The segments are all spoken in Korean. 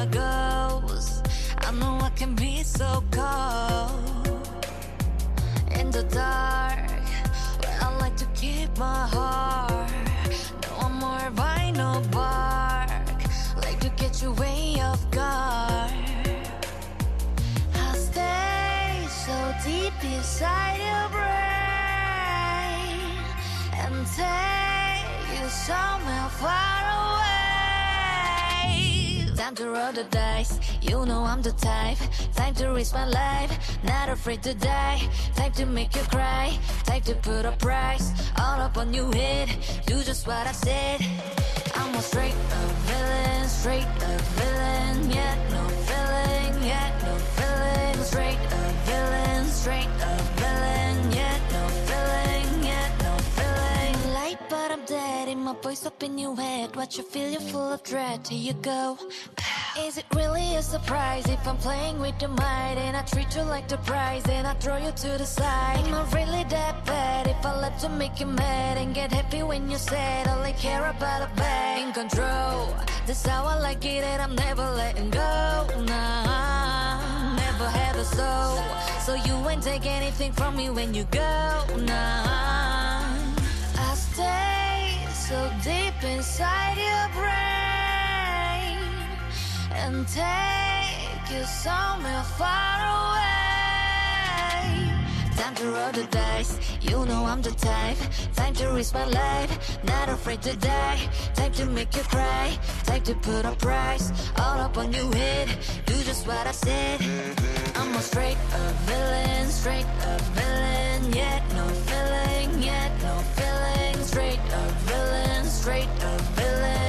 I goes. I know I can be so cold in the dark. Where I like to keep my heart. No more vinyl bark. Like to get you way off guard. I stay so deep inside your brain and take you somewhere far to roll the dice, you know I'm the type. Time to risk my life, not afraid to die. Time to make you cry, time to put a price. All up on you hit, do just what I said. I'm a straight up villain, straight up villain, yet no feeling, yet no feeling. Straight up villain, straight up villain, yet no feeling, yet no feeling. Light, but I'm dead in my voice up in your head. What you feel, you're full of dread. Here you go. Is it really a surprise if I'm playing with your mind and I treat you like the prize and I throw you to the side? Am I really that bad if I love to make you mad and get happy when you said all I care about a bag? In control, that's how I like it and I'm never letting go. Nah, never had a soul, so you ain't take anything from me when you go. Nah, I stay so deep inside your brain and take you somewhere far away. Time to roll the dice, you know I'm the type. Time to risk my life, not afraid to die. Time to make you cry, time to put a price. All up on you hit, do just what I said. I'm a straight up villain, straight up villain, yet no feeling, yet no feeling. Straight up villain, straight up villain,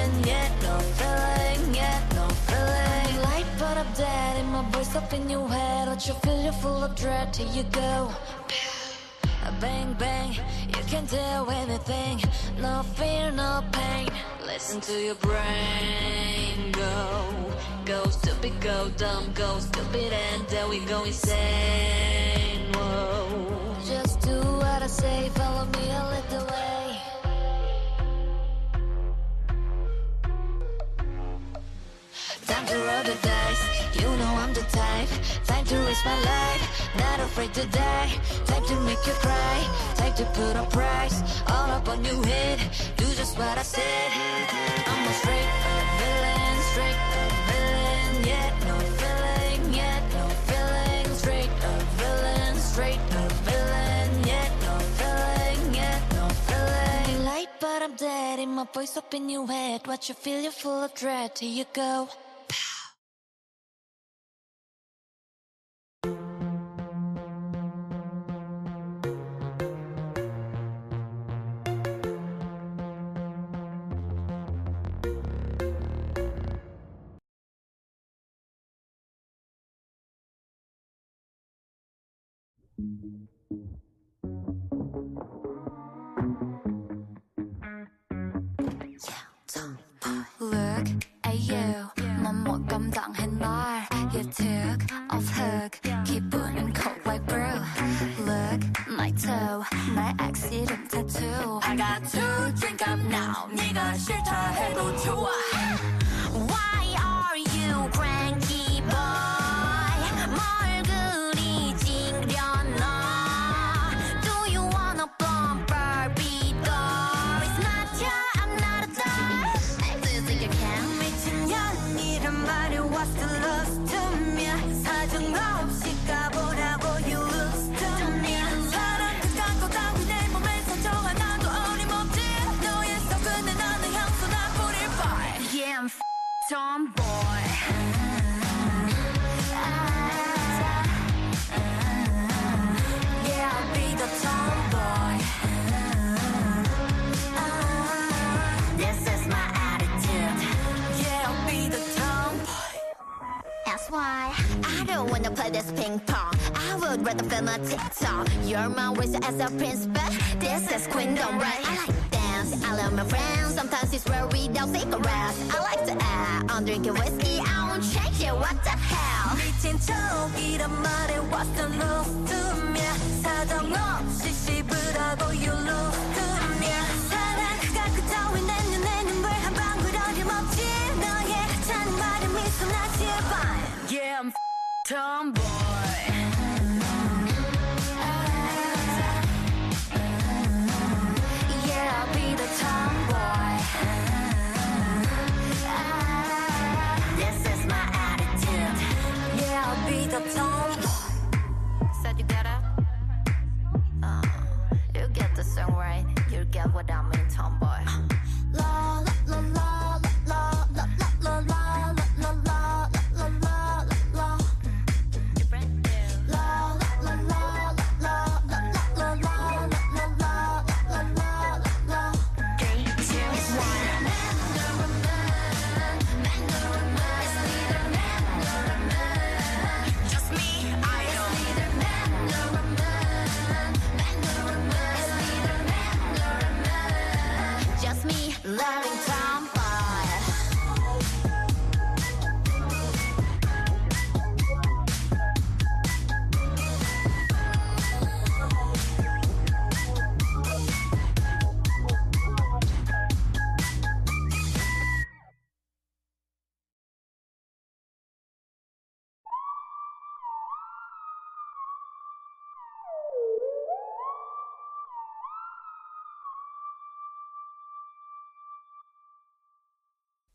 voice up in your head. Don't you feel you're full of dread? Here you go. Bang, bang, you can do anything. No fear, no pain. Listen to your brain go. Go stupid, go dumb, go stupid, and then we go insane. Whoa. Just do what I say, follow me a little way. Time to roll the dice, you know I'm the type. Time to risk my life, not afraid to die. Time to make you cry, time to put a price. All up on you hit, do just what I said. I'm a straight up villain, straight up villain, yet no feeling, yet no feeling. Straight up villain, straight up villain, yet no feeling, yet no feeling. Light, but I'm dead in my voice up in your head. What you feel, you're full of dread. Here you go. Look at you 너무 감당해 날 You took off hook 기분은 cold like brew Look my toe 나의 accident tattoo I got to drink up now 네가 싫다 해도 좋아 play this ping pong. I would rather film a TikTok. You're my wish as a prince, but this is queendom, right? I like to dance, I love my friends. Sometimes it's where we don't cigarettes. I like to act, I'm drinking whiskey. I won't change it. What the hell? 미친 척이란 말에 what's the loss to me 사정 없이 씹으라고 you lose to Tomboy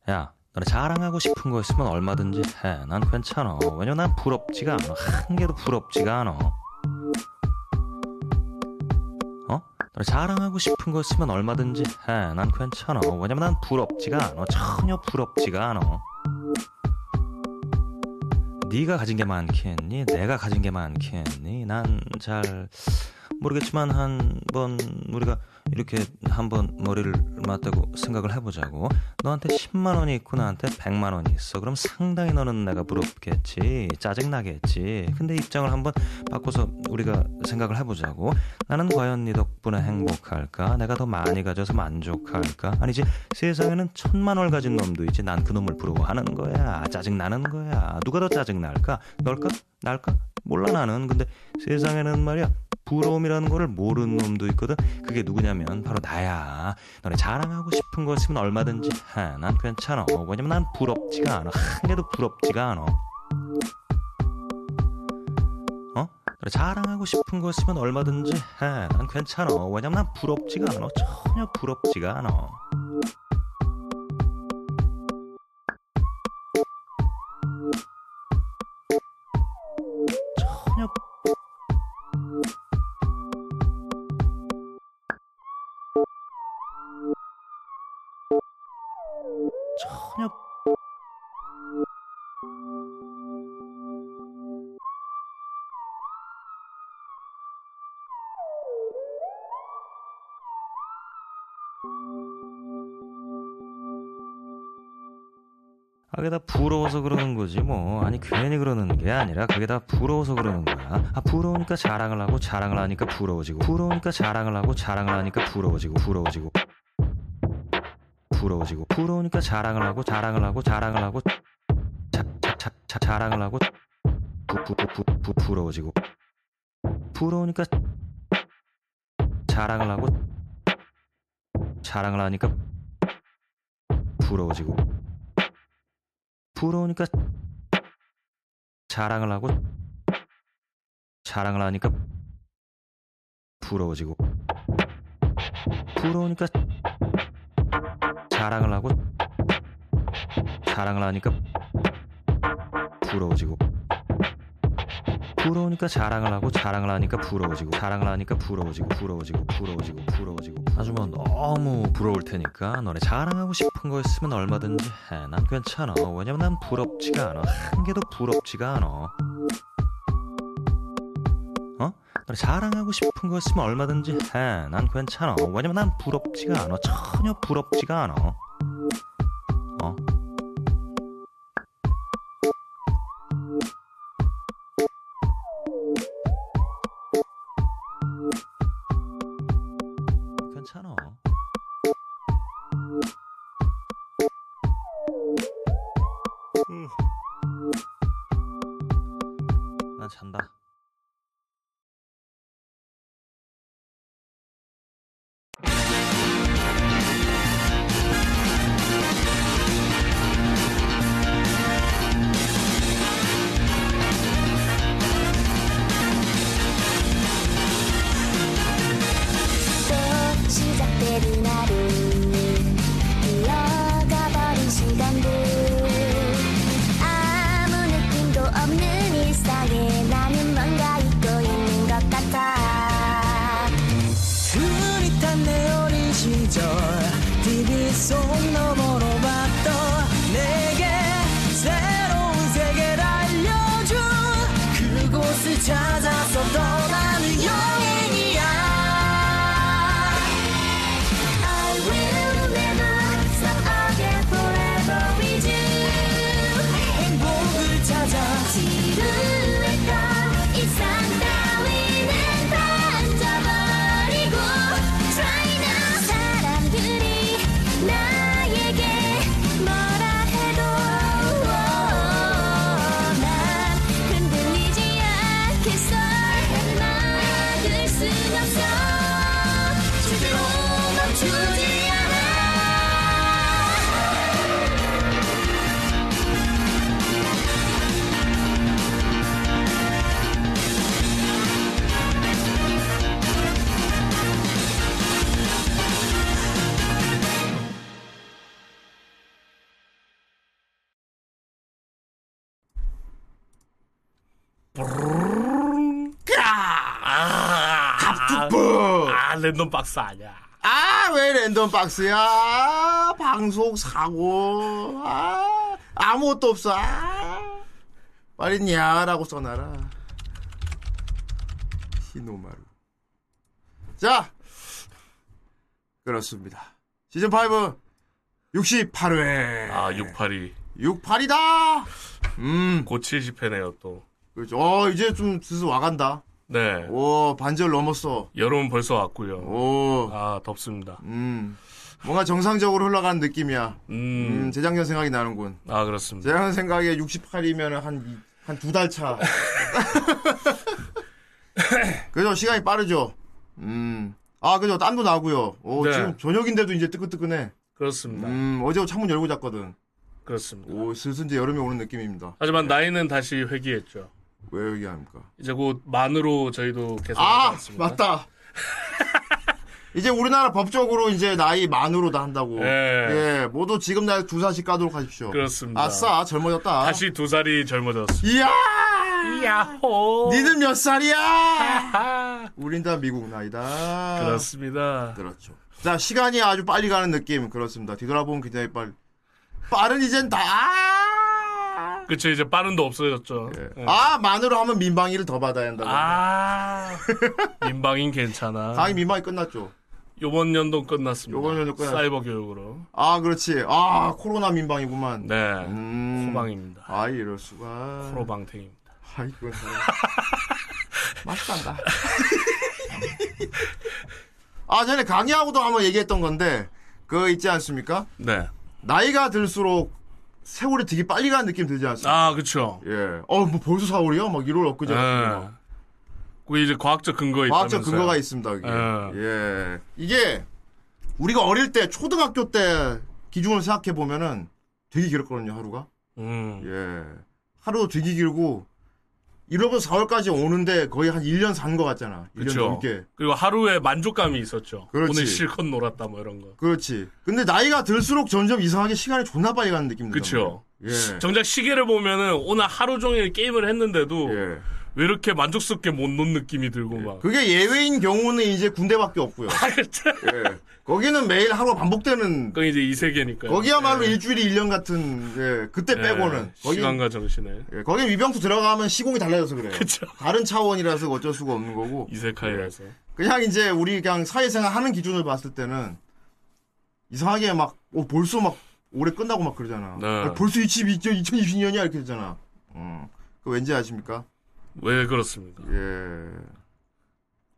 야, 너네 자랑하고 싶은 거 있으면 얼마든지 해. 난 괜찮아. 왜냐면 난 부럽지가 않아. 한 개도 부럽지가 않아. 어? 너네 자랑하고 싶은 거 있으면 얼마든지 해. 난 괜찮아. 왜냐면 난 부럽지가 않아. 전혀 부럽지가 않아. 네가 가진 게 많겠니? 내가 가진 게 많겠니? 난 잘 모르겠지만 한 번 우리가 이렇게 한번 머리를 맞대고 생각을 해보자고. 너한테 10만 원이 있고 나한테 100만 원이 있어. 그럼 상당히 너는 내가 부럽겠지. 짜증나겠지. 근데 입장을 한번 바꿔서 우리가 생각을 해보자고. 나는 과연 네 덕분에 행복할까? 내가 더 많이 가져서 만족할까? 아니지. 세상에는 천만 원 가진 놈도 있지. 난 그 놈을 부러워하는 거야. 짜증나는 거야. 누가 더 짜증날까? 널까? 날까? 몰라 나는. 근데 세상에는 말이야. 부러움이라는 거를 모르는 놈도 있거든. 그게 누구냐면 바로 나야. 너네 자랑하고 싶은 거 있으면 얼마든지 해. 난 괜찮아. 왜냐면 난 부럽지가 않아. 한 개도 부럽지가 않아. 어? 너네 자랑하고 싶은 거 있으면 얼마든지 해. 난 괜찮아. 왜냐면 난 부럽지가 않아. 전혀 부럽지가 않아. 부러워서 그러는 거지, 뭐. 아니, 괜히 그러는 게 아니라, 그게 다 부러워서 그러는 거야. 아, 부러우니까 자랑을 하고, 자랑을 하니까 부러워지고, 부러우니까 자랑을 하고, 자랑을 하니까 부러워지고, 부러워지고. 부러워지고, 부러우니까 자랑을 하고, 자랑을 하고, 자랑을 하고, 자, 자, 자, 자, 자랑을 하고, 부, 부, 부, 부, 부, 부러워지고. 부러우니까 자랑을 하고, 자랑을 하니까 부러워지고. 부러우니까 자랑을 하고 자랑을 하니까 부러워지고 부러우니까 자랑을 하고 자랑을 하니까 부러워지고 부러우니까 자랑을 하고 자랑을 하니까 부러워지고 자랑을 하니까 부러워지고 부러워지고 부러워지고 부러워지고 아주 뭐 너무 부러울 테니까 너네 자랑하고 싶은 거 있으면 얼마든지 해. 난 괜찮아. 왜냐면 난 부럽지가 않아. 한 개도 부럽지가 않아. 어? 너네 자랑하고 싶은 거 있으면 얼마든지 해. 난 괜찮아. 왜냐면 난 부럽지가 않아. 전혀 부럽지가 않아. 어? 많잖아. 랜덤 박스 아니야. 아, 왜 랜덤 박스야? 방송 사고. 아, 아무것도 없어. 아, 빨리 냐라고 써놔라. 히노마루. 자, 그렇습니다. 시즌 5 68회. 아, 682. 68이다! 음, 곧 70회네요, 또. 그렇죠. 어, 이제 좀 슬슬 와간다. 네. 오, 반절 넘었어. 여름은 벌써 왔고요. 오, 아, 덥습니다. 음. 뭔가 정상적으로 흘러가는 느낌이야. 음, 음, 재작년 생각이 나는군. 아, 그렇습니다. 재작년 생각에 68이면 한, 한 두 달 차. 그죠? 시간이 빠르죠? 음. 아, 그죠? 땀도 나고요. 오, 네. 지금 저녁인데도 이제 뜨끈뜨끈해. 그렇습니다. 음, 어제 창문 열고 잤거든. 그렇습니다. 오, 슬슬 이제 여름이 오는 느낌입니다. 하지만 나이는 다시 회귀했죠. 왜 얘기합니까? 이제 곧 만으로 저희도 개선하지 아? 맞다. 이제 우리나라 법적으로 이제 나이 만으로 다 한다고. 네. 예, 모두 지금 나이 두 살씩 까도록 하십시오. 그렇습니다. 아싸, 젊어졌다. 다시 두 살이 젊어졌습니다. 이야! 야호! 니는 몇 살이야? 하하! 우린 다 미국 나이다. 그렇습니다. 그렇죠. 자, 시간이 아주 빨리 가는 느낌. 그렇습니다. 뒤돌아보면 굉장히 빨리. 빠른 이젠 다. 아! 그쵸, 이제 빠른도 없어졌죠. 예. 예. 아, 만으로 하면 민방위를 더 받아야 한다고. 아, 민방인 괜찮아. 당연히 민방위 끝났죠. 요번 연도 끝났습니다. 요번 연도 끝났- 사이버 교육으로. 아, 그렇지. 아, 코로나 민방위구만. 네. 음. 호방입니다. 아, 이럴 수가. 프로방탱입니다. 아이, 그건 참. 맛있단다. 아, 전에 강의하고도 한번 얘기했던 건데, 그거 있지 않습니까? 네. 나이가 들수록 세월이 되게 빨리 가는 느낌 들지 않습니까? 아, 그쵸. 예. 어, 뭐 벌써 4월이야? 막 1월 엊그제. 예. 그 이제 과학적 근거 과학적 있다면서요. 근거가 있습니다, 이게. 예. 예. 이게, 우리가 어릴 때, 초등학교 때 기준을 생각해 보면은 되게 길었거든요, 하루가. 음. 예. 하루도 되게 길고, 1월부터 4월까지 오는데 거의 한 1년 산 것 같잖아. 1년 그쵸. 넘게. 그리고 하루에 만족감이 있었죠. 그렇지. 오늘 실컷 놀았다 뭐 이런 거. 그렇지. 근데 나이가 들수록 점점 이상하게 시간이 존나 빨리 가는 느낌 들어요. 그쵸. 예. 정작 시계를 보면은 오늘 하루 종일 게임을 했는데도 예. 왜 이렇게 만족스럽게 못 논 느낌이 들고 막. 그게 예외인 경우는 이제 군대밖에 없고요. 아. 예. 거기는 매일 하루가 반복되는 그건 이제 이 세계니까요. 거기야말로 예. 일주일이 1년 같은 예, 그때 예. 빼고는 거기 시간과 정신에. 예, 거기 위병투 들어가면 시공이 달라져서 그래요. 그쵸. 다른 차원이라서 어쩔 수가 없는 거고 이세카이라서. 그냥 이제 우리 그냥 사회생활 하는 기준을 봤을 때는 이상하게 막 어, 벌써 막 올해 끝나고 막 그러잖아. 네. 아, 벌써 22, 2020년이야 이렇게 되잖아. 음. 그 왠지 아십니까? 왜 그렇습니까? 예.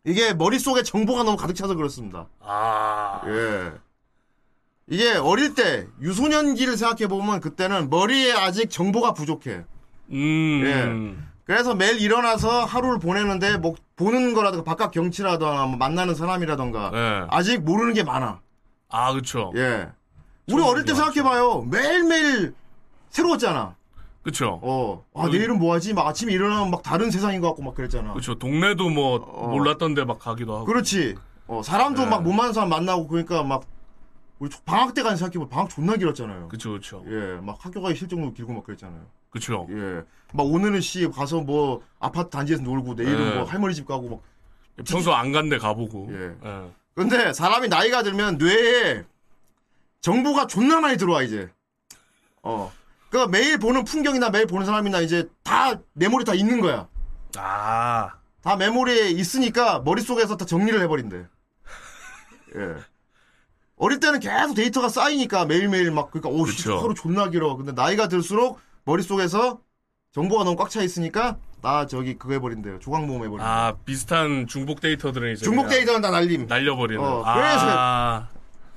이게 머릿속에 정보가 너무 가득 차서 그렇습니다. 아. 예. 이게 어릴 때 유소년기를 생각해 보면 그때는 머리에 아직 정보가 부족해. 음. 그래서 매일 일어나서 하루를 보내는데 뭐 보는 거라든가 바깥 경치라든가 뭐 만나는 사람이라든가 네. 아직 모르는 게 많아. 아, 그쵸. 예. 우리 어릴 때 생각해 봐요. 매일매일 새로웠잖아. 그쵸. 어. 아, 음. 내일은 뭐 하지? 막 아침에 일어나면 막 다른 세상인 것 같고 막 그랬잖아. 그쵸. 동네도 뭐 어. 몰랐던 데 막 가기도 하고. 그렇지. 어, 사람도 네. 막 못 만난 사람 만나고 그러니까 막 우리 방학 때까지 생각해보면 방학 존나 길었잖아요. 그쵸, 그쵸. 예, 막 학교 가기 싫정도로 길고 막 그랬잖아요. 그쵸. 예. 막 오늘은 씨 가서 뭐 아파트 단지에서 놀고 내일은 네. 뭐 할머니 집 가고 막. 평소 안 간 데 가보고. 예. 예. 근데 사람이 나이가 들면 뇌에 정보가 존나 많이 들어와 이제. 어. 그 매일 보는 풍경이나 매일 보는 사람이나 이제 다 메모리 다 있는 거야. 아, 다 메모리에 있으니까 머릿속에서 다 정리를 해버린대. 예. 어릴 때는 계속 데이터가 쌓이니까 매일매일 막, 그니까, 오, 씨, 그쵸. 하루 존나 길어. 근데 나이가 들수록 머릿속에서 정보가 너무 꽉 차 있으니까, 나 저기 그거 해버린대요. 조각 모음 해버린대. 아 비슷한 중복 데이터들은 이제 중복 데이터는 다 날림. 날려버리는. 어, 아,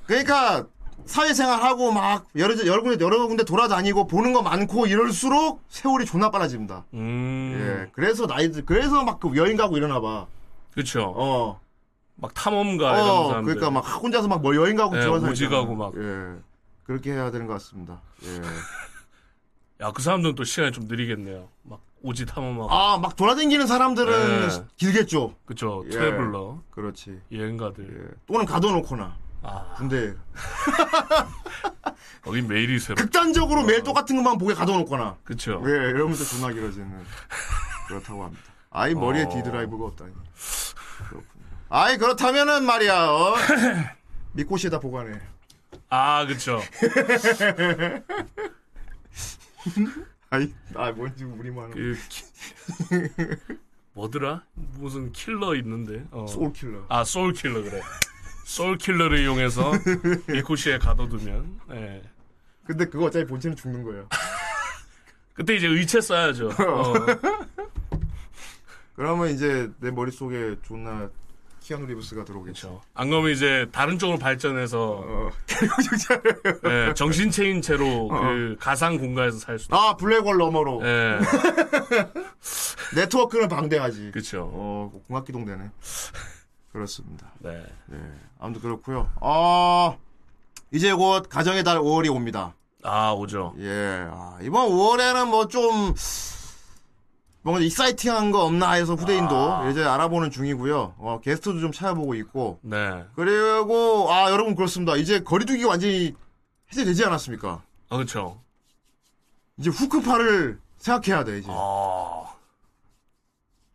그러니까, 사회생활하고 막, 여러, 여러 군데, 여러 군데 돌아다니고 보는 거 많고 이럴수록 세월이 존나 빨라집니다. 음, 예. 그래서 나이들, 그래서 막 그 여행 가고 이러나 봐. 그렇죠. 어. 막 탐험가 이런 어, 사람들. 그러니까 막 혼자서 막 뭐 여행 가고 예, 사람 오직하고 있잖아. 막. 예. 그렇게 해야 되는 것 같습니다. 예. 야, 그 사람들은 또 시간이 좀 느리겠네요. 막 오지 탐험하고. 아, 막 돌아다니는 사람들은 예. 길겠죠. 그쵸. 예. traveler. 그렇지. 여행가들. 예. 또는 가둬놓거나. 아, 군대. 거긴 매일이 새로. 극단적으로 매일 똑같은 것만 보게 가둬놓거나. 그쵸. 예, 이러면서 존나 길어지는. 그렇다고 합니다. 아이, 머리에 어. D drive가 없다니. 그렇군요. 아이, 그렇다면은 말이야, 어? 미코시에다 보관해. 아, 그쵸. 아이, 아, 뭔지 우리만. 그, 키... 뭐더라? 무슨 킬러 있는데. 어. Soul Killer. 아, Soul Killer, 그래. Soul Killer를 이용해서 미코시에 가둬두면, 예. 근데 그거 어차피 본체는 죽는 거예요. 그때 이제 의체 써야죠. 어. 그러면 이제 내 머릿속에 존나 키아누 리브스가 들어오겠죠. 안 그러면 이제 다른 쪽으로 발전해서 어, 예, 정신체인 채로 어. 그 가상 공간에서 살 수도. 아 블랙홀 너머로 예, 네트워크는 방대하지. 그쵸. 어 공학기동 되네. 그렇습니다. 네. 네, 아무튼 그렇고요. 아 이제 곧 가정의 달 5월이 옵니다. 아, 오죠. 예, 아, 이번 5월에는 뭐 좀 뭔가 익사이팅한 거 없나 해서 후대인도 이제 알아보는 중이고요. 어, 게스트도 좀 찾아보고 있고 네. 그리고 아 여러분 그렇습니다. 이제 거리두기가 완전히 해제되지 않았습니까? 아, 그쵸. 이제 후크파를 생각해야 돼 이제. 아,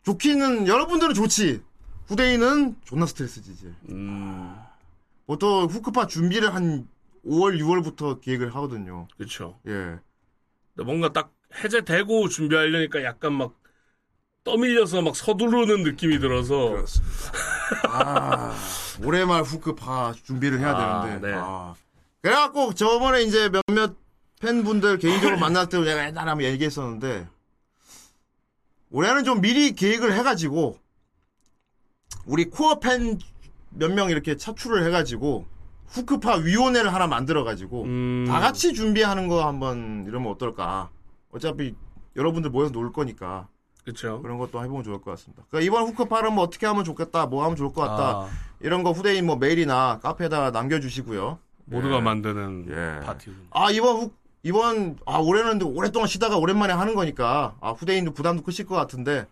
좋기는 여러분들은 좋지. 후대인은 존나 스트레스지 이제. 음, 보통 후크파 준비를 한 5월 6월부터 계획을 하거든요. 그쵸. 예. 뭔가 딱 해제되고 준비하려니까 약간 막 떠밀려서 막 서두르는 느낌이 들어서. 그렇습니다. 아 올해 말 후크파 준비를 해야 아, 되는데. 네. 아. 그래갖고 저번에 이제 몇몇 팬분들 개인적으로 만날 때 내가 옛날에 한번 얘기했었는데 올해는 좀 미리 계획을 해가지고 우리 코어 팬 몇 명 이렇게 차출을 해가지고 후크파 위원회를 하나 만들어가지고 음, 다 같이 준비하는 거 한번 이러면 어떨까. 어차피 여러분들 모여서 놀 거니까 그쵸. 그런 것도 해보면 좋을 것 같습니다. 그러니까 이번 후크파는 뭐 어떻게 하면 좋겠다, 뭐 하면 좋을 것 같다 아, 이런 거 후대인 뭐 메일이나 카페에다가 남겨주시고요. 모두가 예. 만드는 예. 파티군요. 아 이번 후 이번 아 올해는 오랫동안 쉬다가 오랜만에 하는 거니까 아 후대인도 부담도 크실 것 같은데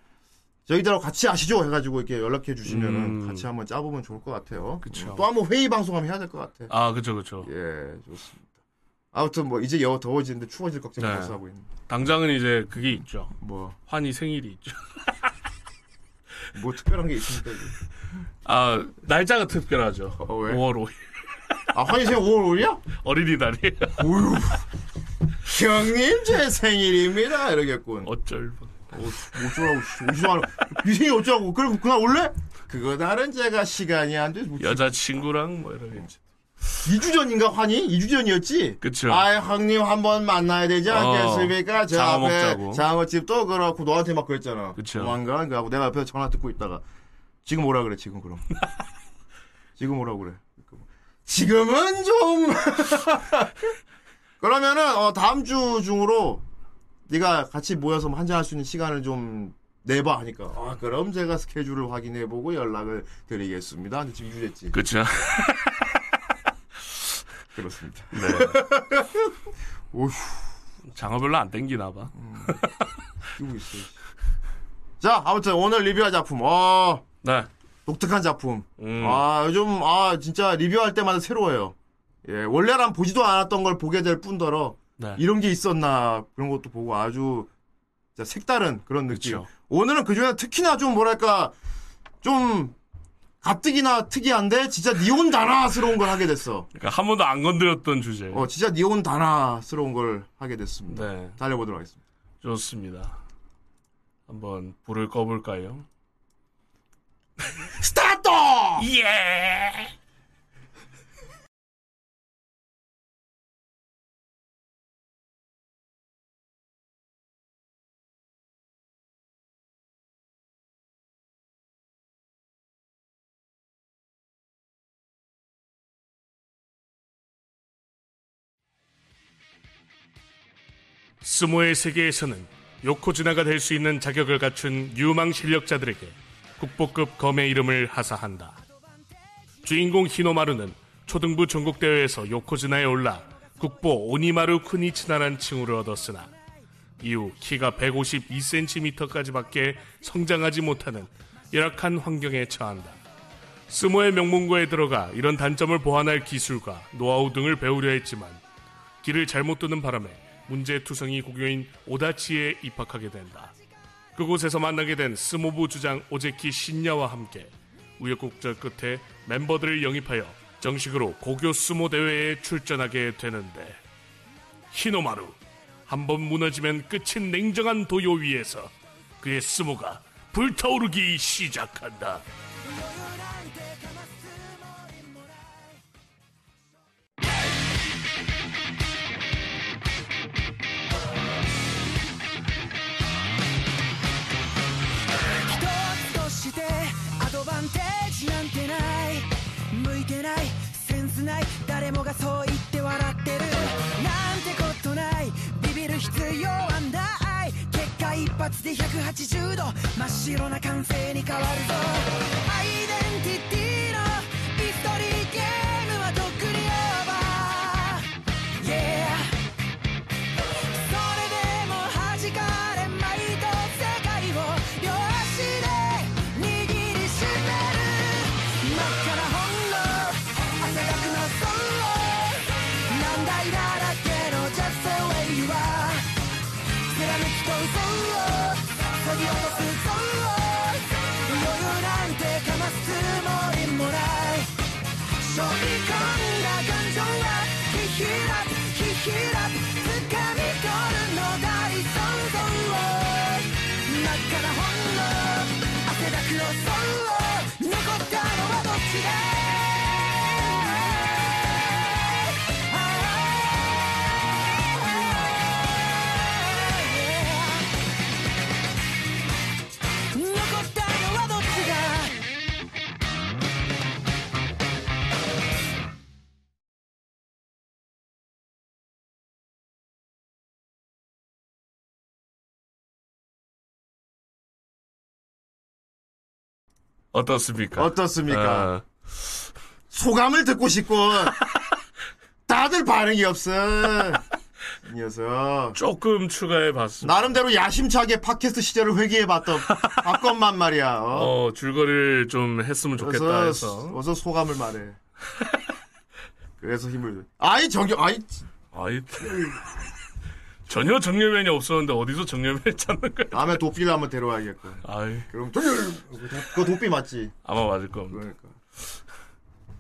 저희들하고 같이 하시죠 해가지고 이렇게 연락해 주시면은 음. 같이 한번 짜보면 좋을 것 같아요. 그쵸. 또 한번 회의 방송하면 해야 될 것 같아. 아, 그쵸, 그쵸. 예 좋습니다. 아무튼 뭐 이제 여 더워지는데 추워질 걱정 네. 벌써 하고 있는. 당장은 이제 그게 있죠. 뭐, 환희 생일이 있죠. 뭐 특별한 게 있습니까? 이게? 아, 날짜가 특별하죠. 어, 왜? 5월 5일. 아, 환희생 5월 5일이야? 어린이날이. 오유. 형님, 제 생일입니다. 이러겠군. 어쩔 뻔. 어, 어쩌라고, 씨. 어쩌라고. 네 생일 어쩌라고. 그럼 그날 올래? 그거 다른 제가 시간이 안 돼. 뭐, 여자친구랑 뭐 이러겠지. 2주 전인가, 환희? 2주 전이었지? 그쵸. 아이, 형님 한 번 만나야 되지 않겠습니까? 저 장어 앞에 먹자고. 장어집도 그렇고, 너한테 막 그랬잖아. 그쵸. 조만간, 그하고 내가 옆에서 전화 듣고 있다가. 지금 오라 그래, 지금 그럼. 지금 오라고 그래. 지금은 좀. 그러면은, 어, 다음 주 중으로 네가 같이 모여서 뭐 한잔 할 수 있는 시간을 좀 내봐 하니까. 아, 그럼 제가 스케줄을 확인해 보고 연락을 드리겠습니다. 근데 지금 2주 됐지. 그쵸. 그렇습니다. 네. 오휴. 장어 별로 안 땡기나 봐. 끼고 있어. 자, 아무튼 오늘 리뷰할 작품. 어, 네. 독특한 작품. 음. 아, 요즘, 아, 진짜 리뷰할 때마다 새로워요. 예, 원래는 보지도 않았던 걸 보게 될 뿐더러, 네. 이런 게 있었나, 그런 것도 보고 아주, 진짜 색다른 그런 느낌. 그쵸. 오늘은 그 중에 특히나 좀 뭐랄까, 좀, 가뜩이나 특이한데 진짜 니온 다나스러운 걸 하게 됐어. 그러니까 한 번도 안 건드렸던 주제. 어, 진짜 니온 다나스러운 걸 하게 됐습니다. 네, 달려보도록 하겠습니다. 좋습니다. 한번 불을 꺼볼까요? 스타트! 예! 스모의 세계에서는 요코즈나가 될 수 있는 자격을 갖춘 유망 실력자들에게 국보급 검의 이름을 하사한다. 주인공 히노마루는 초등부 전국대회에서 요코즈나에 올라 국보 오니마루 쿠니 치나란 칭호를 얻었으나 이후 키가 152cm까지밖에 성장하지 못하는 열악한 환경에 처한다. 스모의 명문고에 들어가 이런 단점을 보완할 기술과 노하우 등을 배우려 했지만 길을 잘못 두는 바람에 문제투성이 고교인 오다치에 입학하게 된다. 그곳에서 만나게 된 스모부 주장 오제키 신야와 함께 우여곡절 끝에 멤버들을 영입하여 정식으로 고교 스모 대회에 출전하게 되는데 히노마루 한 번 무너지면 끝인 냉정한 도요 위에서 그의 스모가 불타오르기 시작한다.「 ない。誰もがそう言って笑ってる」「なんてことない。ビビる必要はない」「結果一発で180度。真っ白な歓声に変わるぞ」「アイデンティティのヒストリーゲーム。 어떻습니까? 어떻습니까? 아, 소감을 듣고 싶고 다들 반응이 없어. 이 녀석. 조금 추가해 봤습니다. 나름대로 야심차게 팟캐스트 시절을 회귀해 봤던 박건만 말이야. 어? 어, 줄거리를 좀 했으면 좋겠다 어서, 해서. 어서 소감을 말해. 그래서 힘을. 아이 정경 아이 아이, 전혀 정념면이 없었는데 어디서 정념면을 찾는 거야? 다음에 도피를 한번 데려와야겠고. 아이, 그럼 도 그거 도피 맞지? 아마 맞을 겁니다. 그러니까.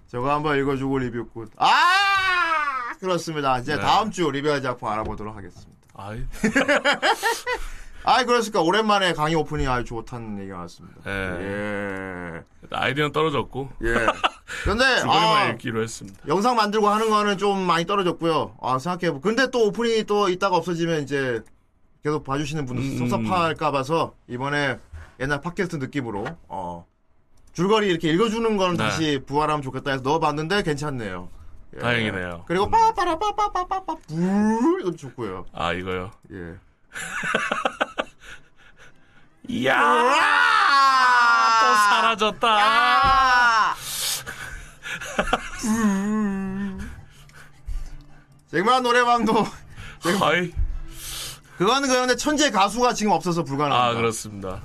저거 한번 읽어주고 리뷰 good. 아 그렇습니다. 이제 네. 다음 주 리뷰할 작품 알아보도록 하겠습니다. 아이, 아이 그렇습니까 오랜만에 강의 오프닝 아주 좋다는 얘기가 나왔습니다. 네. 예. 아이디어는 떨어졌고, 예. 근데 아, 읽기로 했습니다. 영상 만들고 하는 거는 좀 많이 떨어졌고요. 아 생각해보. 근데 또 오프닝이 또 있다가 없어지면 이제 계속 봐주시는 분들 음. 섭섭할까 봐서 이번에 옛날 팟캐스트 느낌으로 어 줄거리 이렇게 읽어주는 거는 네. 다시 부활하면 좋겠다 해서 넣어봤는데 괜찮네요. 예. 다행이네요. 그리고 빠빠라 빠빠빠빠빠 불 이것도 좋고요. 아, 이거요. 예. 이야! 아! 또 사라졌다! 쟁반 노래방도 아이, 그거는 그런데 천재 가수가 지금 없어서 불가능합니다. 아, 그렇습니다.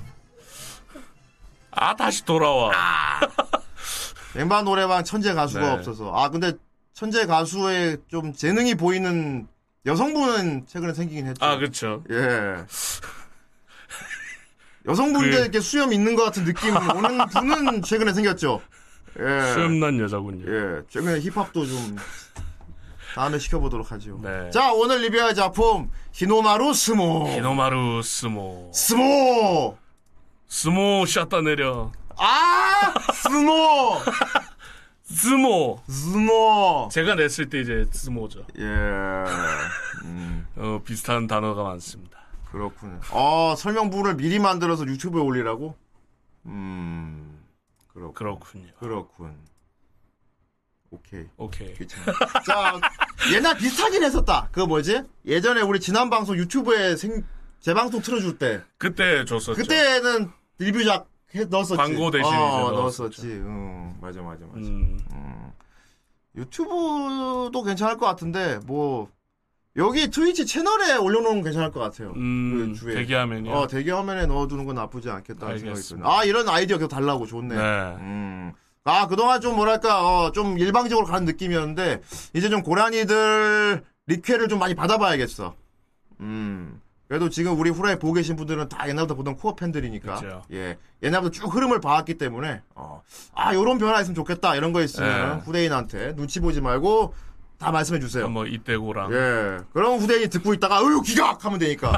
아, 다시 돌아와. 쟁반 노래방 천재 가수가 네. 없어서. 아 근데 천재 가수의 좀 재능이 보이는 여성분은 최근에 생기긴 했죠. 아, 그렇죠. 예. 여성분들 그- 이렇게 수염 있는 것 같은 느낌 오는 분은 최근에 생겼죠. 예. 수염난 여자군요. 예. 최근에 힙합도 좀 다음에 시켜보도록 하죠. 네. 자, 오늘 리뷰할 작품 히노마루 스모. 히노마루 스모. 스모. 스모 샷다 내려. 아, 스모. 스모. 스모. 제가 냈을 때 이제 스모죠. 예. 어, 비슷한 단어가 많습니다. 그렇군요. 어, 설명부를 미리 만들어서 유튜브에 올리라고? 음. 그렇군. 그렇군요. 그렇군. 오케이. 오케이. 괜찮아. 자, 옛날 비슷하긴 했었다. 그거 뭐지? 예전에 우리 지난 방송 유튜브에 생, 재방송 틀어줄 때. 그때 줬었죠. 그때는 리뷰작 해, 넣었었지. 광고 대신 어, 넣었었죠. 넣었었지. 응, 맞아, 맞아, 맞아. 음, 유튜브도 괜찮을 것 같은데, 뭐, 여기 트위치 채널에 올려놓으면 괜찮을 것 같아요. 음, 그 주에. 대기화면이요? 어, 대기화면에 넣어두는 건 나쁘지 않겠다는 생각이 알겠습니다. 드네요. 아, 이런 아이디어 계속 달라고 좋네. 네. 음. 아, 그동안 좀 뭐랄까, 어, 좀 일방적으로 가는 느낌이었는데, 이제 좀 고라니들 리퀘를 좀 많이 받아봐야겠어. 음. 그래도 지금 우리 후라이 보고 계신 분들은 다 옛날부터 보던 코어 팬들이니까. 그쵸. 예. 옛날부터 쭉 흐름을 봐왔기 때문에, 어, 아, 요런 변화 있으면 좋겠다. 이런 거 있으면 네. 후대인한테 눈치 보지 말고 다 말씀해 주세요. 뭐 이때고랑 예. 그럼 후대인이 듣고 있다가, 어휴, 기각! 하면 되니까.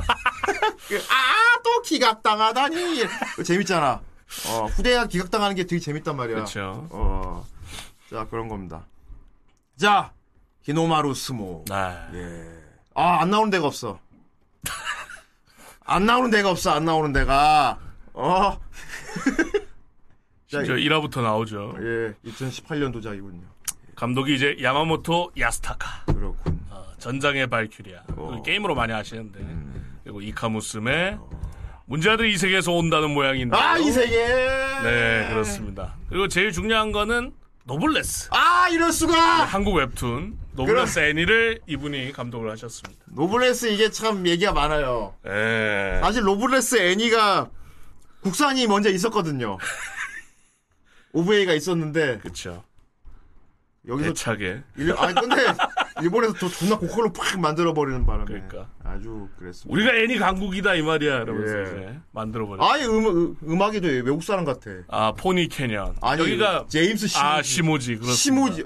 그, 아, 또 기각 당하다니! 재밌잖아. 어, 후대인한테 기각 당하는 게 되게 재밌단 말이야. 그렇죠. 어. 자, 그런 겁니다. 자, 히노마루 스모. 네. 예. 아, 안 나오는 데가 없어. 안 나오는 데가 없어, 안 나오는 데가. 어. 자, 심지어 1화부터 나오죠. 예, 2018년도작이군요. 감독이 이제 야마모토 야스타카. 그렇군. 어, 전장의 발큐리아. 어. 게임으로 많이 아시는데. 음. 그리고 이카무스메. 문제아들이 이세계에서 온다는 모양인데. 아, 이세계! 네, 그렇습니다. 그리고 제일 중요한 거는 노블레스. 아, 이럴 수가! 한국 웹툰 노블레스 애니를 이분이 감독을 하셨습니다. 노블레스 이게 참 얘기가 많아요. 예. 사실 노블레스 애니가 국산이 먼저 있었거든요. OVA가 있었는데 그쵸. 여기서 대차게. 일, 아니 근데 일본에서 더 존나 고퀄로 팍 만들어 버리는 바람에 그러니까. 아주 그랬습니다. 우리가 애니 강국이다 이 말이야. 이러면서 예. 이제 만들어 버려. 아예 음, 음, 악이 도 외국 사람 같아. 아, 포니 캐년. 아니 여기가 제임스 시모지. 아, 시모지. 그렇습니다. 시모지.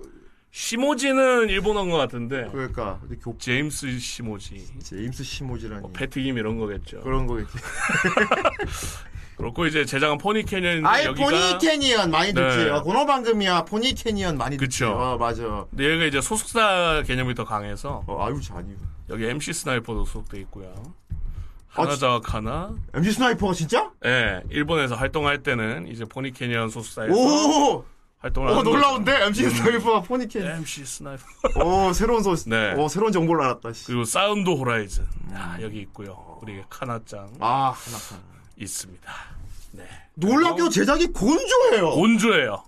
시모지는 일본어인 것 같은데. 그러니까 교 제임스 시모지. 제임스 시모지라니 뭐 패티김 이런 거겠죠. 그런 거겠지. 그렇고 이제 제작은 포니 캐년인데 아예 여기가 포니 캐니언 많이 듣지. 네. 아, 고노 방금이야 포니 캐니언 많이 듣지. 그쵸. 어 맞아. 근데 여기가 이제 소속사 개념이 더 강해서 어 아유 잔이. 여기 MC 스나이퍼도 소속돼 있고요. 아, 하나자와 카나. MC 스나이퍼가 진짜? 예, 일본에서 활동할 때는 이제 포니 캐년 소속사에서 오. 활동을 오 하는 놀라운데 MC 스나이퍼가 포니 거죠. 캐니언. MC 스나이퍼. 오 새로운 소식. 네. 오 새로운 정보를 알았다. 씨. 그리고 사운드 호라이즌. 아, 여기 있고요. 우리 카나짱 아 하나. 있습니다. 네. 놀랍게도 제작이 곤조예요. 곤조예요.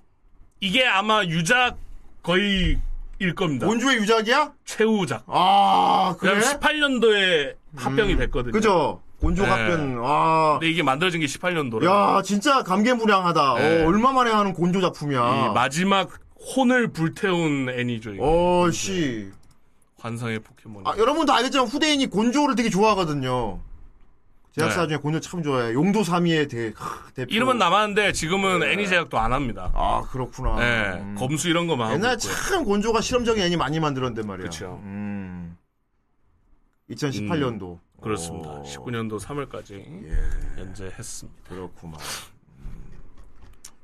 이게 아마 유작 거의 일 겁니다. 곤조의 유작이야? 최후작. 아 그래? 왜냐면 18년도에 합병이 됐거든요. 그죠? 곤조 네. 합변. 아. 근데 이게 만들어진 게 18년도라. 야 진짜 감개무량하다. 네. 어, 얼마 만에 하는 곤조 작품이야. 마지막 혼을 불태운 애니죠. 이게. 어 씨. 환상의 포켓몬. 아 여러분도 알겠지만 후대인이 곤조를 되게 좋아하거든요. 제작사 네. 중에 곤조 참 좋아해. 용도 3위의 대, 크, 대표. 이름은 남았는데 지금은 애니 제작도 안 합니다. 아 그렇구나. 네, 음. 검수 이런 거만 하고 옛날 있고요. 참 곤조가 실험적인 애니 많이 만들었단 말이야. 그쵸. 음. 2018년도. 그렇습니다. 어, 19년도 3월까지 예, 연재했습니다. 그렇구만.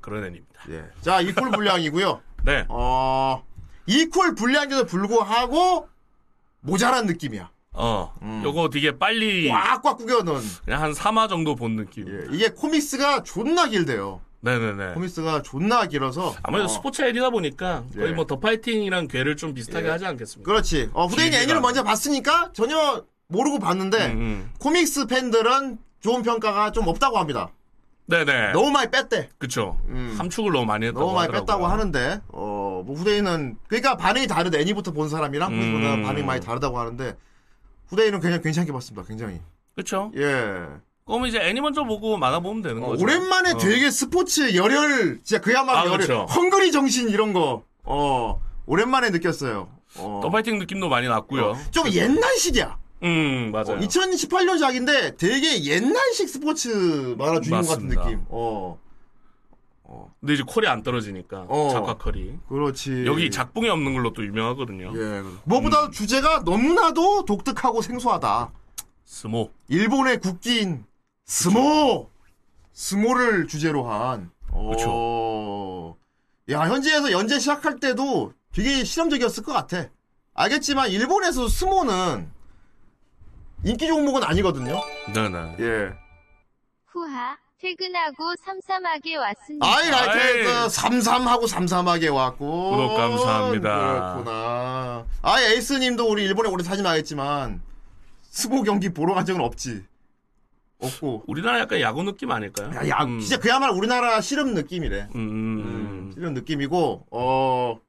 그런 애니입니다. 예. 자, 이퀄 분량이고요. 네. 어, 이퀄 분량에도 불구하고 모자란 느낌이야. 어, 음. 요거 되게 빨리 꽉꽉 구겨 넣은. 그냥 한 3화 정도 본 느낌. 예. 이게 코믹스가 존나 길대요. 네네네. 코믹스가 존나 길어서. 아무래도 어, 스포츠 애니다 보니까 거의 예. 뭐더 파이팅이랑 괴를 좀 비슷하게 예. 하지 않겠습니까? 그렇지. 어, 길이가. 애니를 먼저 봤으니까 전혀 모르고 봤는데 음, 음. 코믹스 팬들은 좋은 평가가 좀 없다고 합니다. 네네. 너무 많이 뺐대. 그쵸. 음. 함축을 너무 많이 했다고 너무 많이 하더라고요. 뺐다고 하는데 어, 뭐 후대인은 그러니까 반응이 다르대. 애니부터 본 사람이랑 음. 반응이 많이 다르다고 하는데 후대인은 그냥 괜찮게 봤습니다. 굉장히. 그쵸. 예. 그러면 이제 애니 먼저 보고 만화 보면 되는 어, 거죠. 오랜만에 어. 되게 스포츠 열혈, 진짜 그야말로 아, 열혈, 그렇죠. 헝그리 정신 이런 거, 어, 오랜만에 느꼈어요. 어. 더 파이팅 느낌도 많이 났고요. 어, 좀 옛날식이야. 음, 맞아요. 2018년작인데 되게 옛날식 스포츠 만화 주인공 같은 맞습니다. 느낌. 어. 어, 근데 이제 콜이 안 떨어지니까 어. 작가 컬이 그렇지. 여기 작붕이 없는 걸로 또 유명하거든요. 예. 무엇보다 주제가 너무나도 독특하고 생소하다. 스모. 일본의 국기인 스모 스모를 주제로 한 어... 야 현지에서 연재 시작할 때도 되게 실험적이었을 것 같아 알겠지만 일본에서 스모는 인기 종목은 아니거든요 네네. 예 후하 퇴근하고 삼삼하게 왔습니다. 아이 아이. 라이트 그 삼삼하고 삼삼하게 왔고 구독 감사합니다. 그렇구나 아 에이스님도 우리 일본에 오래 사진 하겠지만 스모 경기 보러 간 적은 없지 없고 우리나라 약간 야구 느낌 아닐까요? 야, 야, 음. 진짜 그야말로 우리나라 씨름 느낌이래. 음, 음, 씨름 느낌이고, 어,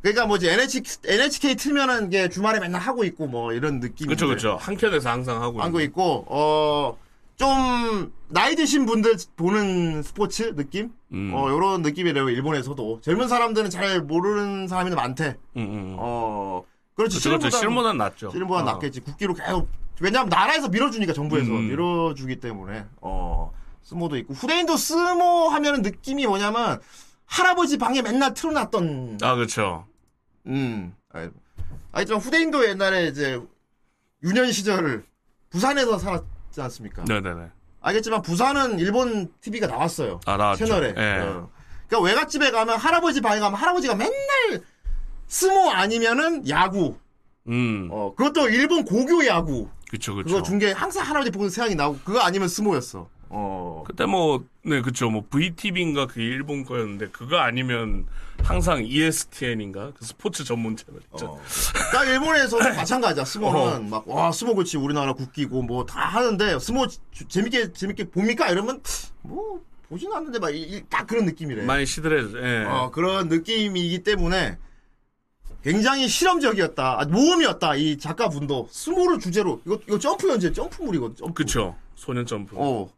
그러니까 뭐지, NHK, NHK 틀면은 게 주말에 맨날 하고 있고 뭐 이런 느낌이. 그쵸, 그쵸. 한켠에서 항상 하고. 하고. 있고, 어, 좀, 나이 드신 분들 보는 스포츠 느낌? 음. 어, 요런 느낌이래요, 일본에서도. 젊은 사람들은 잘 모르는 사람이 많대. 음, 음. 어, 그렇지, 그쵸, 그쵸. 씨름보다는- 실무보단 낫죠. 씨름보다 어. 낫겠지. 국기로 계속 왜냐면 나라에서 밀어주니까 정부에서 음. 밀어주기 때문에 어 스모도 있고 후대인도 스모 하면은 느낌이 뭐냐면 할아버지 방에 맨날 틀어놨던 아, 그쵸. 음 아, 하여튼 후대인도 옛날에 이제 유년 시절 부산에서 살았 지 않습니까? 네네네. 알겠지만 부산은 일본 TV가 나왔어요. 아, 나왔죠. 채널에. 예. 어. 그러니까 외갓집에 가면 할아버지 방에 가면 할아버지가 맨날 스모 아니면은 야구. 음. 어 그것도 일본 고교 야구. 그쵸, 그쵸. 그거 중계 항상 할아버지 보는 생각이 나고 그거 아니면 스모였어. 어. 그때 뭐, 네, 그쵸. 뭐, VTV인가 그게 일본 거였는데, 그거 아니면 항상 ESTN인가? 그 스포츠 전문 채널 있죠. 어. 그러니까 일본에서도 마찬가지야. 스모는 막 와 스모 그치 우리나라 국기고 뭐 다 하는데 스모 주- 재밌게 재밌게 봅니까 이러면 뭐 보진 않는데 막 딱 그런 느낌이래. 많이 시들해져, 예. 어 그런 느낌이기 때문에 굉장히 실험적이었다. 아, 모험이었다. 이 작가분도 스모를 주제로 이거 이거 점프 연재 점프물이거든. 점프. 그쵸. 소년 점프. 어.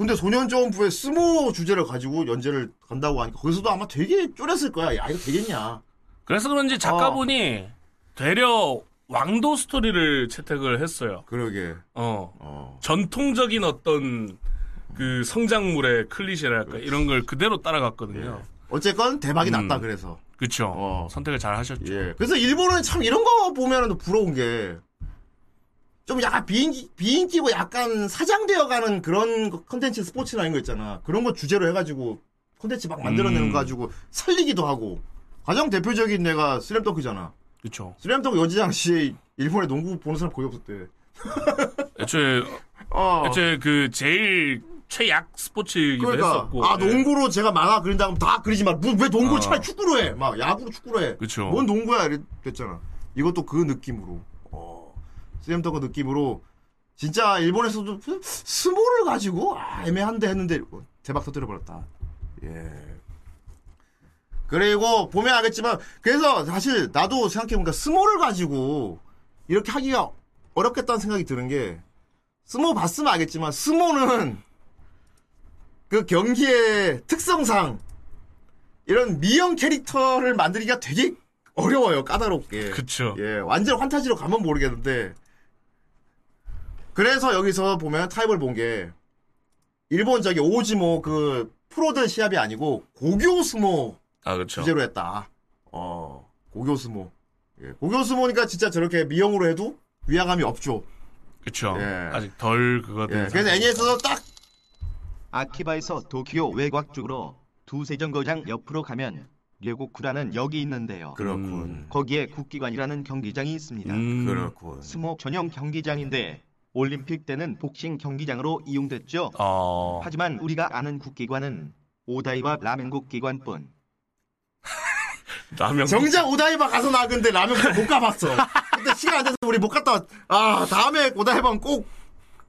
근데 소년 점프에 스모 주제를 가지고 연재를 간다고 하니까 거기서도 아마 되게 쫄았을 거야. 야 이거 되겠냐. 그래서 그런지 작가분이 되려 왕도 스토리를 채택을 했어요. 그러게. 어. 어. 전통적인 어떤 그 성장물의 클리셰랄까 이런 걸 그대로 따라갔거든요. 어쨌건 대박이 음. 났다 그래서. 그쵸. 어. 선택을 잘 하셨죠. 예. 그래서 일본은 참 이런 거 보면은 부러운 게. 좀 약간 비인기, 비인기고 약간 사장되어 가는 그런 거- 컨텐츠 스포츠나 이런 거 있잖아. 그런 거 주제로 해가지고 컨텐츠 막 만들어내는 음. 거 가지고 살리기도 하고. 가장 대표적인 내가 슬램덩크잖아. 그쵸. 슬램덩크 연재 당시 일본에 농구 보는 사람 거의 없었대. 애초에, 어. 애초에 그 제일 최약 스포츠이기도 그러니까 했었고. 아 예. 농구로 제가 만화 그린다고 하면 다 그리지 마. 뭐, 왜 농구를 어. 차라리 축구로 해? 막 야구로 축구로 해. 그쵸. 뭔 농구야 이랬잖아. 이것도 그 느낌으로. 어. 슬램덩크 느낌으로 진짜 일본에서도 스모를 가지고 아, 애매한데 했는데 어, 대박 터뜨려 버렸다. 예. 그리고 보면 알겠지만 그래서 사실 나도 생각해보니까 스모를 가지고 이렇게 하기가 어렵겠다는 생각이 드는 게 스모 봤으면 알겠지만 스모는 그 경기의 특성상 이런 미형 캐릭터를 만들기가 되게 어려워요 까다롭게 그쵸. 예 완전 환타지로 가면 모르겠는데 그래서 여기서 보면 타입을 본 게 일본 저기 오즈모 그 프로들 시합이 아니고 고교 스모 아, 그쵸. 주제로 했다 어 고교 스모 예, 고교 스모니까 진짜 저렇게 미형으로 해도 위화감이 없죠 그쵸. 예. 아직 덜 그거 예, 된 그래서. NES에서 딱 아키바에서 도쿄 외곽 쪽으로 두세 정거장 옆으로 가면 료고쿠라는 역이 있는데요. 그렇군 거기에 국기관이라는 경기장이 있습니다. 음, 그렇군 스모 전용 경기장인데 올림픽 때는 복싱 경기장으로 이용됐죠. 어, 하지만 우리가 아는 국기관은 오다이바 라멘 국기관뿐. 라면. 정작 오다이바 가서 나 근데 라면 못 가봤어. 근데 시간 안 돼서 우리 못 갔다. 왔- 아 다음에 오다이바는 꼭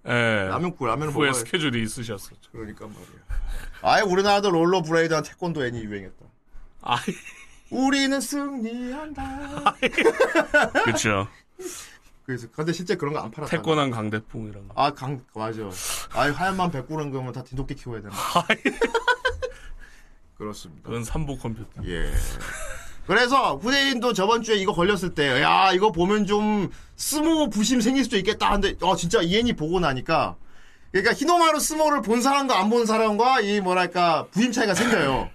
예. 라면 국 라면을 후에 먹어야. 스케줄이 있으셨었죠. 그러니까 말이야. 아예 우리나라도 롤러 브레이드한 태권도 애니 유행했다. 아, 우리는 승리한다. 그쵸. 그래서 근데 실제 그런 거 안 팔았다. 태권한 강대풍 이런 거. 아 강 맞아. 아예 하얀만 백구는 거면 다 딘도끼 키워야 되나. 그렇습니다. 그건 삼보 컴퓨터. 예. 그래서 후대인도 저번 주에 이거 걸렸을 때, 야, 이거 보면 좀 스모 부심 생길 수도 있겠다 하는데, 어, 진짜 이 애니 보고 나니까, 그러니까 히노마루 스모를 본 사람과 안 본 사람과 이 뭐랄까 부임 차이가 생겨요.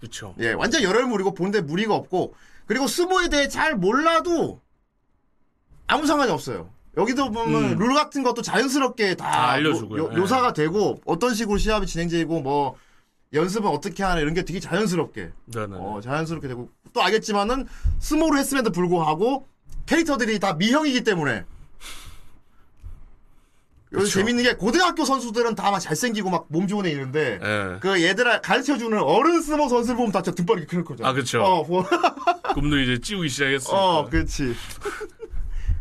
그렇죠. 예, 완전 열혈물이고 본데 무리가 없고 그리고 스모에 대해 잘 몰라도 아무 상관이 없어요. 여기도 보면 음. 룰 같은 것도 자연스럽게 다, 다 알려주고요. 요- 예. 묘사가 되고 어떤 식으로 시합이 진행되고 뭐 연습은 어떻게 하나 이런 게 되게 자연스럽게 네네. 어, 자연스럽게 되고 또 알겠지만은 스모를 했음에도 불구하고 캐릭터들이 다 미형이기 때문에 그쵸. 재밌는 게 고등학교 선수들은 다 막 잘생기고 막 몸 좋은 애 있는데 예. 그 얘들아 가르쳐주는 어른 스모 선수를 보면 다 진짜 등발이 크는 거죠. 아, 그쵸. 어, 뭐, 꿈도 이제 찌우기 시작했으니까. 어, 그렇지.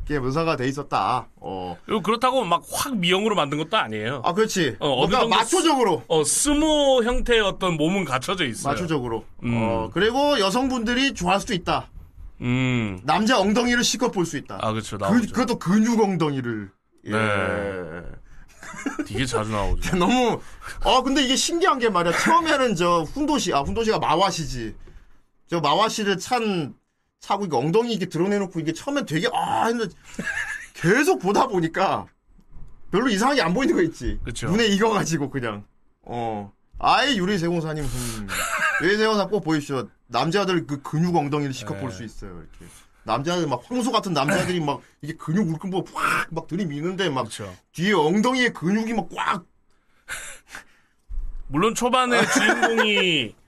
그게 묘사가 돼 있었다. 어, 그리고 그렇다고 막 확 미형으로 만든 것도 아니에요. 아, 그렇지. 어, 뭔가 마초적으로. 어, 스모 형태의 어떤 몸은 갖춰져 있어요. 마초적으로. 음. 어, 그리고 여성분들이 좋아할 수도 있다. 음. 남자 엉덩이를 실컷 볼 수 있다. 아, 그렇죠. 그. 그것도 근육 엉덩이를. 예. 네. 되게 자주 나오죠. 너무 어 근데 이게 신기한 게 말이야 처음에는 저 훈도시 아 훈도시가 마와시지 저 마와시를 찬 차고 이게 엉덩이 이게 드러내놓고 이게 처음엔 되게 아 했는데 계속 보다 보니까 별로 이상하게 안 보이는 거 있지 그쵸. 눈에 익어가지고 그냥 어 아예 유리 세공사님 음. 유리 세공사 꼭 보십시오 남자들 그 근육 엉덩이를 실컷 네. 볼수 있어요 이렇게 남자들 막 황소 같은 남자들이 막 이게 근육 울끈 보고 확막 들이미는데 막 그렇죠. 뒤에 엉덩이에 근육이 막 꽉 물론 초반에 주인공이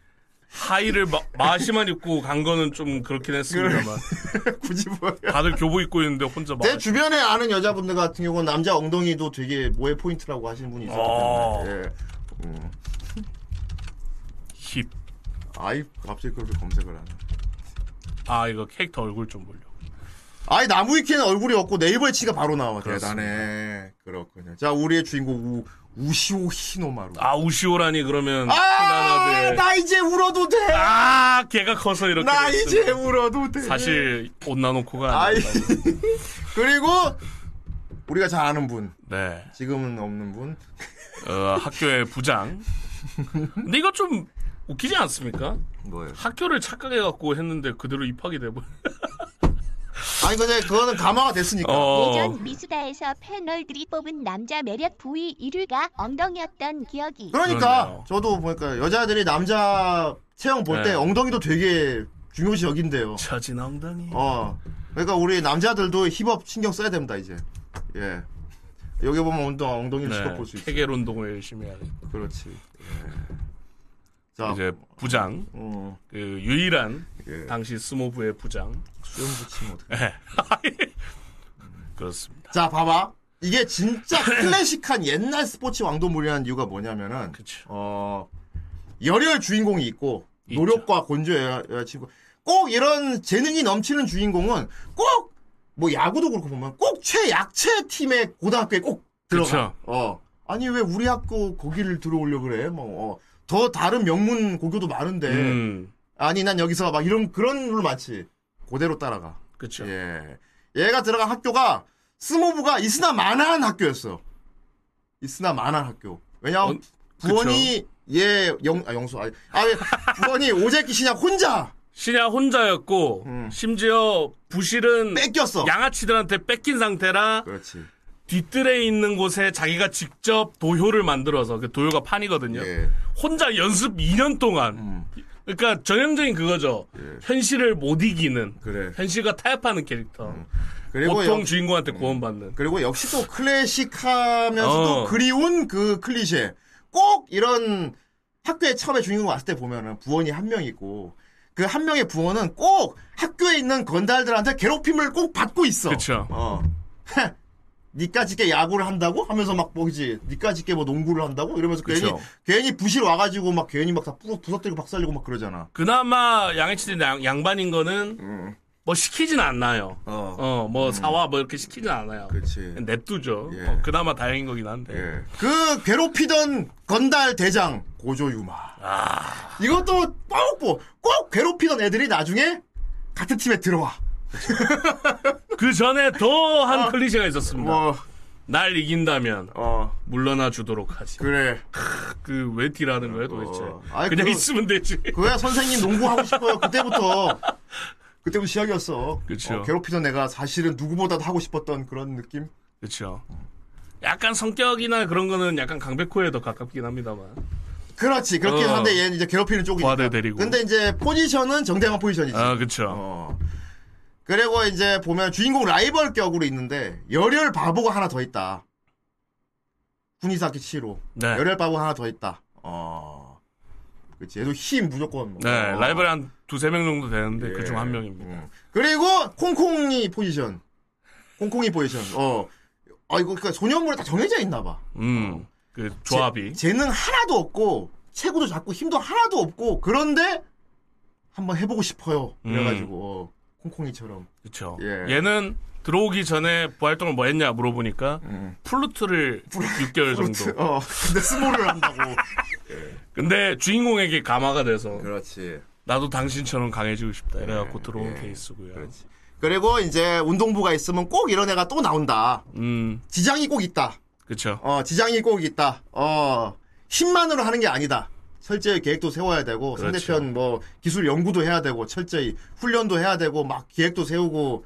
하의를 마, 마와시만 입고 간 거는 좀 그렇긴 했습니다만 굳이 뭐야. 다들 교복 입고 있는데 혼자 막제 주변에 아는 여자분들 같은 경우는 남자 엉덩이도 되게 모에 포인트라고 하시는 분이 있었기 어. 때문에. 예. 음. 힙. 아이, 갑자기 그렇게 검색을 하네. 아 이거 캐릭터 얼굴 좀 보려고. 아이, 나무위키는 얼굴이 없고 네이버에 치가 바로 나와. 그렇습니다. 대단해. 그렇군요. 자, 우리의 주인공 우, 우시오 히노마루. 아 우시오라니 그러면 아. 나 이제 울어도 돼. 아 걔가 커서 이렇게 나 됐어. 이제 울어도 돼. 사실 온나노코가 아이. 그리고 우리가 잘 아는 분. 네 지금은 없는 분. 어, 학교의 부장 근데 이거 좀 웃기지 않습니까? 뭐예요? 학교를 착각해갖고 했는데 그대로 입학이 돼버 아니 근데 그거는 감화가 됐으니까. 어. 예전 미수다에서 패널들이 뽑은 남자 매력 부위 1위가 엉덩이였던 기억이. 그러니까 그러네요. 저도 보니까 여자들이 남자 체형 볼 때 네. 엉덩이도 되게 중요시 여긴대요. 처진 엉덩이 어. 그러니까 우리 남자들도 힙업 신경 써야 됩니다 이제. 예. 여기 보면 엉덩 엉덩이를 실컷 볼수 있어. 케겔 운동을 열심히 해야 돼. 그렇지. 예. 자, 이제 부장 어, 그 유일한 예. 당시 스모부의 부장 수염 붙이면 어떡해. 네. 그렇습니다. 자, 봐봐. 이게 진짜 클래식한 옛날 스포츠 왕도물이라는 이유가 뭐냐면은 그쵸. 어 열혈 주인공이 있고 있죠. 노력과 건조해야 치고 꼭 이런 재능이 넘치는 주인공은 꼭 뭐 야구도 그렇고 보면 꼭 최약체 팀의 고등학교에 꼭 들어가. 그쵸. 어 아니 왜 우리 학교 거기를 들어오려 그래? 뭐 어, 더 다른 명문 고교도 많은데 음, 아니 난 여기서 막 이런 그런 룰 많지. 그대로 따라가. 그쵸. 예. 얘가 들어간 학교가 스모부가 있으나 마나한 학교였어. 있으나 마나한 학교. 왜냐면 어, 부원이 얘 영, 아, 영수, 아니, 아, 왜 부원이 오재키 신약 혼자 신야 혼자였고 음. 심지어 부실은 뺏겼어. 양아치들한테 뺏긴 상태라 그렇지. 뒷뜰에 있는 곳에 자기가 직접 도효를 만들어서 그 도효가 판이거든요. 예. 혼자 연습 2년 동안. 음. 그러니까 전형적인 그거죠. 예. 현실을 못 이기는 그래. 현실과 타협하는 캐릭터. 그리고 보통 역, 주인공한테 구원받는. 그리고 역시 또 클래식하면서도 어. 그리운 그 클리셰. 꼭 이런 학교에 처음에 주인공 왔을 때 보면은 부원이 한 명이고 그 한 명의 부원은 꼭 학교에 있는 건달들한테 괴롭힘을 꼭 받고 있어. 그쵸. 어. 니까짓게 야구를 한다고 하면서 막 뭐지 니까짓게 뭐 농구를 한다고 이러면서 괜히 그쵸. 괜히 부실 와가지고 막 괜히 막 다 부서뜨리고 박살내고 막 그러잖아. 그나마 양아치들 양, 양반인 거는 뭐 시키진 않나요. 음. 어. 어, 뭐 사와 뭐 이렇게 시키진 않아요. 그렇지. 냅두죠. 예. 어, 그나마 다행인 거긴 한데. 예. 그 괴롭히던 건달 대장 고조유마. 아. 이것도 꼭, 뭐, 꼭 괴롭히던 애들이 나중에 같은 팀에 들어와. 그 전에 더 한 클리셰가 있었습니다. 뭐, 날 이긴다면 어, 물러나 주도록 하지. 그래. 그 왜 딜하는 거야 도대체? 어. 아이, 그냥 그거- 있으면 되지. 그거야 선생님 농구하고 싶어요. 그때부터. 그때부터 시작이었어. 그쵸. 어, 괴롭히던 애가 사실은 누구보다도 하고 싶었던 그런 느낌? 그렇죠. 약간 성격이나 그런 거는 약간 강백호에 더 가깝긴 합니다만. 그렇지. 그렇긴 어. 한데 얘는 이제 괴롭히는 쪽이니까. 과대 데리고. 근데 이제 포지션은 정대만 포지션이지. 아. 어. 그리고 이제 보면 주인공 라이벌 격으로 있는데 열혈 바보가 하나 더 있다. 군이사키 치로. 네. 열혈 바보 하나 더 있다. 어. 그치. 얘도 힘 무조건. 뭐. 네, 어. 라이벌이 한 두세 명 정도 되는데 예. 그중 한 명입니다. 음. 그리고 콩콩이 포지션. 콩콩이 포지션. 어. 아 이거 그러니까 소년물에 다 정해져 있나 봐. 음, 그 조합이. 재, 능 하나도 없고 체구도 작고 힘도 하나도 없고 그런데 한번 해보고 싶어요. 그래가지고 어, 콩콩이처럼. 그쵸. 예. 얘는 들어오기 전에 부활동을 뭐 했냐 물어보니까 음. 플루트를 6개월 정도. 어. 근데 스모를 한다고. 근데 주인공에게 감화가 돼서 그렇지. 나도 당신처럼 강해지고 싶다. 이래갖고 예, 들어온 예. 케이스고요. 그렇지. 그리고 이제 운동부가 있으면 꼭 이런 애가 또 나온다. 음, 지장이 꼭 있다. 그쵸. 어, 지장이 꼭 있다. 어, 힘만으로 하는 게 아니다. 철저히 계획도 세워야 되고 그렇죠. 상대편 뭐 기술 연구도 해야 되고 철저히 훈련도 해야 되고 막 기획도 세우고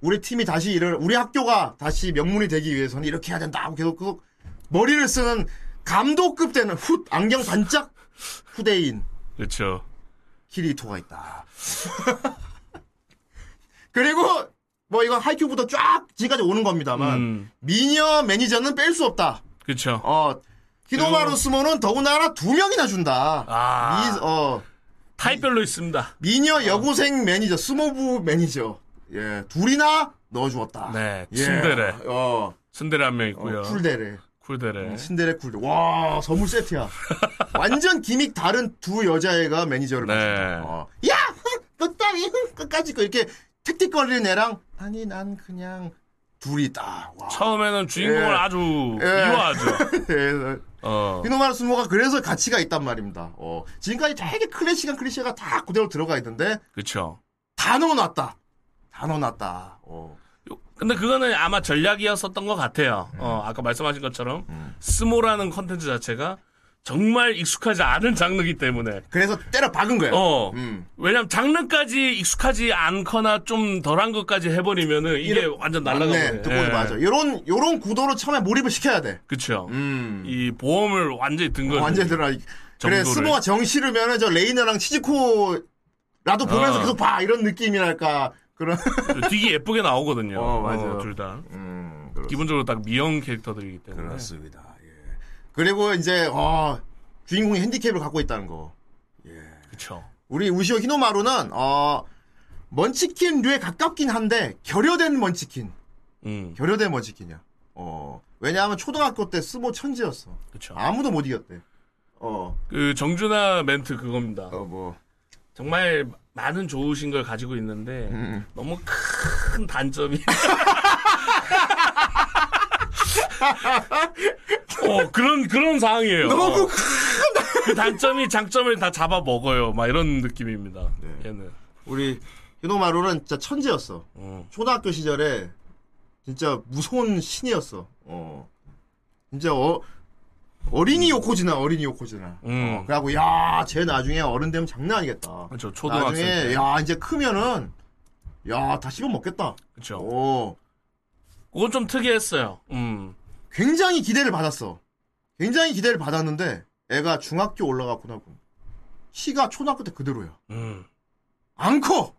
우리 팀이 다시 이를 우리 학교가 다시 명문이 되기 위해서는 이렇게 해야 된다 하고 계속 계속 머리를 쓰는 감독급 되는 훗 안경 반짝 후대인 그쵸. 키리토가 있다. 그리고 뭐 이건 하이큐부터 쫙 지금까지 오는 겁니다만 음, 미녀 매니저는 뺄 수 없다. 그쵸. 어 그리고- 스모는 더군다나 두 명이나 준다. 아, 미, 어 타입별로 있습니다. 미녀 여고생 매니저 스모부 매니저 예 둘이나 넣어주었다. 네, 예, 츤데레. 어, 츤데레 한명어 있고요. 쿨데레 쿨데레. 츤데레 쿨데 와 선물 세트야. 완전 gimmick 다른 두 여자애가 매니저를 네. 맡았다. 어. 야, 너 땅이 끝까지 거 이렇게 틱틱거리는 애랑 아니 난 그냥 둘이 딱. 와. 처음에는 주인공을 예. 아주 예. 미워하죠. 예, 어. 히노마루 스모가 그래서 가치가 있단 말입니다. 어, 지금까지 되게 클래식한 클리셰가 다 그대로 들어가 있는데 그쵸. 다 넣어놨다. 다 넣어놨다. 어. 요- 근데 그거는 아마 전략이었었던 것 같아요. 어, 아까 말씀하신 것처럼 스모라는 컨텐츠 자체가 정말 익숙하지 않은 장르기 때문에. 그래서 때려 박은 거야. 어. 음. 왜냐면 장르까지 익숙하지 않거나 좀 덜한 것까지 해버리면은 이게 이런- 완전 맞네. 날라가 버려. 듣고 맞아. 요런 요런 구도로 처음에 몰입을 시켜야 돼. 그쵸. 음. 이 보험을 완전히 든 거죠. 완전 들어. 그래. 스모가 정 싫으면은 저 레이나랑 치즈코라도 보면서 어. 계속 봐 이런 느낌이랄까 그런. 되게 예쁘게 나오거든요. 어, 맞아요. 둘 다. 음, 기본적으로 딱 미형 캐릭터들이기 때문에. 그렇습니다. 예. 그리고 이제 어, 주인공이 핸디캡을 갖고 있다는 거. 그쵸. 우리 우시오 히노마루는 어 munchkin류에 가깝긴 한데 결여된 먼치킨. 음, 결여된 munchkin이야. 어. 왜냐하면 초등학교 때 스모 천재였어. 그쵸. 아무도 못 이겼대. 어. 그 정준하 멘트 그겁니다. 어 뭐. 정말 많은 좋으신 걸 가지고 있는데 음. 너무 큰 단점이 어 그런 그런 상황이에요. 너무 어. 그 단점이 장점을 다 잡아 먹어요. 막 이런 느낌입니다. 네. 얘는. 우리 히노마루는 진짜 천재였어. 어. 초등학교 시절에 진짜 무서운 신이었어. 어. 진짜 어 어린이 요코즈나 어린이 요코즈나. 음. 어, 그래갖고 야 쟤 나중에 어른 되면 장난 아니겠다. 그렇죠. 초등학생 나중에 때. 야 이제 크면은 야 다 씹어 먹겠다. 그렇죠. 오 그건 좀 특이했어요. 음. 굉장히 기대를 받았어. 굉장히 기대를 받았는데 애가 중학교 올라갔고 나고 키가 초등학교 때 그대로야. 음. 안 커.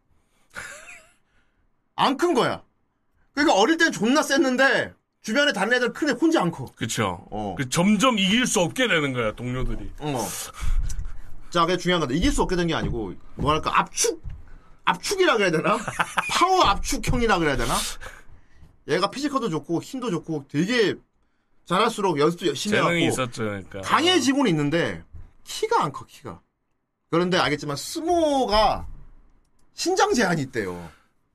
안 큰 거야. 그러니까 어릴 땐 존나 셌는데 주변에 다른 애들 큰 애 혼자 안 커. 그렇죠. 어. 그 점점 이길 수 없게 되는 거야, 동료들이. 어. 자, 그게 중요한 건데 이길 수 없게 된 게 아니고 뭐랄까 압축 압축이라 그래야 되나? 파워 압축형이라 그래야 되나? 얘가 physical도 좋고 힘도 좋고 되게 잘할수록 연습도 열심히 해갖고 있었죠, 그러니까. 강해지고는 있는데 키가 안 커 키가. 그런데 알겠지만 스모가 신장 제한이 있대요.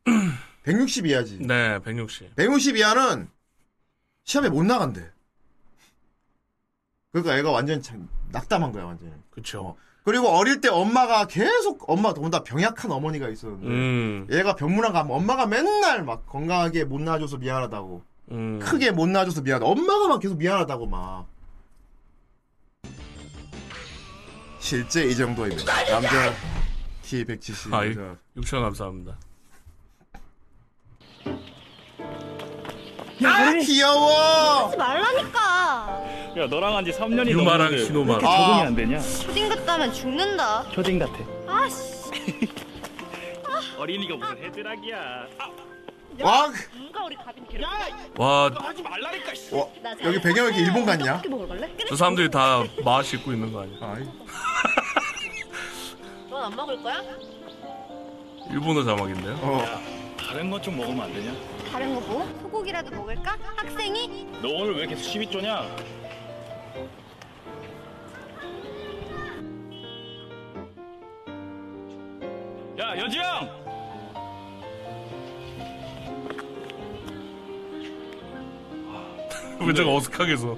160 이하지. 네, 160. 160 이하는 시합에 못 나간대. 그러니까 애가 완전 참 낙담한 거야 완전. 히 그쵸. 그리고 어릴 때 엄마가 계속 엄마 더군다 병약한 어머니가 있었는데 음. 얘가 병문안 가면 엄마가 맨날 막 건강하게 못 낳아줘서 미안하다고 음. 크게 못 낳아줘서 미안하다 엄마가 막 계속 미안하다고 막 실제 이 정도입니다 남자 키 170 아, 여자 6천 감사합니다. 아 귀여워. 하지 말라니까. 야 너랑 한 지 3년이 유마랑 넘는데. 왜 이렇게 적응이 아. 안 되냐? 초딩 같다면 죽는다. 초딩 같아. 아씨. 어린이가 무슨 헤드락이야. 아, 와, 누가 우리 가빈 괴롭? 와, 하지 말라니까. 씨. 와 여기 배경이 이렇게 일본 같냐? 어떻게 먹으러 갈래? 저 사람들이 다 마을 싣고 있는 거 아니야? 아이, 넌 안 먹을 거야? 일본어 자막인데요? 어. 다른 것 좀 먹으면 안 되냐? 다른 거 뭐? 소고기라도 먹을까? 학생이? 너 오늘 왜 계속 시비 쪼냐? 야 여지영! 왜 저거 어색하게서.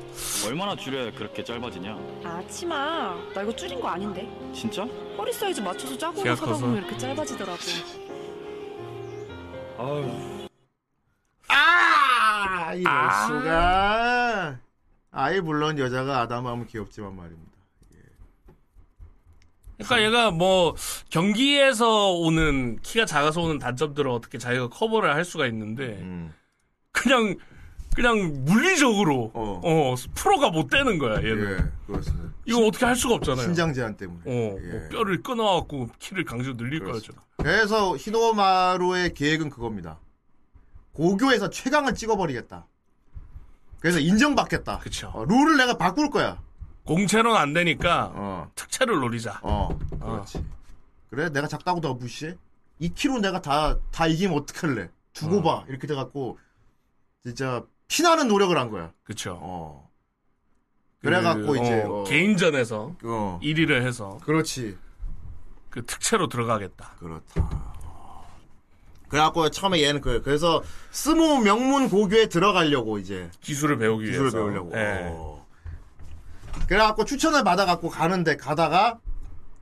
얼마나 줄여야 그렇게 짧아지냐? 아 치마 나 이거 줄인 거 아닌데 진짜? 허리 사이즈 맞춰서 짜고 키가 사다 커서. 보면 이렇게 짧아지더라고 아유 아 이럴 수가. 아이 물론 여자가 아담하면 귀엽지만 말입니다. 그러니까 얘가 뭐 경기에서 오는 키가 작아서 오는 단점들을 어떻게 자기가 커버를 할 수가 있는데 음. 그냥 그냥 물리적으로 어. 어, 프로가 못 되는 거야 얘는. 예, 그렇습니다. 이거 어떻게 할 수가 없잖아요. 신장 제한 때문에. 어, 예. 뭐 뼈를 끊어갖고 키를 강제로 늘릴 거죠. 그래서 히노마루의 계획은 그겁니다. 고교에서 최강을 찍어버리겠다. 그래서 인정받겠다. 그쵸. 어, 룰을 내가 바꿀 거야. 공채로는 안 되니까 어, 특채를 노리자. 어, 그렇지. 그래, 내가 작다고 더 무시해? 2kg 내가 다, 다 이기면 어떡할래? 두고 어. 봐. 이렇게 돼갖고, 진짜, 피나는 노력을 한 거야. 그쵸. 어. 그래갖고 그, 이제, 어, 어, 개인전에서 어, 1위를 해서 그렇지. 그 특채로 들어가겠다. 그렇다. 그래갖고 처음에 얘는 그 그래서 스모 명문 고교에 들어가려고 이제 기술을 배우기 기술을 위해서. 배우려고. 예. 어. 그래갖고 추천을 받아갖고 가는데 가다가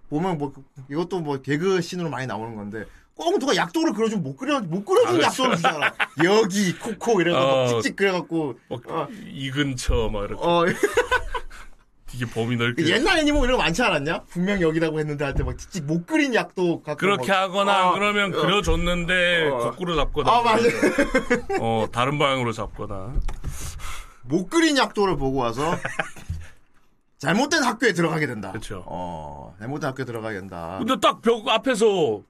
보면 뭐 이것도 뭐 개그 씬으로 많이 나오는 건데 꼭 누가 약도를 그려주면 못 그려 못 그려주는 아, 약도를 주잖아. 여기 코코 이래갖고 어. 찍찍 그래갖고 뭐, 어. 이 근처 막 이렇게 어 되게 범위 넓게 그 옛날 애니모 이런 거 많지 않았냐? 분명 여기라고 했는데 할 때 막 찍찍 못 그린 약도 갖고 그렇게 막- 하거나 어, 그러면 어. 그려줬는데 어. 거꾸로 잡거나 아 맞아. 어 다른 방향으로 잡거나 못 그린 약도를 보고 와서 잘못된 학교에 들어가게 된다. 그쵸. 어, 잘못된 학교에 들어가게 된다. 근데 딱 벽 앞에서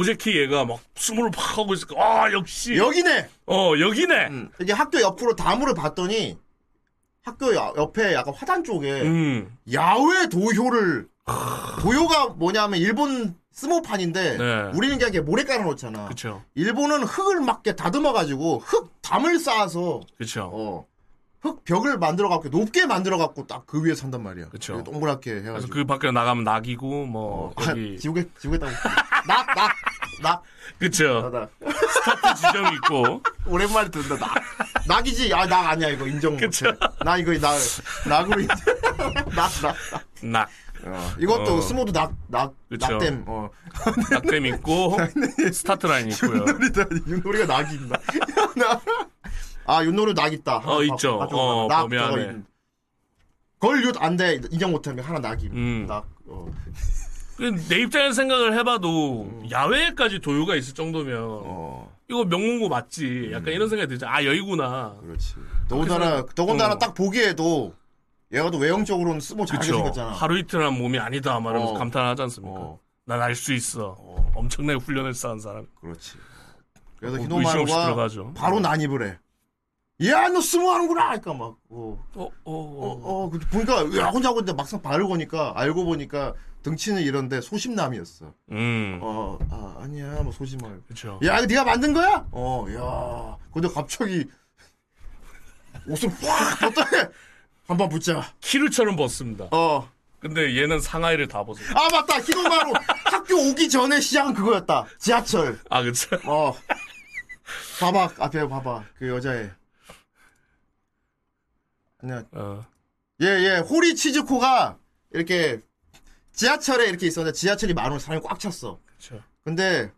오제키 얘가 막 숨을 팍 하고 있을까 아 역시. 여기네. 어 여기네. 음, 이게 학교 옆으로 다물을 봤더니 학교 여- 옆에 약간 화단 쪽에 음. 야외 도효를 도효가 뭐냐면 일본 스모판인데 네. 우리는 그냥 이렇게 모래 깔아놓잖아. 그쵸. 일본은 흙을 막 이렇게 다듬어가지고 흙 담을 쌓아서 그쵸. 어, 흙 벽을 만들어 갖고 높게 만들어 갖고 딱 그 위에 산단 말이야. 이렇게 동그랗게 그래서 해가지고. 그 밖에 나가면 낙이고 뭐 어, 여기 지옥에 지옥에 따고 낙, 낙, 낙, 그쵸 낙. 스타트 지점 있고 오랜만에 듣는다. 낙. 낙이지. 아, 낙 아니야 이거 인정 못해. 그쵸. 나 이거 낙, 낙으로 인정. 낙, 낙. 낙. 낙 어, 이것도 어. 스모도 낙, 낙, 그쵸. 낙댐. 어. 낙댐 있고 스타트 라인 있고요 윷놀이다. 윷놀이가 낙이 있나? 낙. 아, 윷놀이 낙 있다. 어, 있죠. 어, 낙, 범위 안에. 있- 걸윷 안 돼. 인정 못 하면 하나 낙이. 음. 낙. 어. 내 입장에서 생각을 해봐도 음. 야외까지 도요가 있을 정도면 어. 이거 명문고 맞지 약간 이런 생각이 들죠 아 여기구나 그렇지. 더군다나, 더군다나 어. 딱 보기에도 얘가 또 외형적으로는 잘하게 그쵸 생겼잖아. 하루 이틀 한 몸이 아니다 말하면서 어. 감탄하지 않습니까 어. 난알 수 있어 어. 엄청나게 훈련을 쌓은 사람 그렇지. 그래서 뭐 히노마루가 들어가죠 바로 난입을 해. 야, 너 스모 하는구나! 그러니까 막, 어, 어, 어, 어, 어. 어, 그 보니까, 야, 혼자 하고 있는데 막상 바르고 보니까, 알고 보니까, 등치는 이런데 소심남이었어. 음 어, 아, 아니야, 뭐 소심할. 그쵸 야, 이거 네가 만든 거야? 어, 야. 근데 갑자기, 옷을 확 벗더니, 한번 붙자. 키루처럼 벗습니다 어. 근데 얘는 상하이를 다 벗어 아, 맞다. 히노마루 학교 오기 전에 시작은 그거였다. 지하철. 아 그쵸 어. 봐봐, 앞에 봐봐. 그 여자애. 아니야. 어. 예, 예. 호리 치즈코가 이렇게 지하철에 이렇게 있었는데 지하철이 많으면 사람이 꽉 찼어. 그쵸 근데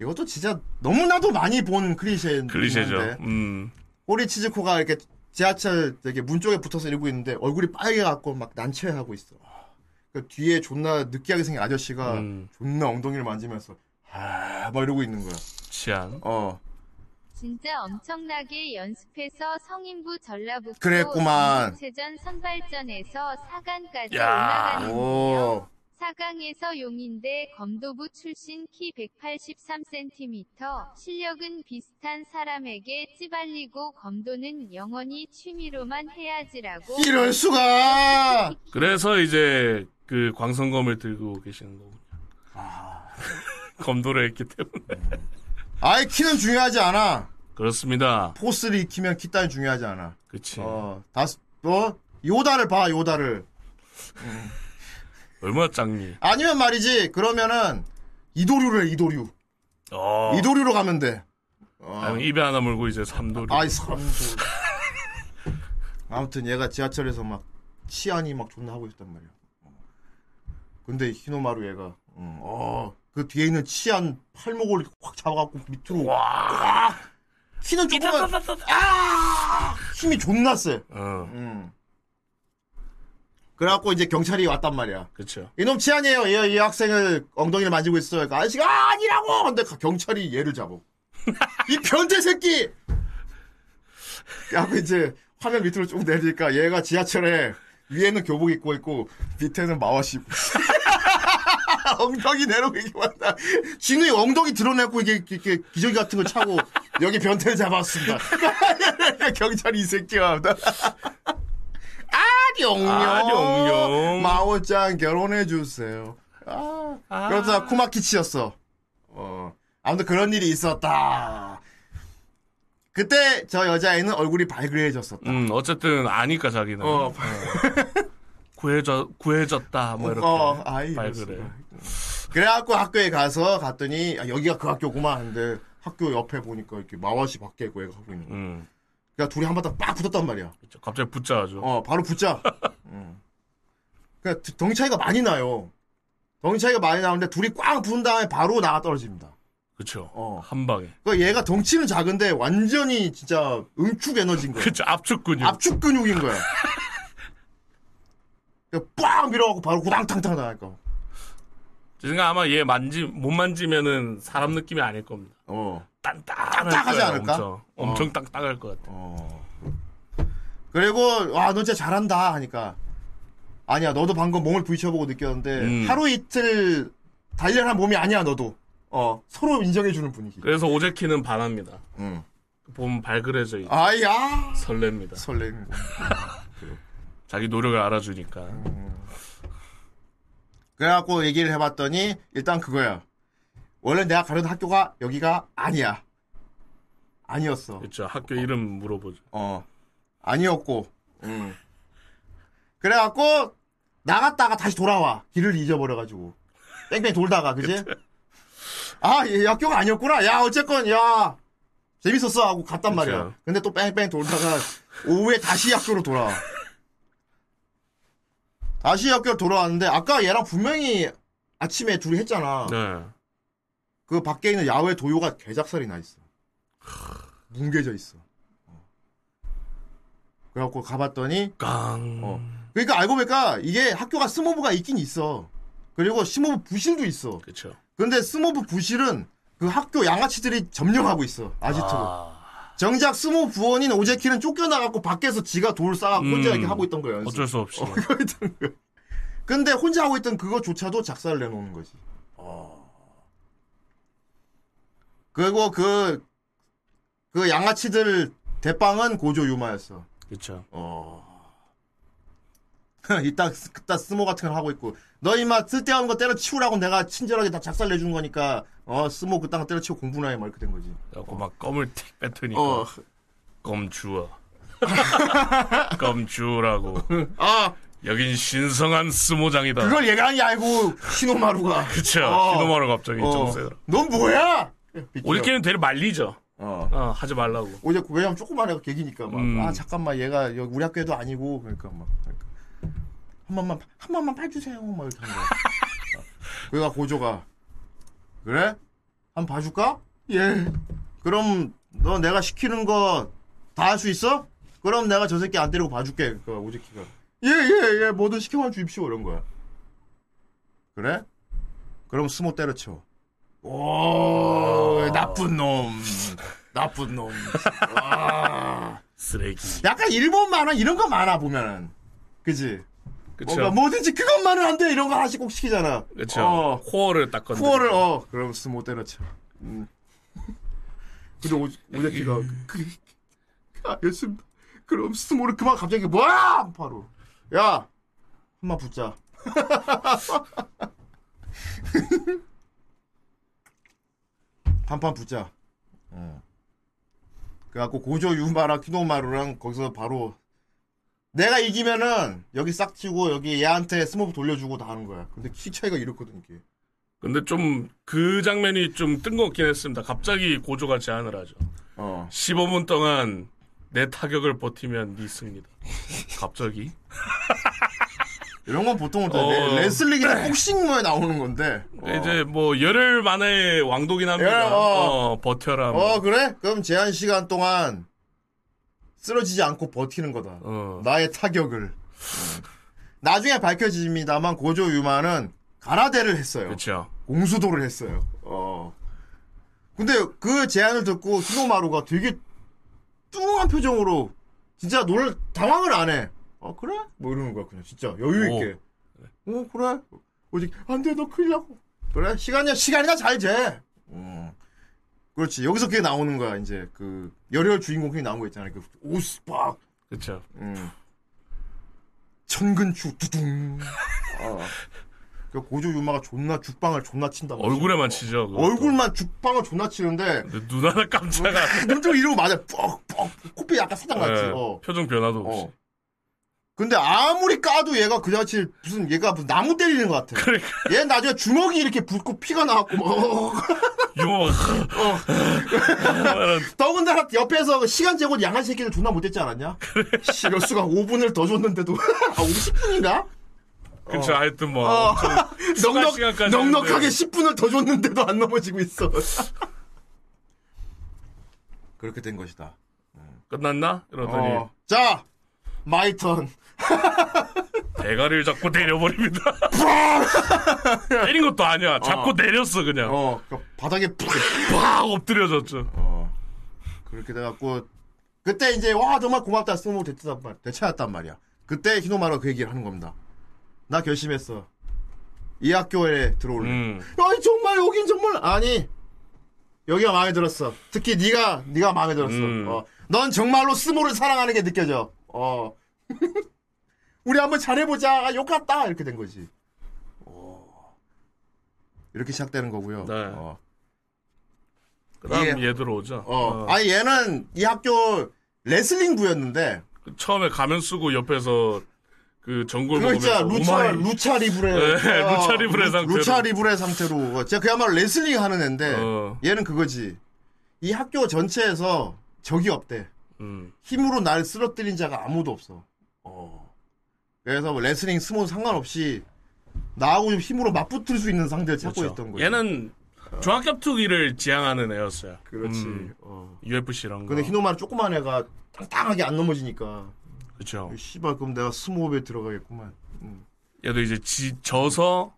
이것도 진짜 너무나도 많이 본 클리셰인데. 클리셰죠 음 호리 치즈코가 이렇게 지하철 되게 문 쪽에 붙어서 이러고 있는데 얼굴이 빨개 갖고 막 난처해하고 있어. 그 뒤에 존나 느끼하게 생긴 아저씨가 음. 존나 엉덩이를 만지면서 아, 막 이러고 있는 거야. 치안 어. 진짜 엄청나게 연습해서 성인부 전라북도 그랬구만. 체전 선발전에서 4강까지 야. 올라가는 오. 4강에서 용인대 검도부 출신 키 183cm, 실력은 비슷한 사람에게 찌발리고 검도는 영원히 취미로만 해야지라고. 이럴 수가! 그래서 이제 그 광선검을 들고 계시는 거군요. 아. 검도를 했기 때문에. 아예 키는 중요하지 않아. 그렇습니다. 포스를 익히면 키 따위 중요하지 않아. 그치. 어, 다스, 어? 요다를 봐, 요다를. 얼마나 작니? 아니면 말이지, 그러면은, 이도류를 해, 이도류. 어. 이도류로 가면 돼. 아니면 입에 하나 물고 이제 삼도류. 아이, 삼도. 아무튼 얘가 지하철에서 막, 치안이 막 존나 하고 있단 말이야. 어. 근데 히노마루 얘가, 음, 어, 그 뒤에 있는 치안 팔목을 확 잡아갖고 밑으로, 와! 키는 조금만, 아! 힘이 존나 세. 어. 음. 그래갖고 이제 경찰이 왔단 말이야. 그쵸. 이놈 치안이에요. 얘, 이 학생을 엉덩이를 만지고 있어요. 그러니까 아저씨가 아, 아니라고! 근데 경찰이 얘를 잡아. 이 변태 새끼! 그래갖고 이제 화면 밑으로 쭉 내리니까 얘가 지하철에 위에는 교복 입고 있고 밑에는 마와시 있어. 엉덩이 내려고 이게 왔다. 진우이 엉덩이 드러내고 이게 이렇게 기저귀 같은 거 차고 여기 변태를 잡았습니다. 경찰이 이 새끼야. 아룡룡. 아룡룡. 마오짱 결혼해 주세요. 아. 그러다 쿠마키치였어. 어. 아무튼 그런 일이 있었다. 그때 저 여자애는 얼굴이 발그레해졌었다. 음, 어쨌든 아니까 자기는. 어. 구해져, 구해졌다. 뭐 이렇게. 어, 아이, 발그레. 그래갖고 학교에 가서 갔더니 아, 여기가 그 학교구만 하는데 학교 옆에 보니까 이렇게 마와시 밖에 있고 애가 하고 있는 거야. 음. 그러니까 둘이 한바탕 빡 붙었단 말이야. 갑자기 붙자죠. 어, 바로 붙자. 음. 그러니까 덩 차이가 많이 나요. 덩 차이가 많이 나는데 둘이 꽝 붙은 다음에 바로 나가 떨어집니다. 그쵸. 어. 한 방에. 그러니까 얘가 덩치는 작은데 완전히 진짜 응축 에너지인 거야. 그쵸. 압축 근육. 압축 근육인 거야. 그러니까 빡 밀어갖고 바로 구당탕탕 나니까. 제 생각 아마 얘 만지, 못 만지면은 사람 느낌이 아닐 겁니다. 어. 딱딱하지 거예요, 않을까? 엄청, 엄청 어. 딱딱할 것 같아. 어. 그리고 와너 진짜 잘한다 하니까 아니야 너도 방금 몸을 부딪혀보고 느꼈는데 음. 하루 이틀 단련한 몸이 아니야 너도 어 서로 인정해주는 분위기 그래서 오제키는 반합니다. 응. 보면 발그레져 있고. 아야 설렙니다. 거 자기 노력을 알아주니까. 그래갖고 얘기를 해봤더니 일단 그거야 원래 내가 가려던 학교가 여기가 아니야. 아니었어. 그쵸. 학교 이름 물어보죠. 어 아니었고. 음. 그래갖고 나갔다가 다시 돌아와. 길을 잊어버려가지고. 뺑뺑 돌다가 그지? 아 이 학교가 아니었구나. 야 어쨌건 야. 재밌었어 하고 갔단 그쵸. 말이야. 근데 또 뺑뺑 돌다가 오후에 다시 학교로 돌아와 다시 학교로 돌아왔는데 아까 얘랑 분명히 아침에 둘이 했잖아 네. 그 밖에 있는 야외 土俵가 개작살이 나 있어. 뭉개져 있어. 어. 그래갖고 가봤더니 깡. 어. 그러니까 알고 보니까 이게 학교가 스모부가 있긴 있어. 그리고 스모부 부실도 있어. 그쵸. 근데 스모부 부실은 그 학교 양아치들이 점령하고 있어. 아지트로. 아, 정작 스모부 부원인 오제키는 쫓겨나갖고 밖에서 지가 돌 혼자 음. 이렇게 하고 있던. 연습. 어쩔 수 없이. 어, 있던 거야. 근데 혼자 하고 있던 그거조차도 작사를 내놓는 거지. 어. 그리고 그, 그 양아치들 대빵은 고조 유마였어. 그쵸. 어. 이따, 그따 스모 같은 걸 하고 있고. 너 이마 쓸데없는 거 때려치우라고 내가 친절하게 다 작살 내준 거니까, 어, 스모 그딴 거 때려치우고 공부나 해. 막 이렇게 된 거지. 그래갖고 막 껌을 틱 뱉으니까. 어. 껌 주워. 껌 주우라고. 아, 여긴 신성한 스모장이다. 그걸 예간이 알고, 신호마루가. 그쵸. 어. 히노마루 갑자기 어. 정세더라. 넌 뭐야? 우리끼리는 되게 말리죠. 어. 어, 하지 말라고. 어제 왜냐면 조그만 애가 개기니까 막, 음. 아, 잠깐만, 얘가 우리 학교에도 아니고, 그러니까 막, 그러니까. 한 번만, 한 번만 봐주세요. 막 이렇게 하는 거야. 어. 그래가 고조가, 그래? 한 번 봐줄까? 예. 그럼, 너 내가 시키는 거 다 할 수 있어? 그럼 내가 저 새끼 안 때리고 봐줄게. 그 오제키가. 예, 예, 예, 뭐든 시켜만 주십시오. 이런 거야. 그래? 그럼 스모 때려쳐. 오, 나쁜 놈. 나쁜 놈. 와. 쓰레기. 약간 일본 만화 이런 거 많아 보면은. 그지? 그쵸. 뭔가 뭐든지 그것만은 안 돼. 이런 거 하나씩 꼭 시키잖아. 그쵸. 어. 코어를 딱 건드. 코어를 어 그럼 스모 때려쳐. 음. 근데 오, 오제키가 그, 알겠습니다. 그럼 스모를 그만 갑자기 뭐야 바로 야 한마 붙자. 한판 붙자. 어. 그래갖고 고조 유마랑 히노마루랑 거기서 바로 내가 이기면은 여기 싹 치고 여기 얘한테 스모부 돌려주고 다 하는 거야. 근데 키 차이가 이렇거든 이게. 근데 좀 그 장면이 좀 뜬금없긴 했습니다. 갑자기 고조가 제안을 하죠. 어. 15분 동안 내 타격을 버티면 네 승리다. 갑자기? 이런 건 보통 어. 레, 레슬링이나 복싱모에 나오는 건데. 어. 이제 뭐 열흘 만에 왕도긴 합니다. 예, 어. 어, 버텨라. 뭐. 어 그래? 그럼 제한 시간 동안 쓰러지지 않고 버티는 거다. 어. 나의 타격을. 어. 나중에 밝혀집니다만 고조 유마는 가라데를 했어요. 그렇죠. 공수도를 했어요. 어. 근데 그 제안을 듣고 히노마루가 되게 뚱한 표정으로 진짜 놀 당황을 안 해. 어 그래? 뭐 이러는 거야 그냥 진짜 여유 있게. 어 그래? 오직 안돼 너 큰일 나고. 그래 시간이야 시간이나 잘 재. 음. 그렇지 여기서 그게 나오는 거야 이제 그 열혈 주인공 그게 나온 거 있잖아요. 그 오스박. 그렇죠. 음. 천근추 두둥. 어. 그 고조 유마가 존나 죽방을 존나 친다. 얼굴에만 치죠. 그것도. 얼굴만 죽방을 존나 치는데 눈 하나 깜짝아. 눈좀 이러고 맞아. 뻑뻑 코피 약간 사장 났지. 예, 어. 표정 변화도 없이. 어. 근데 아무리 까도 얘가 그 자체 무슨 얘가 무슨 나무 때리는 것 같아. 그러니까. 얘 나중에 주먹이 이렇게 붓고 피가 나왔고 막. 어. 유머. 더군다나 옆에서 시간 재고 양한 새끼들 존나 못했지 않았냐? 씨, 몇 수가 5분을 더 줬는데도 아 50분인가? 그쵸, 하여튼 뭐. 어. 넉넉, 시간까지 넉넉하게 했는데. 10분을 더 줬는데도 안 넘어지고 있어. 그렇게 된 것이다. 끝났나? 이러더니 어. 자, 마이 턴. 대가리를 잡고 내려버립니다. 때린 것도 아니야. 잡고 어. 내렸어 그냥. 어, 그 바닥에 팍 엎드려졌죠. 어. 그렇게 돼갖고 그때 이제 와 정말 고맙다 스모 대체단 말 대체했단 말이야. 그때 히노마루가 그 얘기를 하는 겁니다. 나 결심했어. 이 학교에 들어올래. 음. 아니 정말 여긴 정말 아니 여기가 마음에 들었어. 특히 네가 네가 마음에 들었어. 음. 어. 넌 정말로 스모를 사랑하는 게 느껴져. 어. 우리 한번 잘해보자. 아, 욕 같다 이렇게 된 거지. 어. 이렇게 시작되는 거고요. 네. 어. 그다음 예. 얘 들어오죠. 어. 어. 아니 얘는 이 학교 레슬링 부였는데 그 처음에 가면 쓰고 옆에서 그 전골 그거 먹으면서 lucha. lucha libre 네, 어, lucha libre lu- 상태로. lucha libre 상태로 어, 제가 그야말로 레슬링 하는 애인데 어. 얘는 그거지 이 학교 전체에서 적이 없대 음. 힘으로 날 쓰러뜨린 자가 아무도 없어 어. 그래서 뭐 레슬링 스모 상관없이 나하고 좀 힘으로 맞붙을 수 있는 상대를 찾고 그렇죠. 있던 거지 얘는 종합격 투기를 지향하는 애였어요. 그렇지 음, 어. UFC 이런 거. 근데 히노마루 조그만 애가 땅땅하게 안 넘어지니까 그렇죠. 씨발 그럼 내가 스모부에 들어가겠구만 음. 얘도 이제 지, 져서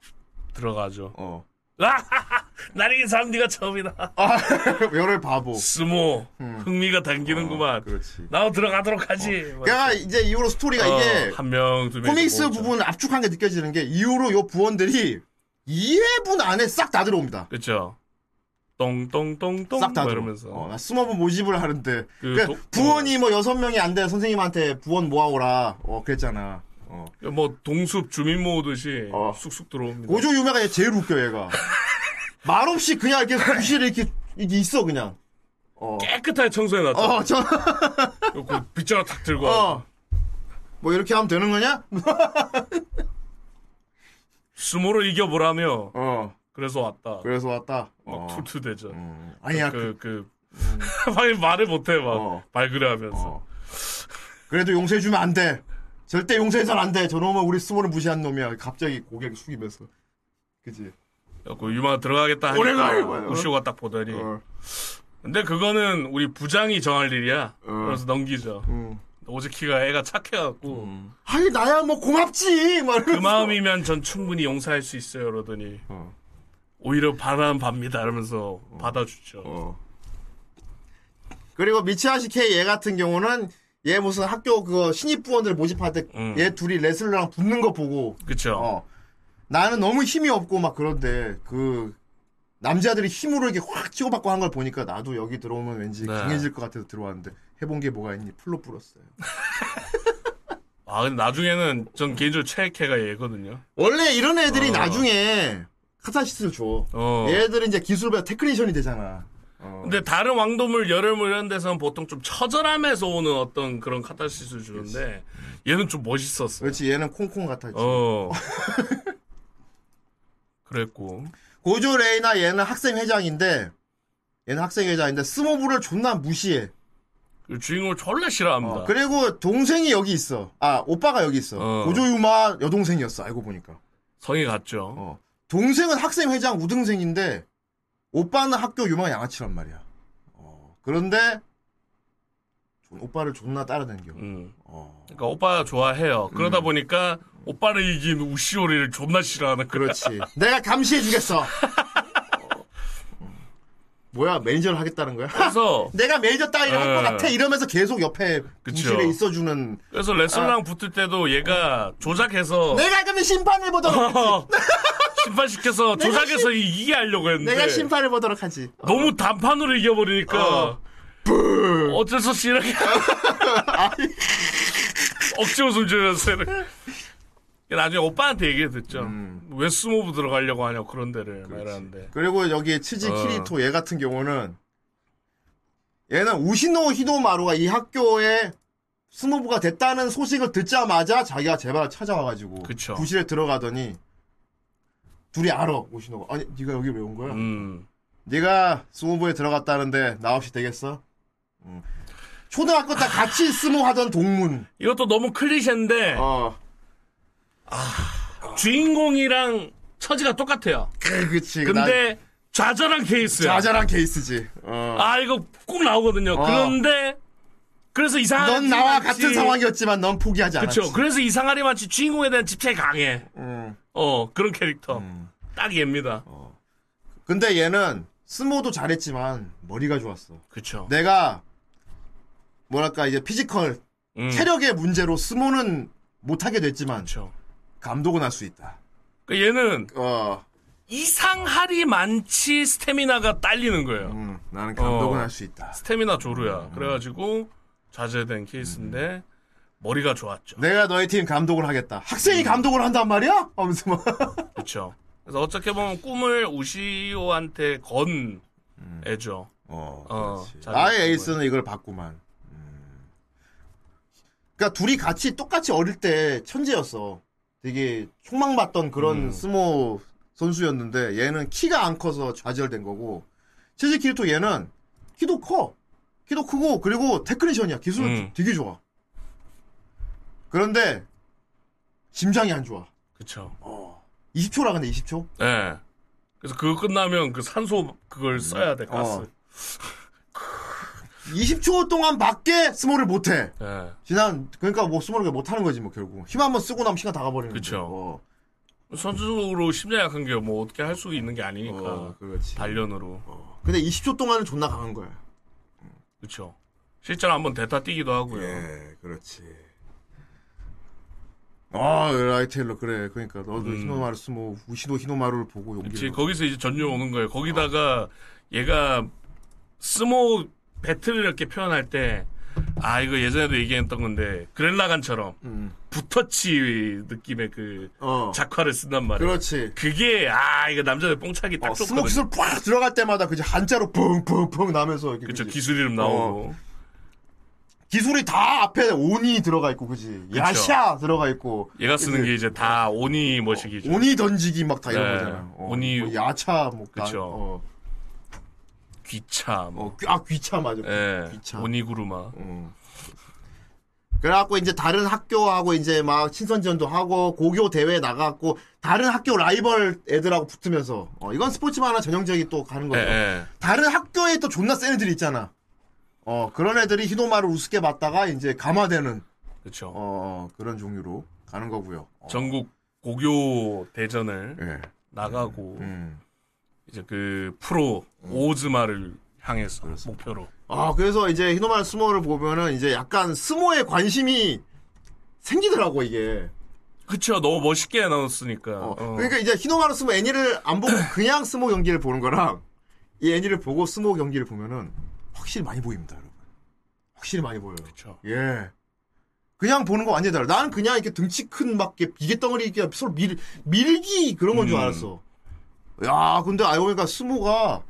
들어가죠. 어. 날 이긴 사람 네가 처음이다. 아, 열을 바보. 스모 흥미가 당기는구만. 어, 그렇지. 나도 들어가도록 하지. 그러니까 이제 이후로 스토리가 어, 이게 한 명, 두 명. comics 부분 압축한 게 느껴지는 게 이후로 요 부원들이 2회분 안에 싹 다 들어옵니다. 그렇죠. 똥똥똥똥 싹다뭐 들어. 이러면서. 어, 나 스모부 모집을 하는데 그 그러니까 도- 부원이 뭐 여섯 명이 안 돼 선생님한테 부원 모아오라. 어 그랬잖아. 어. 뭐 동숲 주민 모으듯이 쑥쑥 들어옵니다. 고조 유메가 얘 제일 웃겨 얘가. 말 없이 그냥 이렇게 부실에 이렇게, 이렇게 있어 그냥. 어. 깨끗하게 청소해 놨죠. 어, 저, 그 빗자루 탁 들고. 어. 뭐 이렇게 하면 되는 거냐? 스모로 이겨보라며. 어. 그래서 왔다. 그래서 왔다. 막 어. 툴툴대죠. 아니야, 그, 그, 그, 말을 못해, 막. 어. 발그레 하면서. 그래도 용서해주면 안 돼. 절대 용서해선 안 돼. 저놈은 우리 스모를 무시한 놈이야. 갑자기 고개를 숙이면서. 그지? 그 유마 들어가겠다 오래가, 하니까. 우쇼가 딱 보더니. 어. 근데 그거는 우리 부장이 정할 일이야. 그래서 넘기죠. 음. 오즈키가 애가 착해갖고. 아니, 나야 뭐 고맙지! 막그 이러면서. 마음이면 전 충분히 용서할 수 있어요. 그러더니. 오히려 바라는 밥니다. 이러면서 받아주죠. 어. 그리고 미츠하시 케이 얘 같은 경우는 얘 무슨 학교 그거 신입 부원들 모집할 때얘 음. 둘이 레슬러랑 붙는 거 보고 그쵸. 어, 나는 너무 힘이 없고 막 그런데 그 남자들이 힘으로 이렇게 확 치고받고 한 걸 보니까 나도 여기 들어오면 왠지 네. 강해질 것 같아서 들어왔는데 해본 게 뭐가 있니 풀로 불었어요. 아, 근데 나중에는 전 개인적으로 최애캐가 얘거든요. 원래 이런 애들이 어. 나중에 카타르시스를 줘. 어. 얘들은 이제 기술보다 technician이 되잖아. 어. 근데 다른 왕도물 열혈물 이런 데서는 보통 좀 처절함에서 오는 어떤 그런 카타시스를 주는데 얘는 좀 멋있었어. 그렇지 얘는 콩콩 같았지. 어. 그랬고. 고조 레이나 얘는 학생 회장인데 얘는 학생 회장인데 스모부를 존나 무시해. 그 주인공을 졸라 싫어합니다. 어, 그리고 동생이 여기 있어. 아 오빠가 여기 있어. 어. 고조 유마 여동생이었어. 알고 보니까. 성이 같죠. 어. 동생은 학생 회장 우등생인데 오빠는 학교 유망 양아치란 말이야. 어, 그런데 존- 오빠를 존나 따라다녀. 음. 어. 그러니까 오빠 좋아해요. 그러다 음. 보니까 오빠를 이긴 우시오를 존나 싫어하는 거야. 그렇지. 내가 감시해 주겠어. 어. 뭐야 매니저를 하겠다는 거야? 그래서 내가 매니저 따위를 할것 어. 같아 이러면서 계속 옆에 부실에 있어주는 그래서 레슬러랑 붙을 때도 얘가 조작해서 아. 내가 그러면 심판을 보도록 하지. 심판 시켜서 내가 조작해서 이기게 하려고 했는데 내가 심판을 보도록 하지. 너무 단판으로 이겨버리니까 어. 어쩔 수 없이 이렇게 억지 웃음 지면서 이렇게. 나중에 오빠한테 얘기 듣죠. 음. 왜 스모브 들어가려고 하냐 그런 데를 막 이러는데 그리고 여기에 츠지 어. 키리히토 얘 같은 경우는 얘는 우시노 히도마루가 이 학교에 스모부가 됐다는 소식을 듣자마자 자기가 제발 찾아와가지고 그쵸. 부실에 들어가더니 둘이 알아 우시노가 아니 네가 여기 왜 온 거야? 음. 네가 스모부에 들어갔다는데 나 없이 되겠어? 음. 초등학교 때 같이 스모 하던 동문 이것도 너무 클리셰인데 어. 주인공이랑 처지가 똑같아요. 그, 그치 근데 좌절한 케이스야. 좌절한 케이스지 어. 아 이거 꼭 나오거든요. 어. 그런데 그래서 이상하리 넌 나와 마치- 같은 상황이었지만 넌 포기하지 않았지 그렇죠. 그래서 이상하리 마치 주인공에 대한 집착이 강해. 음. 어 그런 캐릭터. 딱 얘입니다. 근데 얘는 스모도 잘했지만 머리가 좋았어. 그렇죠. 내가 뭐랄까 이제 physical 음. 체력의 문제로 스모는 못하게 됐지만 그렇죠. 감독은 할 수 있다. 그러니까 얘는 어, 이상하리 많지 스태미나가 딸리는 거예요. 음, 나는 감독은 어. 할수 있다. 스태미나 조루야. 그래가지고 자제된 케이스인데 머리가 좋았죠. 내가 너희 팀 감독을 하겠다. 학생이 감독을 한단 말이야? 하면서 막 그렇죠. 그래서 어떻게 보면 꿈을 우시오한테 건 애죠. 어, 어, 그렇지. 나의. 에이스는 이걸 봤구만. 음. 그러니까 둘이 같이 똑같이 어릴 때 천재였어. 되게 촉망받던 그런 음. 스모 선수였는데 얘는 키가 안 커서 좌절된 거고 츠지 키리히토 얘는 키도 커. 키도 크고 그리고 테크니션이야. 기술 음. 되게 좋아. 그런데 심장이 안 좋아. 그렇죠. 20초라 근데 20초? 예. 그래서 그거 끝나면 그 산소 그걸 써야 돼 가스. 어. 20초 동안 밖에 스모를 못해. 예. 지난 그러니까 뭐 스모를 못하는 거지 뭐 결국 힘 한번 쓰고 나면 시간 다 가버리는 그쵸. 어. 선수적으로 심장 약한 게 뭐 어떻게 할 수 있는 게 아니니까. 어, 그렇지. 단련으로. 근데 20초 동안은 존나 강한 거야. 그렇죠. 실제로 한번 대타 뛰기도 하고요. 예, 그렇지. 아, 라이 테일러 그래. 그러니까 너도 음. 히노마루 스모 우시도 히노마루를 보고 그렇지. 용기를. 거기서 이제 전율 오는 거예요. 거기다가 얘가 스모 배틀을 이렇게 표현할 때, 아, 이거 예전에도 얘기했던 건데, 그렐라간처럼, 음. 붓터치 느낌의 그, 어. 작화를 쓴단 말이에요. 그렇지. 그게, 아, 이거 남자들 뽕차기 딱 어, 좋거든요. 스모 기술 팍 들어갈 때마다 그지 한자로 펑펑펑 나면서 이렇게 그쵸, 그지? 기술 이름 나오고. 어. 기술이 다 앞에 온이 들어가 있고 그지? 야샤 들어가 있고. 얘가 쓰는 그지? 게 이제 다 오니 머시기죠. 온이 던지기 막 다 이런 네. 거잖아. 어, 온이- 뭐 야차 뭐 다- 그쵸. 어, 귀차, 뭐. 어, 귀- 아 귀차 맞아. 예. 귀차. 오니구르마. 어. 그래갖고 이제 다른 학교하고 이제 막 친선전도 하고 고교 대회 나가고 다른 학교 라이벌 애들하고 붙으면서 어, 이건 스포츠만 하나 전형적이 또 가는 예, 거죠. 예. 다른 학교에 또 존나 센 애들이 있잖아. 어 그런 애들이 히도마를 우습게 봤다가 이제 감화되는 그쵸. 어 그런 종류로 가는 거고요. 어, 전국 고교 대전을 예. 나가고, 음. 이제 그 프로 오즈마를 향해서 목표로. 아, 그래서 이제 히노마루 스모를 보면은 이제 약간 스모에 관심이 생기더라고, 이게. 그쵸, 너무 멋있게 나왔으니까. 어. 그러니까 이제 히노마루 스모 애니를 안 보고 그냥 스모 경기를 보는 거랑 이 애니를 보고 스모 경기를 보면은 확실히 많이 보입니다, 여러분. 확실히 많이 보여요. 그쵸. 예. 그냥 보는 거 완전히 달라. 나는 그냥 이렇게 등치 큰 막 이렇게 비계 덩어리 이렇게 서로 밀, 밀기 그런 건줄 음. 알았어. 야, 근데 알고 보니까 스모가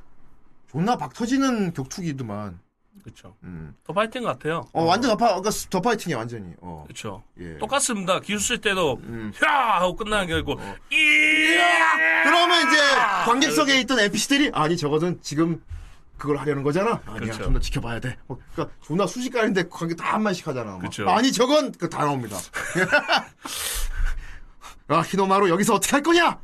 존나 박 터지는 격투기더만. 그쵸. 음. 더 파이팅 같아요. 어, 완전 더, 파, 그러니까 더 파이팅이야, 완전히. 어. 그쵸. 예. 똑같습니다. 기술 쓸 때도, 야! 하고 끝나는 게 아니고, 이야! 그러면 이제 관객석에 있던 NPC들이 아니 저거는 지금 그걸 하려는 거잖아. 아니야 그렇죠. 좀더 지켜봐야 돼. 어, 그러니까 존나 순식간인데 관객 다 한마디씩 하잖아. 막. 그렇죠. 아니 저건 그다 나옵니다. 아 히노마루 여기서 어떻게 할 거냐?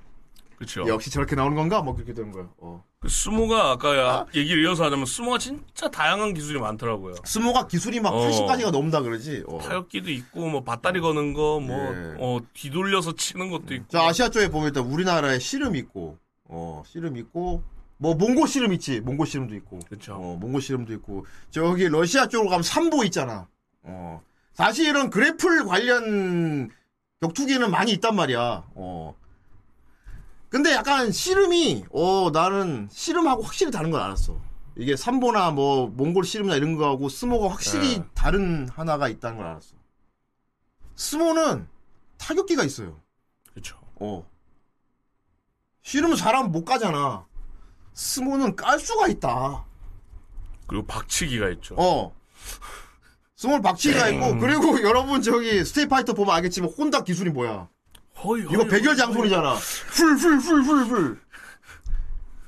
그쵸. 역시 저렇게 나오는 건가? 뭐 그렇게 되는 거야. 어. 그 스모가 아까 야 얘기를 이어서 하자면 스모가 진짜 다양한 기술이 많더라고요. 스모가 기술이 막 어. 80가지가 넘다 그러지. 어. 타격기도 있고 뭐 밧다리 거는 거뭐 예. 어, 뒤돌려서 치는 것도 있고. 저 아시아 쪽에 보면 일단 우리나라에 씨름 있고, 어, 씨름 있고, 뭐, 몽고 씨름 있지. 몽고 씨름도 있고. 그쵸. 어, 몽고 씨름도 있고. 저기 러시아 쪽으로 가면 삼보 있잖아. 어. 사실은 그래플 관련 격투기는 많이 있단 말이야. 어. 근데 약간 씨름이, 어, 나는 씨름하고 확실히 다른 걸 알았어. 이게 삼보나 뭐, 몽골 씨름이나 이런 거하고 스모가 확실히 네. 다른 하나가 있다는 걸 알았어. 스모는 타격기가 있어요. 그쵸. 어. 씨름은 사람 못 까잖아. 스모는 깔 수가 있다. 그리고 박치기가 있죠. 어. 스모 박치기가 있고, 음. 그리고 여러분 저기 Street Fighter 보면 알겠지만 혼다 기술이 뭐야. 허이, 이거 백열장수잖아. 훌훌훌훌훌.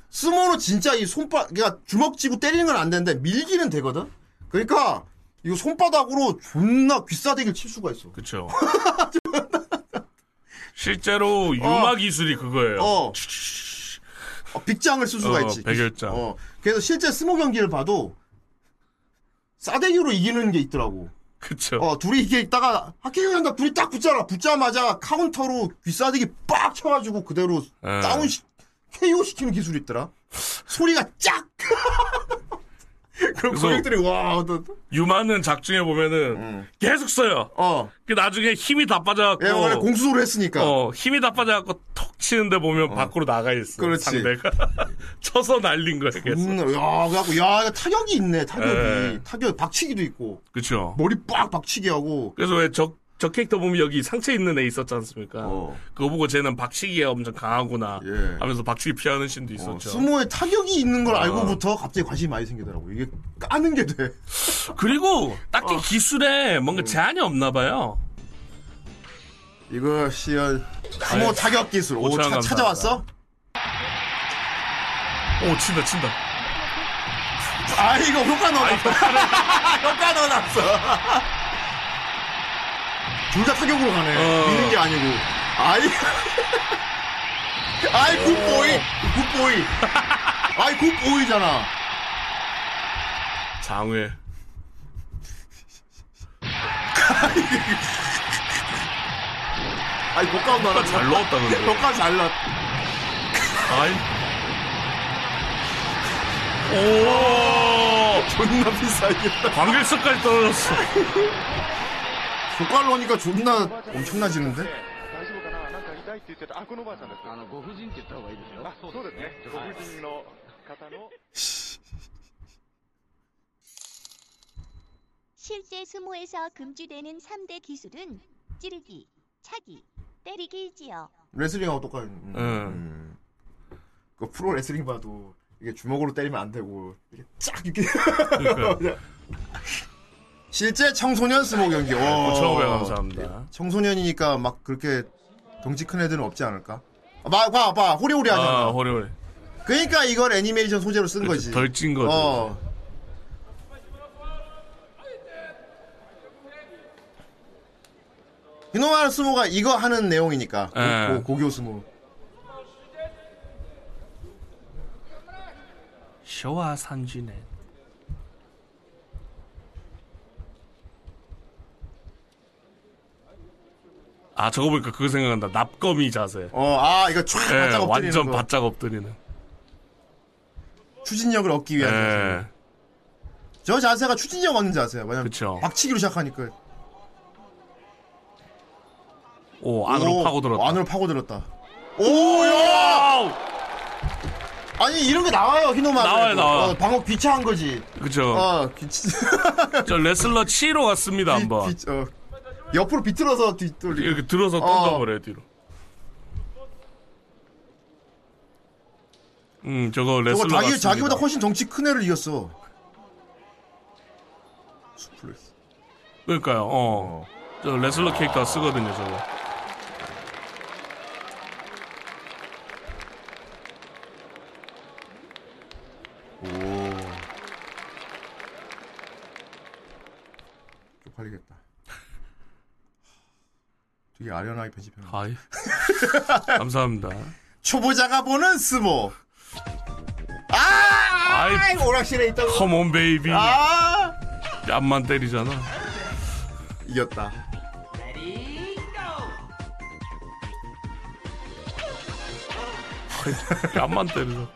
스모는 진짜 이 손바, 그러니까 주먹 쥐고 때리는 건 안 되는데 밀기는 되거든? 그러니까 이거 손바닥으로 존나 귀싸대기를 칠 수가 있어. 그쵸. 실제로 유마 기술이 그거예요. 어. 어, 빅장을 쓸 수가 어, 있지. 백열장. 어. 그래서 실제 스모 경기를 봐도 싸대기로 이기는 게 있더라고. 그쵸. 어, 둘이 이게 있다가 학교 한다 둘이 딱 붙잖아. 붙자마자 카운터로 귀싸대기 빡 쳐가지고 그대로 예. 다운 시, KO 시키는 기술이 있더라. 소리가 쫙. 그럼 그래서 고객들이 와, 너, 유마는 작중에 보면은 계속 써요. 어. 그 나중에 힘이 다 빠져갖고. 얘 원래 공수를 했으니까. 어, 힘이 다 빠져갖고 톡 치는데 보면 밖으로 나가 있어. 그렇지. 상대가. 쳐서 날린 거야, 계속. 음, 야, 그래갖고 야, 타격이 있네. 타격이. 예. 타격 박치기도 있고 그쵸. 머리 빡 박치기 하고. 그래서 왜 저, 저 캐릭터 보면 여기 상처 있는 애 있었지 않습니까? 어. 그거 보고 쟤는 박치기가 엄청 강하구나. 예. 하면서 박치기 피하는 신도 어, 있었죠. 스모에 타격이 있는 걸 어. 알고부터 갑자기 관심이 많이 생기더라고. 이게 까는 게 돼. 그리고 딱히 어. 기술에 뭔가 제한이 없나 봐요. 이거 시열 스모 아니, 타격 기술. 오, 차. 찾아왔어? 오, 친다, 친다. 아, 이거 효과 넣어놨어. 효과 넣어놨어. 둘 다 타격으로 가네. 어. 미는 게 아니고. 아이. 아이, 굿보이. 굿보이. 아이, 굿보이잖아. 장외. 아이, 효과 넣어놨어. 잘 넣었다, 근데. 효과 잘 넣었. 아이. 오! 존나 비싸겠다. 관객석까지 떨어졌어. 고깔로 오니까 존나 엄청나지는데? 아, 뭐 아, 뭐 아, 뭐 실제 스모에서 금지되는 3대 기술은 찌르기, 차기, 때리기이지요. 레슬링하고 똑같은. 음. 음. 그 프로 레슬링 봐도 이게 주먹으로 때리면 안 되고 이게 쫙 이렇게. 실제 청소년 스모 경기. 오. 5,500 감사합니다. 청소년이니까 막 그렇게 덩치 큰 애들은 없지 않을까? 아, 봐, 봐, 봐. 호리호리 하잖아. 아, 호리호리. 그러니까 이걸 애니메이션 소재로 쓴 거지. 덜 찐 거죠. 어. 히노마루 스모가 이거 하는 내용이니까. 고- 예. 고, 고교 스모. 쇼와 산지네. 아 저거 보니까 그거 생각난다. 납거미 자세. 어, 아, 이거 촤 예, 바짝 엎드리는 완전 거. 바짝 엎드리는. 추진력을 얻기 위한 자세. 예. 저 자세가 추진력 얻는 자세야. 왜냐면 그쵸. 박치기로 시작하니까. 오, 안으로 오, 파고들었다. 안으로 파고들었다. 오, 야! 아니 이런 게 나와요 히노마. 나와요, 나와. 어, 방금 귀차한 거지. 그죠. 어, 귀치. 저 레슬러 치러 갔습니다, 한번. 귀, 어. 옆으로 비틀어서 뒷돌리. 이렇게 들어서 어. 던져버려 요, 뒤로. 음, 저거 레슬러 저거 자기 같습니다. 자기보다 훨씬 덩치 큰 애를 이겼어. 수플렉스. 그러니까요, 어. 저 레슬러 캐릭터 쓰거든요, 저거. 오. 쪽팔리겠다. 되게 아련하게 편집해. 아이. 감사합니다. 초보자가 보는 스모. 아! 아이, 오락실에 거. Come on baby. 아! 뺨만 때리잖아. 이겼다. 뺨만 때리죠.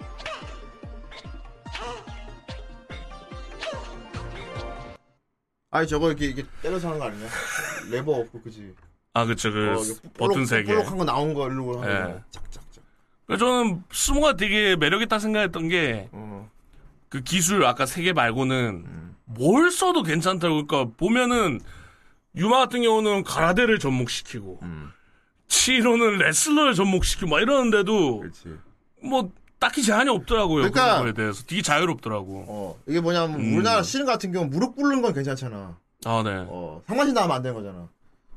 아니 저거 이렇게 이렇게 때려서 하는 거 아니냐? 레버 없고 그지? 아, 그쵸, 그, 어, 버튼 세 개. 볼록한 거 나온 거 일로 하는 예. 거. 착착착. 그래서 저는 스모가 되게 매력 있다 생각했던 게, 어. 그 기술 아까 세 개 말고는 음. 뭘 써도 괜찮다고. 그러니까 보면은, 유마 같은 경우는 가라데를 접목시키고, 음. 치로는 레슬러를 접목시키고, 막 이러는데도, 그렇지. 뭐, 딱히 제한이 없더라고요. 그 그러니까- 런 거에 대해서. 되게 자유롭더라고. 어 이게 뭐냐면 음. 우리나라 씨름 같은 경우 무릎 꿇는 건 괜찮잖아. 아, 네. 어 상반신 나면 안 되는 거잖아.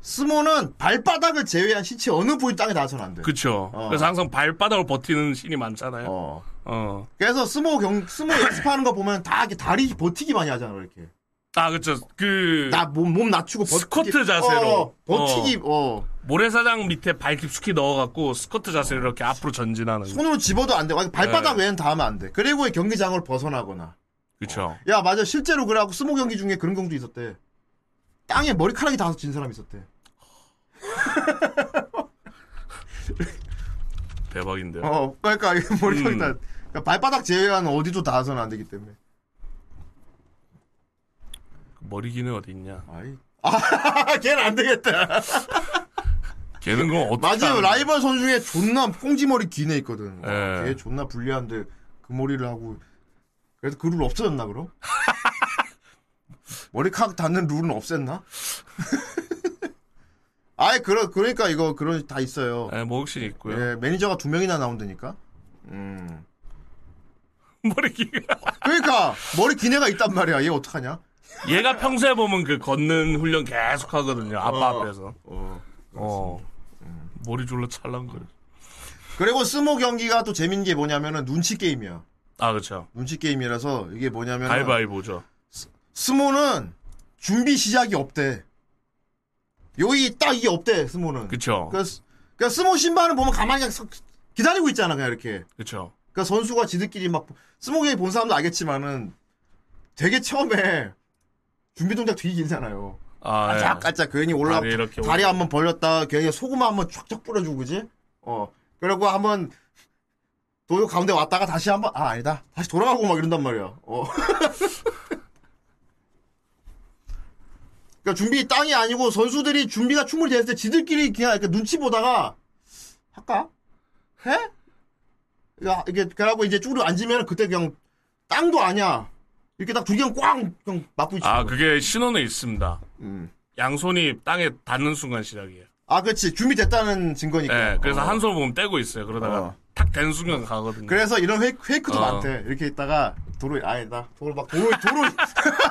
스모는 발바닥을 제외한 신체 어느 부위 땅에 닿아서는 안 돼. 그쵸. 어. 그래서 항상 발바닥을 버티는 신이 많잖아요. 어. 어. 그래서 스모 경 스모 연습하는 거 보면 다 이렇게 다리 버티기 많이 하잖아 이렇게. 아, 그쵸. 그, 나몸몸 낮추고 버티기. 스쿼트 자세로. 어, 버티기. 어. 모래사장 밑에 발 깊숙이 넣어갖고 스쿼트 자세로 이렇게 앞으로 전진하는. 손으로 짚어도 안 돼. 발바닥 네. 외에는 닿으면 안 돼. 그리고 경기장을 벗어나거나. 그쵸. 야 맞아 실제로 그래갖고 스모 경기 중에 그런 경우도 있었대. 땅에 머리카락이 닿아서 진 사람이 있었대. 대박인데요. 어, 그러니까 이 머리카락이 음. 다 그러니까 발바닥 제외한 어디도 닿아서는 안 되기 때문에. 머리 기능 어디 있냐? 아이. 아, 걔는 안 되겠다. 걔는 그럼 어떻게. 맞아요. 라이벌 선수 중에 존나 꽁지머리 긴애 있거든. 와, 예. 걔 존나 불리한데 그 머리를 하고 그래서 그룰 없어졌나 그럼? 머리카락 닿는 룰은 없앴나? 아예 그러 그러니까 이거 그런 다 있어요. 예, 뭐 혹시 있고요. 예, 매니저가 두 명이나 나온다니까. 음. 머리 기 그러니까 머리 긴 애가 있단 말이야. 얘 어떡하냐? 얘가 평소에 보면 그 걷는 훈련 계속 하거든요. 아빠 어. 앞에서. 어. 어. 머리 졸라 찰랑거려. 그리고 스모 경기가 또 재밌는 게 뭐냐면은 눈치 게임이야. 아, 그쵸. 눈치 게임이라서 이게 뭐냐면 가위바위보죠. 스모는 준비 시작이 없대. 여기 딱 이게 없대 스모는. 그쵸. 그러니까, 스- 그러니까 스모 신발은 보면 가만히 그냥 서- 기다리고 있잖아 그냥 이렇게. 그쵸. 그러니까 선수가 지들끼리 막 스모 경기 본 사람도 알겠지만은 되게 처음에 준비 동작 되게 길잖아요. 아, 예. 깔짝깔짝 괜히 올라 다리 이렇게 다리 한번 벌렸다 괜히 소금 한번 쫙쫙 뿌려주고 그지? 어 그리고 한번 도효 가운데 왔다가 다시 한번 아 아니다 다시 돌아가고 막 이런단 말이야. 어. 그러니까 준비 땅이 아니고 선수들이 준비가 충분히 됐을 때 지들끼리 그냥 이렇게 눈치 보다가 할까? 해? 야, 이게 그러고 이제 쭈그려 앉으면 그때 그냥 땅도 아니야. 이렇게 딱두 개는 꽝 그냥 맞부딪히는 아. 그게 신호는 있습니다. 음. 양손이 땅에 닿는 순간 시작이에요. 아, 그렇지. 준비됐다는 증거니까. 예, 그래서 어. 한손 보면 떼고 있어요. 그러다가 어. 탁된 순간 가거든요. 그래서 이런 페이크, 페이크도 어. 많대. 이렇게 있다가 도로 아니다. 도로 막 도로 도로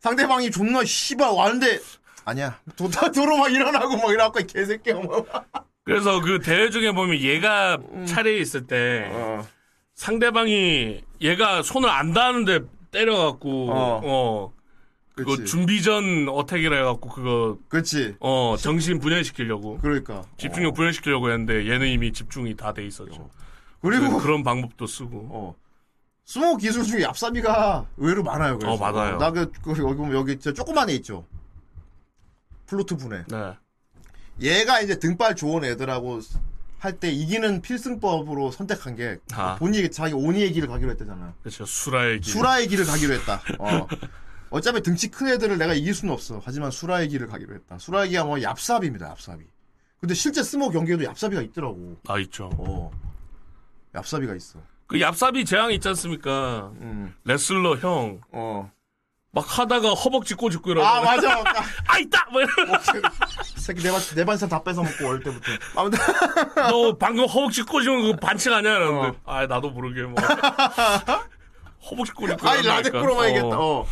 상대방이 존나 씨발 왔는데 아니야. 도, 도로 막 일어나고 막 이래갖고 이 개새끼야 뭐. 그래서 그 대회 중에 보면 얘가 음. 차례에 있을 때 어. 상대방이 얘가 손을 안 닿는데 때려갖고 어. 어, 그거 그치. 준비 전 어택이라 해갖고 그거 그렇지. 어 정신 분열시키려고 그러니까. 집중력 분열시키려고 했는데 얘는 이미 집중이 다 돼 있었죠. 그리고 그, 런 방법도 쓰고 어. 스모 기술 중에 얍삽이가 의외로 많아요. 그래서. 어, 많아요. 나 그 그, 여기 보면 여기 저 조그만 애 있죠. 플루트 분해. 네. 얘가 이제 등발 좋은 애들하고 할 때 이기는 필승법으로 선택한 게 아. 본인이 자기 오니의 길을 가기로 했다잖아. 그렇죠. 수라의 길. 수라의 길을 가기로 했다. 어. 어차피 등치 큰 애들을 내가 이길 수는 없어. 하지만 수라의 길을 가기로 했다. 수라의 길이 뭐 얍삽입니다. 얍삽이. 근데 실제 스모 경기에도 얍삽이가 있더라고. 아 있죠. 어. 얍삽이가 있어. 그 얍삽이 재앙 있지 않습니까? 음. 레슬러 형. 어. 막 하다가 허벅지 꼬집고 이러고. 아 맞아. 아 있다. 뭐 이러. 이 새끼 내, 반, 내 반찬 다 뺏어 먹고 어릴 때부터. 아무튼 너 방금 허벅지 꼬집은 그 반칙 아니야? 이러는데. 어. 아 나도 모르게 뭐. 허벅지 꼬집고. 아이 이런다니까. 라데코로만 이겠다. 어.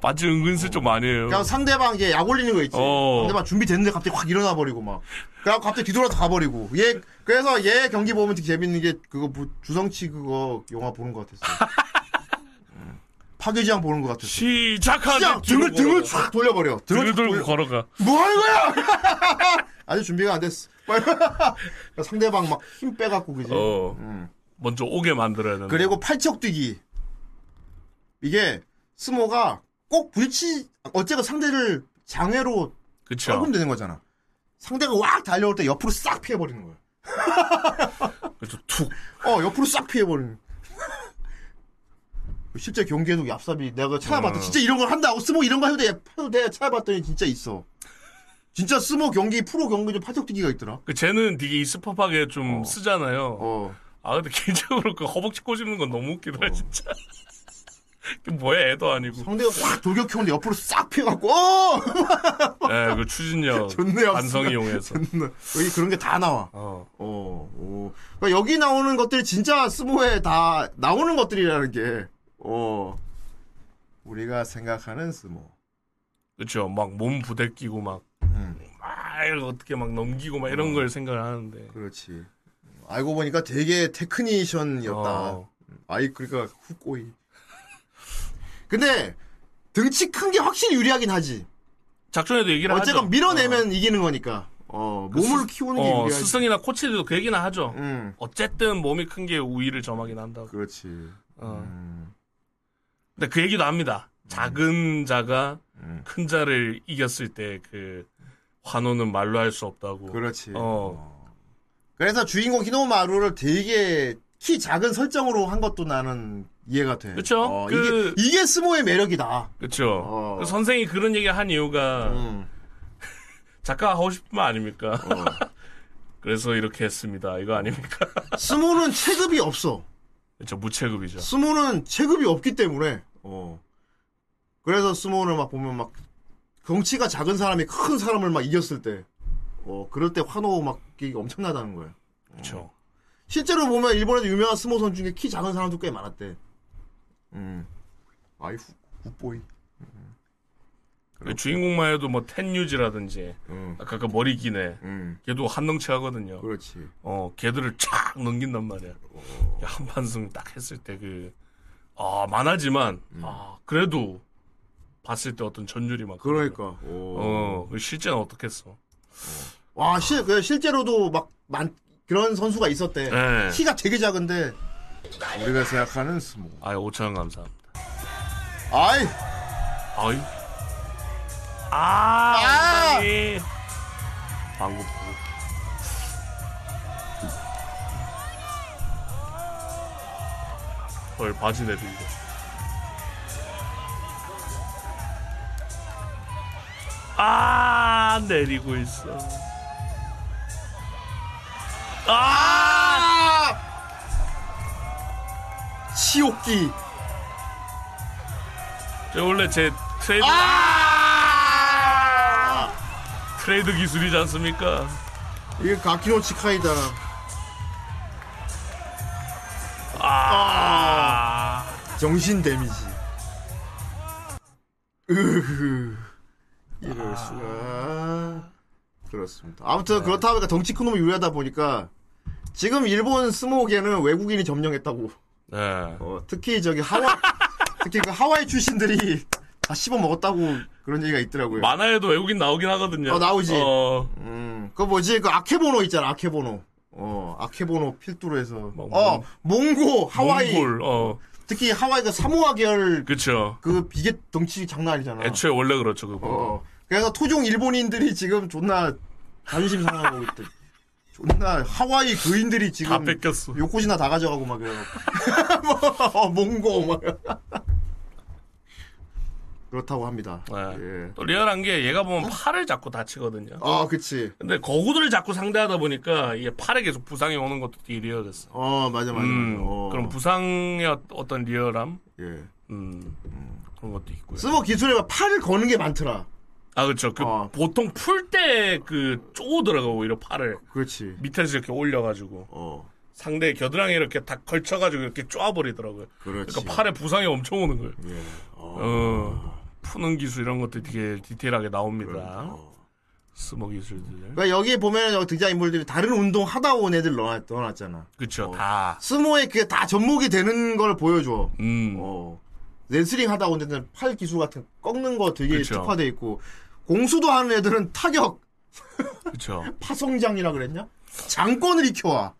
반칙 은근슬쩍 많이 해요. 그냥 상대방 이제 약 올리는 거 있지. 어. 상대방 준비됐는데 갑자기 확 일어나 버리고 막. 그래갖고 갑자기 뒤돌아서 가버리고. 얘 그래서 얘 경기 보면 되게 재밌는 게 그거 부- 주성치 그거 영화 보는 것 같았어. 음. 파괴지향 보는 것 같았어. 시작하지. 시작! 등을 등을 쫙 돌려버려. 등을 등을 쫙 들고 돌려- 걸어가. 뭐 하는 거야? 아직 준비가 안 됐어. 상대방 막 힘 빼갖고 그지. 어. 음. 먼저 오게 만들어야 되는. 그리고 팔척 뛰기. 이게 스모가 꼭 부딪히 어째가 상대를 장애로 그쵸. 떨구면 되는 거잖아. 상대가 왁 달려올 때 옆으로 싹 피해버리는 거야. 그래서 툭. 어, 옆으로 싹 피해버리는. 실제 경기에도 얍삽이 내가 찾아봤더니 어. 진짜 이런 걸 한다고 스모 이런 거 해도 돼 해도 돼 찾아봤더니 진짜 있어. 진짜 스모 경기 프로 경기 중 팔척 뛰기가 있더라. 그 쟤는 되게 이스팝하게 좀 쓰잖아요. 어. 아 근데 개인적으로 그 허벅지 꼬집는 건 너무 웃기더라 진짜. 그 뭐야 애도 아니고. 상대가 확 돌격해오는데 옆으로 싹 피해갖고 어! 예, 그 추진력 얍삽. 반성 이용해서. 존나. 여기 그런 게 다 나와. 어. 어, 오. 그러니까 여기 나오는 것들이 진짜 스모에 다 나오는 것들이라는 게, 어, 우리가 생각하는 스모. 그렇죠. 막 몸 부대끼고 막, 음. 막 어떻게 막 넘기고 막 이런 걸 생각을 하는데. 그렇지. 알고 보니까 되게 테크니션이었다. 어. 아이, 그러니까 후꼬이. 근데, 등치 큰 게 확실히 유리하긴 하지. 작전에도 얘기를 하죠. 어쨌건 밀어내면 이기는 거니까. 어, 그 몸을 스- 키우는 게 어, 유리하지. 스승이나 코치들도 그 얘기는 하죠. 음. 어쨌든 몸이 큰 게 우위를 점하긴 한다고. 그렇지. 어. 음. 근데 그 얘기도 합니다. 작은 자가 음. 큰 자를 이겼을 때 그 환호는 말로 할 수 없다고. 그렇지. 어. 그래서 주인공 히노마루를 되게 키 작은 설정으로 한 것도 나는 이해가 돼. 그쵸? 어, 그- 이게, 이게 스모의 매력이다. 그렇죠. 어. 그 선생이 그런 얘기 한 이유가 음. 작가가 하고 싶은 말 아닙니까? 어. 그래서 이렇게 했습니다. 이거 아닙니까? 스모는 체급이 없어. 그렇죠. 무체급이죠. 스모는 체급이 없기 때문에. 어. 그래서 스모는 막 보면 막 덩치가 작은 사람이 큰 사람을 막 이겼을 때, 어 그럴 때 환호 막 이게 엄청나다는 거야. 그렇죠. 실제로 보면 일본에도 유명한 스모 선 중에 키 작은 사람도 꽤 많았대. 음. 아이 후 후보이. 그 주인공만 해도 뭐 텐유지라든지 음. 아까 그 머리 기네 음. 걔도 한덩치 하거든요. 그렇지. 어 걔들을 쫙 넘긴단 말이야. 어. 한판승 딱 했을 때 그아 만하지만 음. 아 그래도 봤을 때 어떤 전율이 막 그러니까. 어그 실제는 어떻겠어? 와, 실, 그 실제로도 막, 많, 그런 선수가 있었대. 네. 키가 되게 작은데, 우리가 생각하는 스모. 아 5천 원 감사합니다. 아이, 아이 아, 아! 엉덩이. 방구 보고. 헐 바지 내리고. 아 내리고 있어. 아 치옥기. 저 원래 제 트레이드 아! 트레이드 기술이지 않습니까? 이게 가키노 치 카이다. 아, 정신 데미지. 으흐. 이럴 수가. 그렇습니다. 아무튼 그렇다 보니까 덩치 큰 놈이 유리하다 보니까 지금 일본 스모계는 외국인이 점령했다고. 네. 어, 특히 저기 하와 특히 그 하와이 출신들이 다 씹어 먹었다고 그런 얘기가 있더라고요. 만화에도 외국인 나오긴 하거든요. 어, 나오지. 어, 음, 그 뭐지 그 아케보노 있잖아 아케보노. 어 아케보노 필두로 해서 뭐, 어 몽고 하와이 몽골, 어, 특히 하와이가 사모아 계열 그쵸. 그 비계 덩치 장난 아니잖아. 애초에 원래 그렇죠, 그거. 어. 그래서 토종 일본인들이 지금 존나 자존심 상하고 있대. 존나 하와이 그인들이 지금 다 뺏겼어. 요코즈나 다 가져가고 막 그래요. 뭐, 몽고 막 그렇다고 합니다. 예. 또 리얼한 게 얘가 보면 팔을 자꾸 다치거든요. 아, 그치. 근데 거구들을 자꾸 상대하다 보니까 이게 팔에 계속 부상이 오는 것도 되게 리얼했어. 어, 맞아, 맞아. 음, 맞아. 어. 그럼 부상의 어- 어떤 리얼함? 예. 음, 그런 것도 있고요. 스모 기술에 막 팔을 거는 게 많더라. 아, 그렇죠. 그 어. 보통 풀 때 그 쪼들어가 오히려 팔을 그렇지. 밑에서 이렇게 올려가지고 어. 상대 겨드랑이 이렇게 다 걸쳐가지고 이렇게 쪼아버리더라고요. 그렇지. 그러니까 팔에 부상이 엄청 오는 거예요. 예. 어, 푸는 기술 이런 것도 되게 디테일하게 나옵니다. 그러니까. 스모 기술들. 그러니까 여기 보면 여기 등장 인물들이 다른 운동 하다 온 애들 넣어, 넣어놨잖아. 그쵸, 다. 스모에 그게 다 접목이 되는 걸 보여줘. 음. 어. 레슬링 하다 온 애들은 팔 기술 같은 거 꺾는 거 되게 그쵸. 특화돼 있고 공수도 하는 애들은 타격 그쵸. 파송장이라 그랬냐? 장권을 익혀와.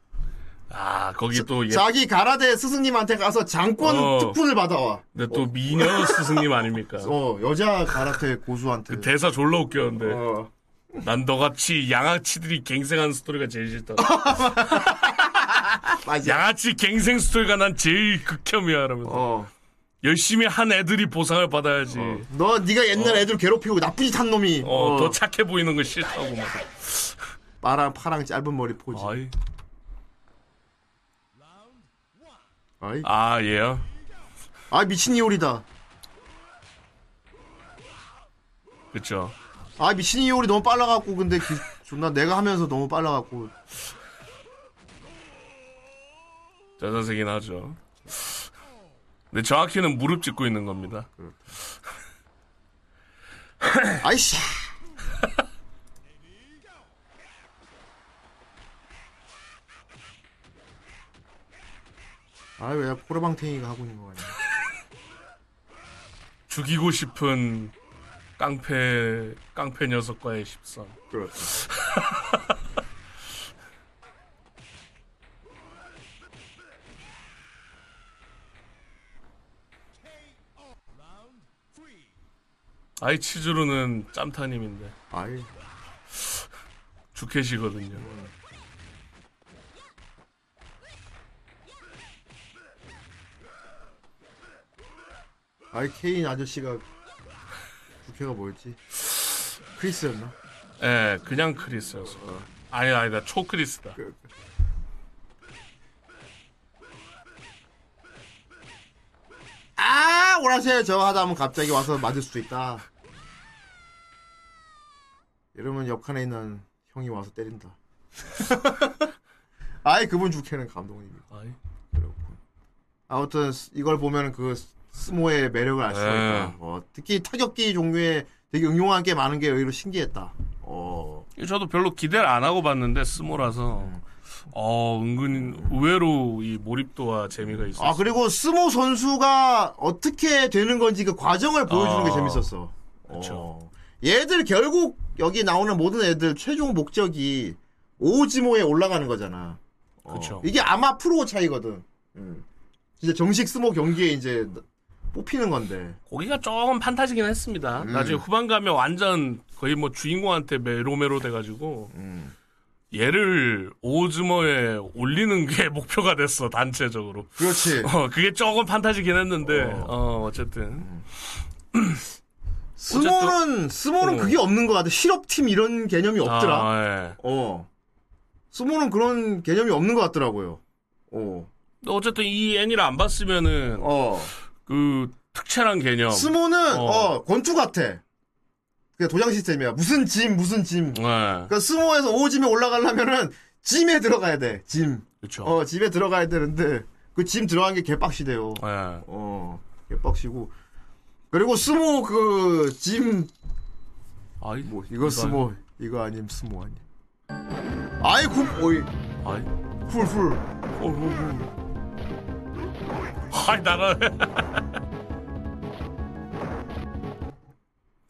아, 거기 또 얘- 자기 가라데 스승님한테 가서 장권 어. 특훈을 받아와. 근데 또 미녀 스승님 아닙니까? 어, 여자 가라테 고수한테. 그 대사 졸라 웃겼는데. 어. 난 너같이 양아치들이 갱생하는 스토리가 제일 싫다. 양아치 갱생 스토리가 난 제일 극혐이야. 이러면서. 어. 열심히 한 애들이 보상을 받아야지. 너 네가 옛날 애들 괴롭히고 나쁜 짓 한 놈이. 어, 어. 더 착해 보이는 거 싫다고 막. 빠랑 파랑 짧은 머리 포즈. 아이. 아이. 아, 얘요? 아 미친 이올이다. 그쵸. 아 미친 이올이 너무 빨라갖고 근데 기, 존나 내가 하면서 너무 빨라갖고 짜자세긴 하죠. 근데 정확히는 무릎 짚고 있는 겁니다. 아이씨. 아왜 포르방탱이가 하고 있는 거 아니야? 죽이고 싶은 깡패, 깡패 녀석과의 십선. 그렇다. 아이 치즈루는 짬타님인데. 아이. 주켓이거든요. 아이 케인 아저씨가 부캐가 뭐였지? 크리스였나? 예, 그냥 크리스였어. 아니, 아니다. 초 크리스다. 아 오라세 저 하다 하면 갑자기 와서 맞을 수도 있다. 이러면 옆칸에 있는 형이 와서 때린다. 아이 그분 주캐는 감독님이. 아이. 아무튼 스- 이걸 보면 그 스모의 매력을 알 수가 네. 있다. 어, 특히 타격기 종류에 되게 응용한 게 많은 게 의외로 신기했다. 어, 저도 별로 기대를 안 하고 봤는데 스모라서 어 은근 의외로 이 몰입도와 재미가 있어. 아 그리고 스모 선수가 어떻게 되는 건지 그 과정을 보여주는 게 어. 재밌었어. 그쵸. 어. 얘들 결국 여기 나오는 모든 애들 최종 목적이 오즈모에 올라가는 거잖아. 어. 그쵸. 이게 아마 프로 차이거든. 음. 진짜 정식 스모 경기에 이제 뽑히는 건데. 거기가 조금 판타지긴 했습니다. 음. 나중에 후반 가면 완전 거의 뭐 주인공한테 메로메로 돼가지고 음. 얘를 오즈머에 올리는 게 목표가 됐어 단체적으로. 그렇지. 어 그게 조금 판타지긴 했는데 어, 어쨌든 스모는 스모는 어. 그게 없는 것 같아. 실업팀 이런 개념이 없더라. 아, 예. 어. 스모는 그런 개념이 없는 것 같더라고요. 어. 어쨌든 이 애니를 안 봤으면은 어. 그 특채란 개념. 스모는 어. 어, 권투 같아. 그게 도장 시스템이야. 무슨 짐 무슨 짐. 네. 그러니까 스모에서 5짐에 올라가려면은 짐에 들어가야 돼. 짐. 그쵸. 어, 짐에 들어가야 되는데 그 짐 들어간 게 개빡시대요. 네. 어. 개빡시고. 그리고 스모 그 짐 아이 뭐 이거 스모 이거 아님 스모 아님. 아이 굿 오이. 아이 훌훌. 아이 나라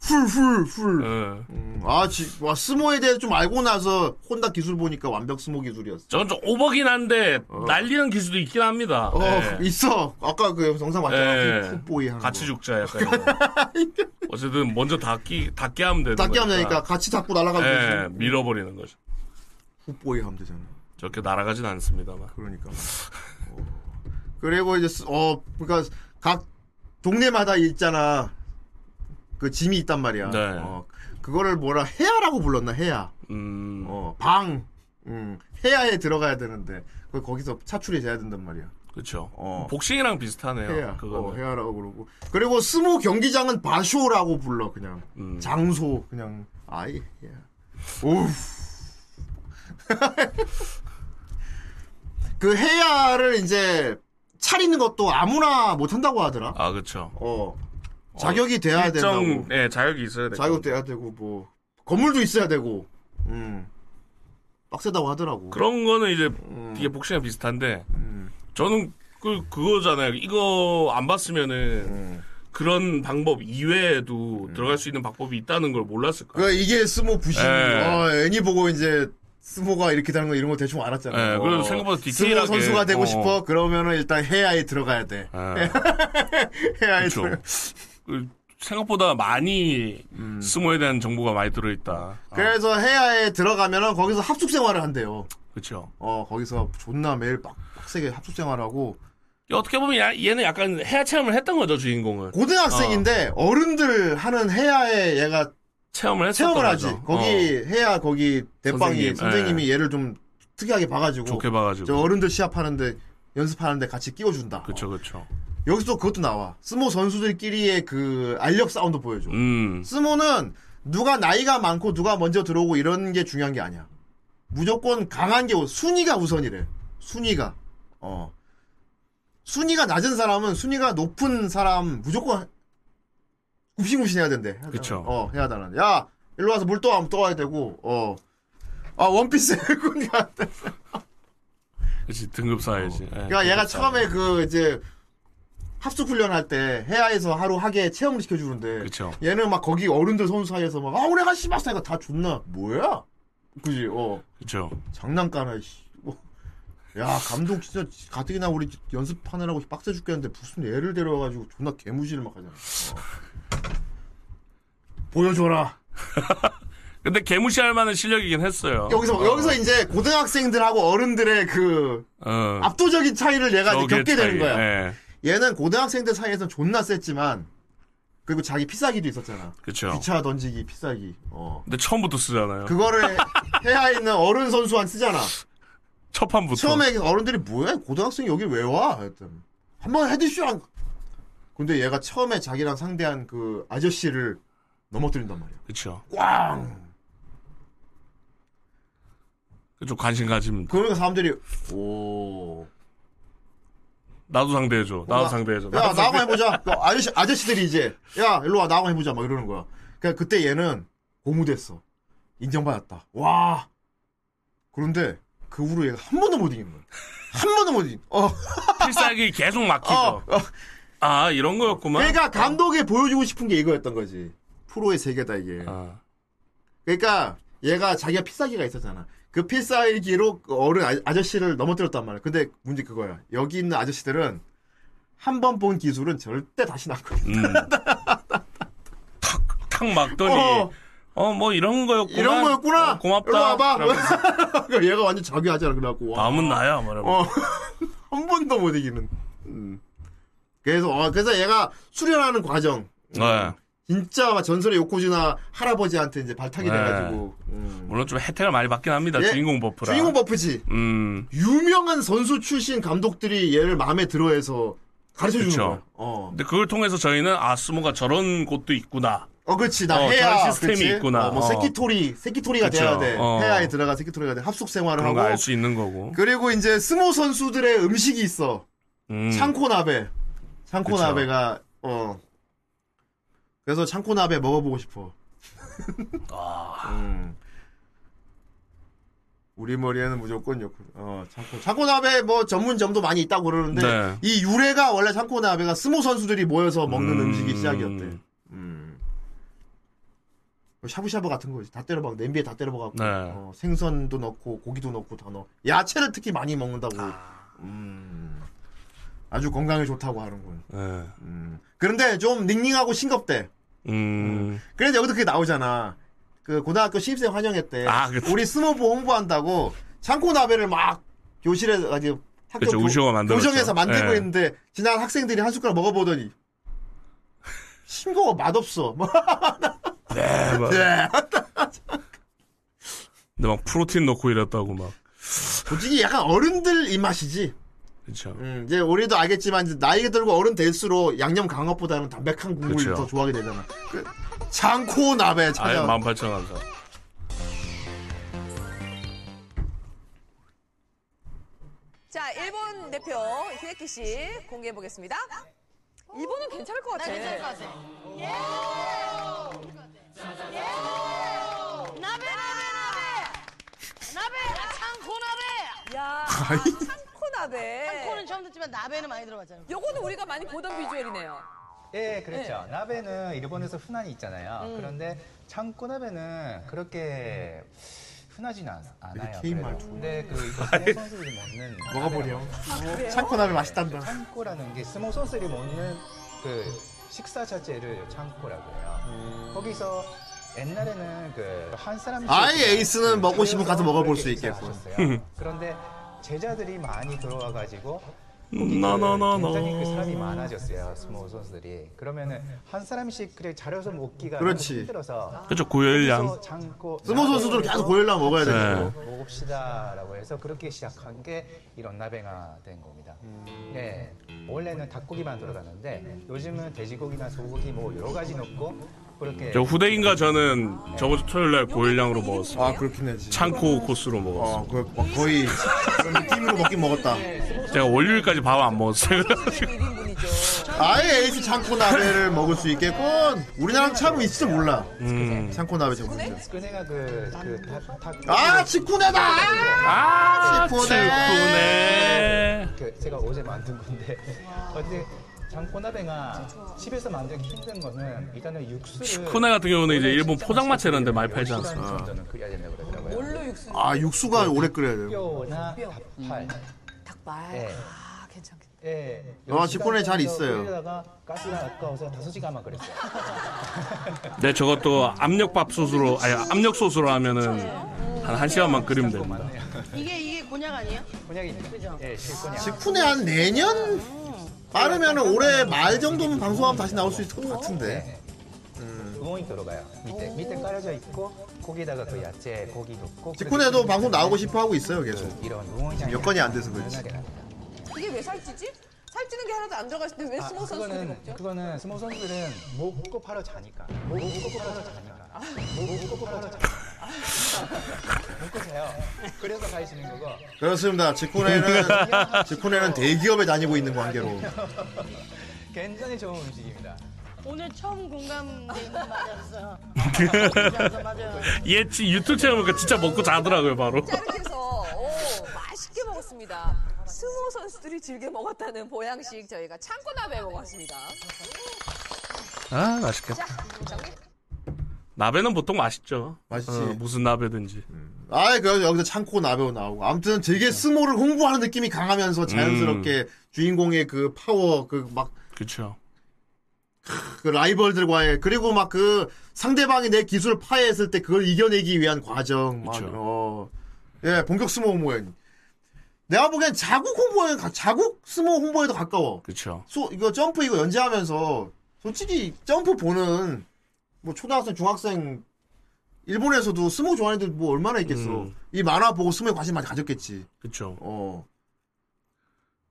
훌훌훌. 어. 음, 아, 지, 와 스모에 대해 좀 알고 나서 혼다 기술 보니까 완벽 스모 기술이었어. 저건 좀 오버긴 한데 날리는 기술도 있긴 합니다. 어, 예. 있어. 아까 그 영상 봤잖아. 예. 풋보이 하는 같이 거. 죽자 약간. 이런. 어쨌든 먼저 닿기 닿게 하면 되는 닿게 하면. 되니까 같이 잡고 날아가면 예, 되지. 밀어버리는 거죠. 굿보이 하면 되잖아. 저렇게 날아가진 않습니다만. 그러니까. 어. 그리고 이제 스- 어 그러니까 각 동네마다 있잖아. 그 짐이 있단 말이야. 네. 어, 그거를 뭐라 해야라고 불렀나 해야. 음. 어, 방. 음, 해야에 들어가야 되는데 그 거기서 차출이 돼야 된단 말이야. 그렇죠. 어. 복싱이랑 비슷하네요. 해야. 그거는. 어, 해야라고 그러고. 그리고 스모 경기장은 바쇼라고 불러 그냥. 음. 장소 그냥 아이 해야. 오우. 그 해야를 이제 차리는 것도 아무나 못 한다고 하더라. 아 그렇죠. 어. 자격이 돼야 일정, 된다고. 네, 자격이 있어야 돼. 자격 돼야 되고 뭐 건물도 있어야 되고. 음. 빡세다고 하더라고. 그런 거는 이제 음. 이게 복싱이랑 비슷한데 저는 그 그거잖아요. 이거 안 봤으면은 음. 그런 방법 이외에도 들어갈 수 있는 방법이 있다는 걸 몰랐을 거예요. 그 이게 스모 부심. 예. 어, 애니 보고 이제 스모가 이렇게 되는 거 이런 거 대충 알았잖아. 예, 그래서 생각보다 스모 디테일하게, 선수가 되고 어. 싶어. 그러면은 일단 해야에 들어가야 돼. 해야에 그렇죠. 들어. 그 생각보다 많이 음. 스모에 대한 정보가 많이 들어있다. 그래서 해야에 들어가면은 거기서 합숙 생활을 한대요. 그렇죠. 어, 거기서 존나 매일 빡, 빡세게 합숙 생활하고 어떻게 보면 야- 얘는 약간 해야 체험을 했던 거죠 주인공은. 고등학생인데 어. 른들 하는 해야에 얘가 체험을 체험을 하지. 거죠. 거기 어. 해야 거기 대빵이 선생님, 선생님, 이 얘를 좀 특이하게 봐가지고 좋게 봐가지고. 저 어른들 시합하는데 연습하는데 같이 끼워준다. 그렇죠, 그렇죠. 여기서 또 그것도 나와. 스모 선수들끼리의 그 알력 싸움도 보여줘. 음, 스모는 누가 나이가 많고 누가 먼저 들어오고 이런 게 중요한 게 아니야. 무조건 강한 게 우- 순위가 우선이래. 순위가. 어. 순위가 낮은 사람은 순위가 높은 사람 무조건 굽신굽신 해야 된대. 그쵸. 어, 해야 되는. 야, 일로 와서 물 떠와, 떠와야 되고, 어. 아, 원피스 군가 그렇지 등급 쌓아야지. 예, 그러니까 얘가 등급. 처음에 그 이제 합숙 훈련할 때 해야에서 하루 하게 체험을 시켜주는데 그쵸. 얘는 막 거기 어른들 선수 사이에서 막아 우리 가 씨발사 이거 다 존나 뭐야 그지 어 그렇죠. 장난까나 씨. 뭐. 야 감독 진짜 가뜩이나 우리 연습하느라고 빡세 죽겠는데 무슨 애를 데려와가지고 존나 개무시를 막 하잖아 어. 보여줘라 근데 개무시할 만한 실력이긴 했어요. 여기서 어. 여기서 이제 고등학생들하고 어른들의 그 어. 압도적인 차이를 얘가 격의 겪게 되는 차이, 거야 예. 얘는 고등학생들 사이에서는 존나 셌지만 그리고 자기 피싸기도 있었잖아. 그쵸. 기차 던지기 피싸기. 어. 근데 처음부터 쓰잖아요. 그거를 해야 있는 어른 선수한 쓰잖아. 첫 판부터. 처음에 어른들이 뭐야 고등학생이 여기 왜 와? 했더니 한번 헤드쇼 한. 근데 얘가 처음에 자기랑 상대한 그 아저씨를 넘어뜨린단 말이야. 그렇죠. 꽝. 좀 관심 가지면 그러니까 사람들이 오. 나도 상대해줘. 나도 야, 상대해줘. 야, 나하고 해보자. 그 아저씨, 아저씨들이 이제, 야, 일로 와, 나하고 해보자. 막 이러는 거야. 그니까 그때 얘는 고무됐어. 인정받았다. 와. 그런데 그 후로 얘가 한 번도 못 이긴 거야. 한 번도 못 이긴. 어. 필살기 계속 막히죠. 어, 어. 아 이런 거였구만. 그러니까 감독이 보여주고 싶은 게 이거였던 거지. 프로의 세계다 이게. 아. 그러니까 얘가 자기가 필살기가 있었잖아. 그 필살기로 그 어른 아- 아저씨를 넘어뜨렸단 말이야. 근데 문제 그거야. 여기 있는 아저씨들은 한 번 본 기술은 절대 다시 안 거든. 음. 탁 막더니 어. 어 뭐 이런 거였구나. 이런 거였구나. 어, 고맙다. 일로 와봐. 얘가 완전 자기 하잖아. 그래갖고. 와. 다음은 나야. 뭐 이러면서. 어. 한 번도 못 이기는. 음. 그래서 어, 그래서 얘가 수련하는 과정. 네. 진짜 막 전설의 요코즈나 할아버지한테 이제 발탁이 네. 돼가지고. 음. 물론 좀 혜택을 많이 받긴 합니다. 예, 주인공 버프라. 주인공 버프지. 음. 유명한 선수 출신 감독들이 얘를 마음에 들어해서 가르쳐 주는. 거야. 어. 근데 그걸 통해서 저희는 아 스모가 저런 곳도 있구나. 어, 그렇지. 나 어, 해야 시스템이 그치? 있구나. 어, 뭐 어. 세키토리, 세키토리가 그쵸. 돼야 돼. 어. 해야에 들어가 세키토리가 돼. 합숙 생활을 거 하고. 알 수 있는 거고. 그리고 이제 스모 선수들의 음식이 있어. 음. 창코나베. 창코나베가. 어. 그래서 창코나베 먹어보고 싶어. 아. 음. 우리 머리에는 무조건 요코. 어, 창코. 창코나베 뭐 전문점도 많이 있다고 그러는데 네. 이 유래가 원래 창코나베가 스모 선수들이 모여서 먹는 음. 음. 식이 시작이었대. 음. 샤브샤브 같은 거지. 다 때려 박 냄비에 다 때려 박고 네. 어, 생선도 넣고 고기도 넣고 다 넣어. 야채를 특히 많이 먹는다고. 아. 음. 아주 건강에 좋다고 하는군. 네. 음. 그런데 좀 닝닝하고 싱겁대. 음. 그래서 여기도 그게 나오잖아. 그 고등학교 신입생 환영회 때 아, 그치. 우리 스모부 홍보한다고 창고 나베를 막 교실에 아주 학교 만들었죠. 교정에서 만들고 예. 있는데 지나간 학생들이 한 숟가락 먹어보더니 싱거워 맛없어. 뭐. 네, 막. 네. 근데 막 프로틴 넣고 이랬다고 막. 솔직히 약간 어른들 입맛이지. 그쵸. 음, 이제 우리도 알겠지만 이제 나이가 들고 어른 될수록 양념 강한 것보다는 담백한 국물을 그쵸. 더 좋아하게 되잖아. 그, 창고 나베 아예 찾아. 18,000원 사. 자, 일본 대표 히데키 씨 공개해 보겠습니다. 일본은 괜찮을 것 같아. 나 괜찮을 것 같아. 예! 예! 나베 나베 나베 나베 아, 창고 나베 야, 나베. 창고는 처음 듣지만 나베는 많이 들어봤잖아. 요거는 우리가 많이 보던 비주얼이네요. 예, 그렇죠. 나베는 일본에서 흔한히 있잖아요. 음. 그런데 창고 나베는 그렇게 흔하지는 않- 않아요. 개인. 말투. 근데 그 이거 스모 선수들이 먹는 먹어보렴. 나베라고 창고 나베 맛있단다. 창고라는 게 스모 선수들이 먹는 그 식사 자체를 창고라고 해요. 음. 거기서 옛날에는 그 한 사람 아예 에이스는 먹고 싶으면 가서 먹어볼 수 있겠고. 그런데 제자들이 많이 들어와 가지고 음, 나나나나. 굉장히 그 사람이 많아졌어요 스모 선수들이 그러면은 한 사람씩 그래 자려서 먹기가 그렇지. 힘들어서 그쵸, 고열량. 스모 선수들은 계속 고열량 먹어야 네. 되고. 먹읍시다라고 해서 그렇게 시작한 게 이런 나베가 된 겁니다. 음. 네, 원래는 닭고기만 들어가는데 요즘은 돼지고기나 소고기 뭐 여러 가지 넣고 그렇게 저 후대인과 저는 저번 주 토요일 날 고일량으로 먹었어요. 아 그렇긴 해지. 창코 코스로 먹었어요. 어, 그, 뭐 거의 그런 느낌으로 먹긴 먹었다. 제가 월요일까지 밥 안 먹었어요. 그래가지고. 아예 에이스 창고 나베를 먹을 수 있겠군. 우리나라 차로 있을지 몰라. 음. 창고 나베 전문점. 끄네가 그그 아 치쿠네다. 아, 치쿠네. 치쿠네. 그 제가 어제 만든 건데 어제 장꼬나베가 집에서 만들기 힘든 거는 일단은 육수를 치쿠네 같은 경우는 이제 일본 포장마차 이런 데 많이 팔지 않습니까? 그러더라고요. 뭘로 육수? 아 육수가 오래 끓여야 돼요. 뼈나 뼈. 닭발. 닭발. 예. 아, 괜찮겠다. 예. 아, 치코네 잘 있어요. 끓이다가 가스가 아까워서 다섯 시간만 끓였어요. 네, 저것도 압력밥 소스로, 아니, 압력 소스로 하면은 한 1시간만 끓이면 됩니다. 이게 이게 곤약 아니에요? 곤약입니다. 그죠? 예, 실곤약. 치쿠네 한 내년 빠르면 올해 말 정도면 방송하면 다시 나올 수 있을 것 같은데. 우엉이 들어가요. 밑에 밑에 깔려져 있고 거기다가 그 야채 고기 넣고. 치쿠네도 방송 나오고 싶어 하고 있어요 계속. 이런 우엉이 지금 여건이 안 돼서 그렇지. 이게 왜 살찌지? 살찌는 게 하나도 안 들어가 있는데 왜 스모 선수들이 그거는 먹죠? 그거는 스모 선수들은 먹고 팔아 자니까. 먹고 팔아 자니까. 먹고 팔아 자니까. 먹고 자요. 그래서 가시는 거고. 그렇습니다. 치쿠네는 치쿠네는 대기업에 다니고 있는 관계로. 굉장히 좋은 음식입니다. 오늘 처음 공감되는 말이었어. 맞아요. 얘 지- 유튜브 채널 보니까 진짜 먹고 자더라고요, 바로. 짜르해서 오, 맛있게 먹었습니다. 스모 선수들이 즐겨 먹었다는 보양식 저희가 창코나베 먹었습니다. 아, 맛있겠다. 자, 정리. 나베는 보통 맛있죠. 맛있지. 어, 무슨 나베든지. 아, 그 여기서 창코 나베오 나오고. 아무튼 되게 스모를 홍보하는 느낌이 강하면서 자연스럽게 주인공의 그 파워 그 막그 그쵸. 라이벌들과의 그리고 막 그 상대방이 내 기술을 파해했을 때 그걸 이겨내기 위한 과정. 막 그쵸. 어. 예, 본격 스모 홍보에. 내가 보기엔 자국 홍보에 가- 자국 스모 홍보에도 가까워. 소 이거 점프 이거 연재하면서 솔직히 점프 보는 뭐 초등학생 중학생 일본에서도 스모 좋아하는 애들 뭐 얼마나 있겠어. 음. 이 만화 보고 스모에 관심 많이 가졌겠지. 그쵸. 어.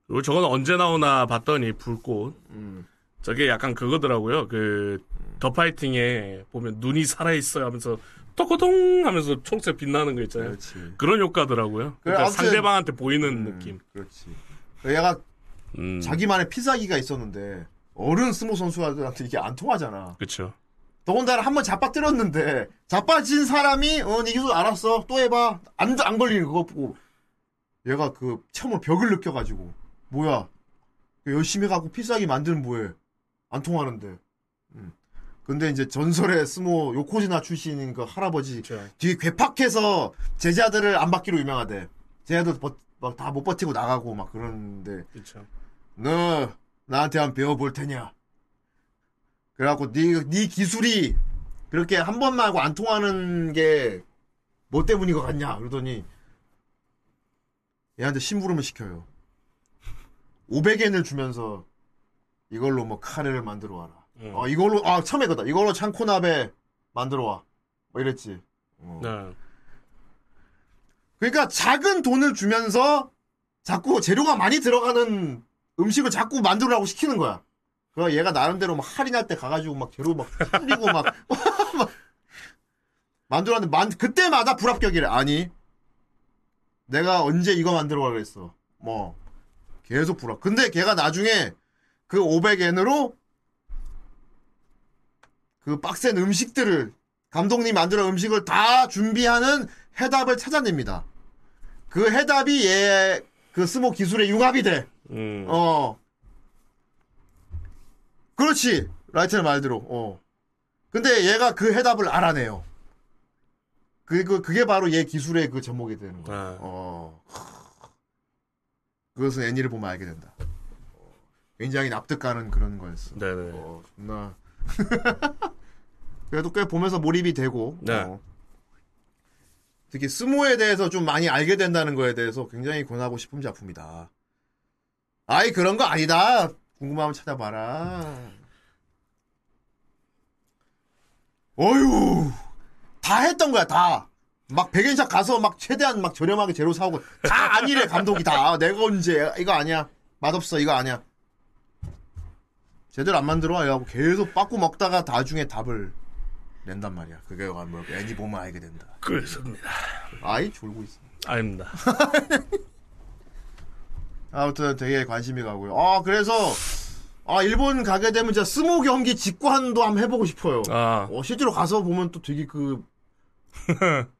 그리고 저건 언제 나오나 봤더니 불꽃. 음. 저게 약간 그거더라고요. 그, 더 파이팅에 보면 눈이 살아있어요 하면서 토코동 하면서 초록색 빛나는 거 있잖아요. 그렇지. 그런 효과더라고요. 그래, 그러니까 상대방한테 보이는 느낌. 그렇지. 얘가 음. 자기만의 필살기가 있었는데 어른 스모 선수한테 이게 안 통하잖아. 그쵸. 더군다나 한 번 자빠뜨렸는데 자빠진 사람이 어네 기술 알았어. 또 해봐. 안안 걸리는 그거 보고 얘가 그 처음으로 벽을 느껴가지고 뭐야? 열심히 해갖고 필살기 만드는 뭐해? 안 통하는데. 음. 근데 이제 전설의 스모 요코지나 출신인 그 할아버지 뒤에 괴팍해서 제자들을 안 받기로 유명하대. 제자들 막다 못 버티고 나가고 막 그러는데. 그쵸. 너 나한테 한번 배워볼 테냐 그래갖고 네, 네 기술이 그렇게 한 번만 하고 안 통하는 게 뭐 때문인 것 같냐 그러더니 얘한테 심부름을 시켜요 500엔을 주면서 이걸로 뭐 카레를 만들어 와라 음. 어 이걸로 아 처음에 그다 이걸로 창코나베 만들어 와 뭐 이랬지 어. 네. 그러니까 작은 돈을 주면서 자꾸 재료가 많이 들어가는 음식을 자꾸 만들으라고 시키는 거야. 그 얘가 나름대로 막 할인할 때 가가지고 막 재료 막 뿌리고 막, 막 만들었는데 만 그때마다 불합격이래. 아니 내가 언제 이거 만들어 가 그랬어. 뭐 계속 불합. 근데 걔가 나중에 그 500엔으로 그 빡센 음식들을 감독님이 만들어 음식을 다 준비하는 해답을 찾아냅니다. 그 해답이 얘 그 스모 기술의 융합이 돼. 음. 어. 그렇지. 라이트의 말대로. 어. 근데 얘가 그 해답을 알아내요. 그, 그, 그게 바로 얘 기술의 그 접목이 되는 거야. 네. 어. 그것은 애니를 보면 알게 된다. 어. 굉장히 납득가는 그런 거였어. 네네. 어, 존나. 그래도 꽤 보면서 몰입이 되고. 네. 어. 특히 스모에 대해서 좀 많이 알게 된다는 거에 대해서 굉장히 권하고 싶은 작품이다. 아이, 그런 거 아니다. 궁금하면 찾아봐라. 어휴, 다 했던 거야, 다. 막 백엔샵 가서 막 최대한 막 저렴하게 재료 사오고 다 아니래 감독이 다 아, 내가 언제 이거 아니야 맛없어 이거 아니야 제대로 안 만들어 이러고 계속 빠꾸 먹다가 나중에 답을 낸단 말이야 그게 뭐 애니 보면 알게 된다 그렇습니다. 아이 졸고 있어 아닙니다. 아무튼 되게 관심이 가고요 아 그래서 아 일본 가게 되면 진짜 스모 경기 직관도 한번 해보고 싶어요 아. 어, 실제로 가서 보면 또 되게 그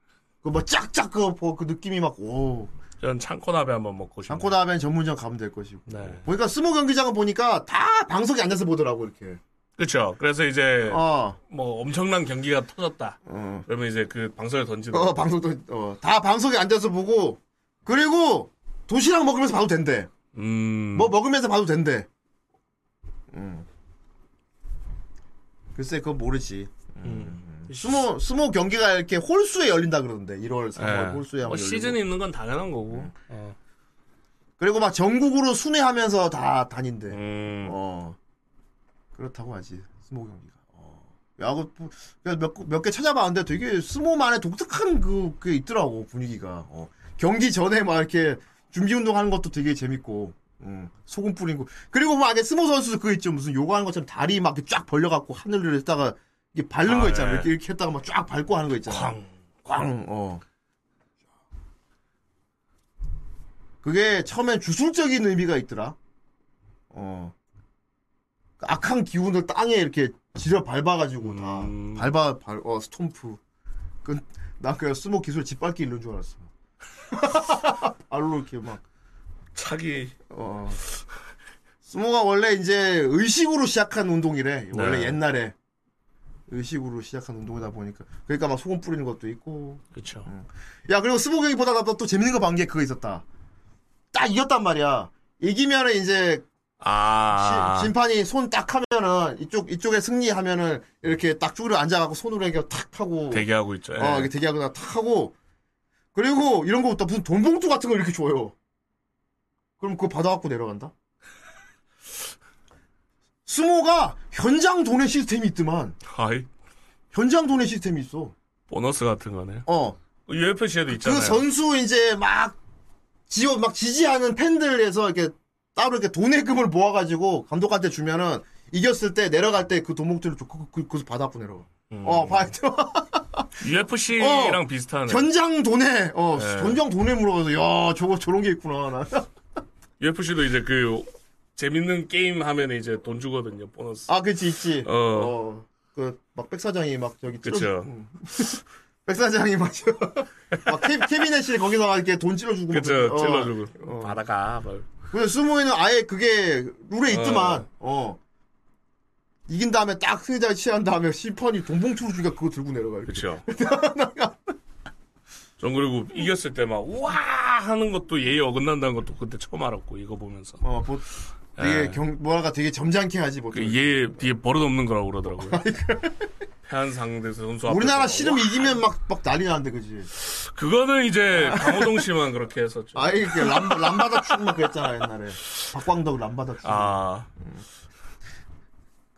그 뭐 짝짝 그, 그 느낌이 막 오. 전 창코나베 한번 먹고. 창고 다음엔 전문점 가면 될 것이고. 네. 보니까 스모 경기장은 보니까 다 방석에 앉아서 보더라고 이렇게. 그렇죠. 그래서 이제 어. 뭐 엄청난 경기가 터졌다. 어. 그러면 이제 그 방송을 던지는. 어 방송도 어, 다 방석에 앉아서 보고 그리고 도시락 먹으면서 봐도 된대. 음. 뭐 먹으면서 봐도 된대. 음. 글쎄 그건 모르지. 음. 스모 스모 경기가 이렇게 홀수에 열린다 그러던데 1월 3월 예. 홀수에 한번 뭐. 시즌이 있는 건 당연한 거고. 어. 그리고 막 전국으로 순회하면서 다 다닌대. 음. 어. 그렇다고 하지. 스모 경기가. 어. 야구 몇몇 개 찾아봤는데 되게 스모만의 독특한 그 그게 있더라고 분위기가. 어. 경기 전에 막 이렇게 준비 운동하는 것도 되게 재밌고. 음, 소금 뿌리고 그리고 막 이게 스모 선수 그 있죠 무슨 요가하는 것처럼 다리 막 쫙 벌려갖고 하늘을 했다가 이게 밟는 아, 거 있잖아 네. 이렇게 이렇게 했다가 막 쫙 밟고 하는 거 있잖아 쾅. 꽝 어. 그게 처음엔 주술적인 의미가 있더라. 어. 그 악한 기운을 땅에 이렇게 즈려 밟아가지고 다 음. 밟아 밟, 어 stomp. 그난 그냥 스모 기술 짓밟기 이런 줄 알았어. 발로 이렇게 막 차기. 어. 스모가 원래 이제 의식으로 시작한 운동이래. 원래 네. 옛날에 의식으로 시작한 운동이다 보니까 그러니까 막 소금 뿌리는 것도 있고. 그렇죠. 야 그리고 스모 경기 보다 나또 또 재밌는 거 본 게 그거 있었다. 딱 이겼단 말이야. 이기면은 이제 아. 시- 심판이 손 딱 하면은 이쪽 이쪽에 승리하면은 이렇게 딱 쭈그려 앉아갖고 손으로 이렇게 탁 하고 대기하고 있죠. 예. 어 이렇게 대기하고 탁 하고 그리고 이런 거부터 무슨 돈 봉투 같은 걸 이렇게 줘요. 그럼 그거 받아갖고 내려간다. 스모가 현장 도내 시스템이 있더만. 아이. 현장 도내 시스템이 있어. 보너스 같은 거네요. 어. UFC에도 있잖아요. 그 선수 이제 막 지원 막 지지하는 팬들에서 이렇게 따로 이렇게 돈의 금을 모아가지고 감독한테 주면은 이겼을 때 내려갈 때 그 돈봉투를 줘. 그, 그, 그거 받아갖고 내려가. 음. 어, 봐. UFC랑 비슷하네. 현장 돈에, 어, 네. 현장 돈에 물어가서, 야, 저거 저런 게 있구나. 나. UFC도 이제 그 재밌는 게임 하면 이제 돈 주거든요. 보너스. 아, 그치, 있지. 어. 어. 그, 막, 백사장이 막, 저기, 그쵸. 응. 백사장이 막, 저- 막, 캐, 캐비넷이 거기서 막 이렇게 돈 찔러주고. 막 그쵸. 그래. 어. 찔러주고. 어. 받아가. 막. 근데 스모에는 아예 그게 룰에 있더만, 어. 이긴 다음에 딱 승자를 취한 다음에 심판이 돈봉투를 주니까 그거 들고 내려가. 이렇게. 그쵸. 전 그리고 이겼을 때 막 우와 하는 것도 예의 어긋난다는 것도 그때 처음 알았고 이거 보면서. 어, 뭐, 되게 예. 경, 뭐랄까 되게 점잖게 하지, 뭐. 그얘 뒤에 버릇 없는 거라고 그러더라고요. 패한 상대 선수 우리나라 씨름 이기면 막, 막 난리 나는데, 그지? 그거는 이제 강호동 씨만 그렇게 했었죠. 아이, 그 람, 람바다 축구만 그랬잖아, 옛날에. 박광덕 람바다 축구. 아.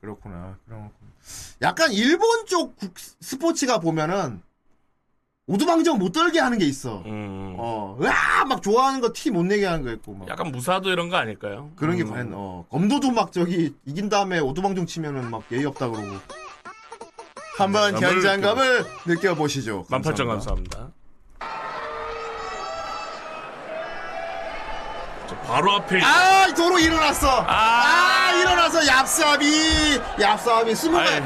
그렇구나. 그럼. 약간 일본 쪽 국- 스포츠가 보면은, 오두방정 못 떨게 하는 게 있어. 어, 으아! 막 좋아하는 거 티 못 내게 하는 거 있고, 막. 음. 약간 무사도 이런 거 아닐까요? 그런 게 음. 과연, 어, 검도도 막 저기, 이긴 다음에 오두방정 치면은 막 예의 없다 그러고. 한번 음, 현장감을 느껴보시죠. 18,000 감사합니다. 바로 앞에 아, 도로 일어났어. 아, 일어나서 얍삽이, 얍삽이 스무 개.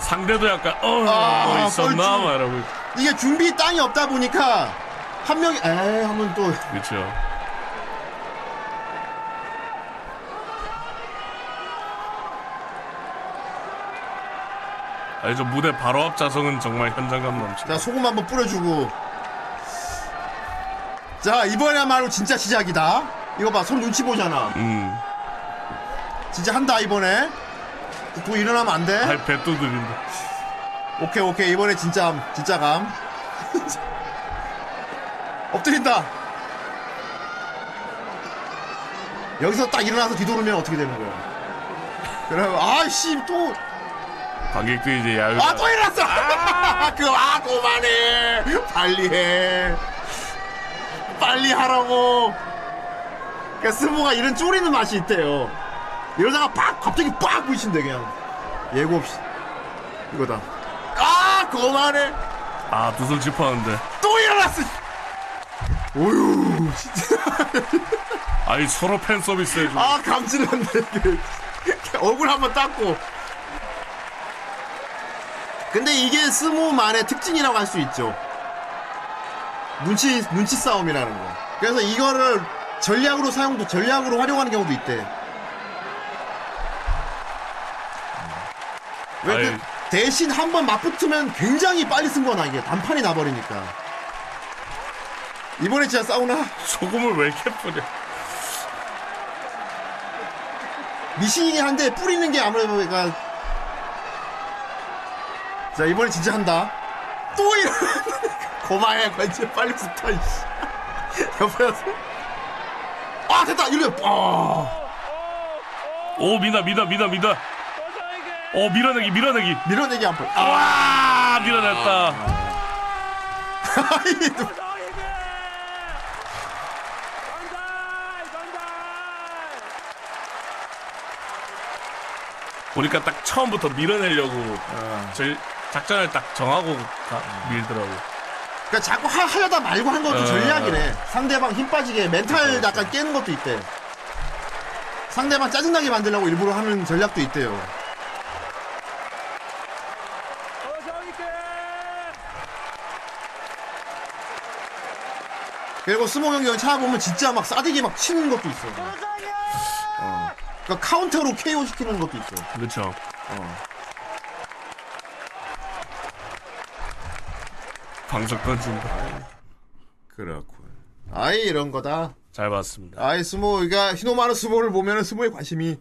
상대도 약간 어, 아, 뭐 있었나. 막 이러고 이게 준비 땅이 없다 보니까 한 명이 에이 하면 또 그렇죠. 아니 저 무대 바로 앞 자성은 정말 현장감 넘치. 자 소금 한번 뿌려주고 자 이번에야말로 진짜 시작이다. 이거 봐 손 눈치 보잖아. 음. 진짜 한다 이번에. 또 일어나면 안 돼. 발 배도 들린다. 오케이 오케이 이번에 진짜 진짜 감. 엎드린다. 여기서 딱 일어나서 뒤돌으면 어떻게 되는 거야? 그럼 아씨 또 관객들이 이제 야유. 아, 또 일어났어! 그, 아, 그만해! 빨리 해! 빨리 하라고! 그니까, 스모가 이런 쪼리는 맛이 있대요. 이러다가 팍! 갑자기 빡! 부딪힌대, 그냥. 예고 없이. 이거다. 아, 그만해! 아, 두손 짚었는데. 또 일어났어! 오유, 진짜. 아니, 서로 팬 서비스 해주고. 아, 감질난데. 얼굴 한번 닦고. 근데 이게 스모만의 특징이라고 할 수 있죠. 눈치, 눈치 싸움이라는 거. 그래서 이거를 전략으로 사용도, 전략으로 활용하는 경우도 있대. 왜 그. 대신 한 번 맞붙으면 굉장히 빨리 쓴 거나, 이게. 단판이 나버리니까. 이번에 진짜 싸우나? 소금을 왜 이렇게 뿌려? 미신이긴 한데 뿌리는 게 아무래도 그러니까 자 이번에 진짜 한다 또 이러 고마해 관제 빨리 붙어 이씨 옆에서 아 됐다 이래 아 오, 미나, 미나, 미나, 미나. 오, 밀어내기, 밀어내기. 밀어내기 한 번. 아, 밀어냈다. 보니까 딱 처음부터 밀어내려고 절- 작전을 딱 정하고 가- 밀더라고. 그러니까 자꾸 하, 하려다 말고 한 것도 어. 전략이네 상대방 힘 빠지게 멘탈 약간 깨는 것도 있대 상대방 짜증나게 만들려고 일부러 하는 전략도 있대요 그리고 스모 경기 찾아보면 진짜 막 싸대기 막 치는 것도 있어. 어. 그러니까 카운터로 KO 시키는 것도 있어. 그렇죠. 어. 방석 던진다. 그렇군. 아이 이런 거다. 잘 봤습니다. 아이 스모 그러니까 히노마루 스모를 보면은 스모에 관심이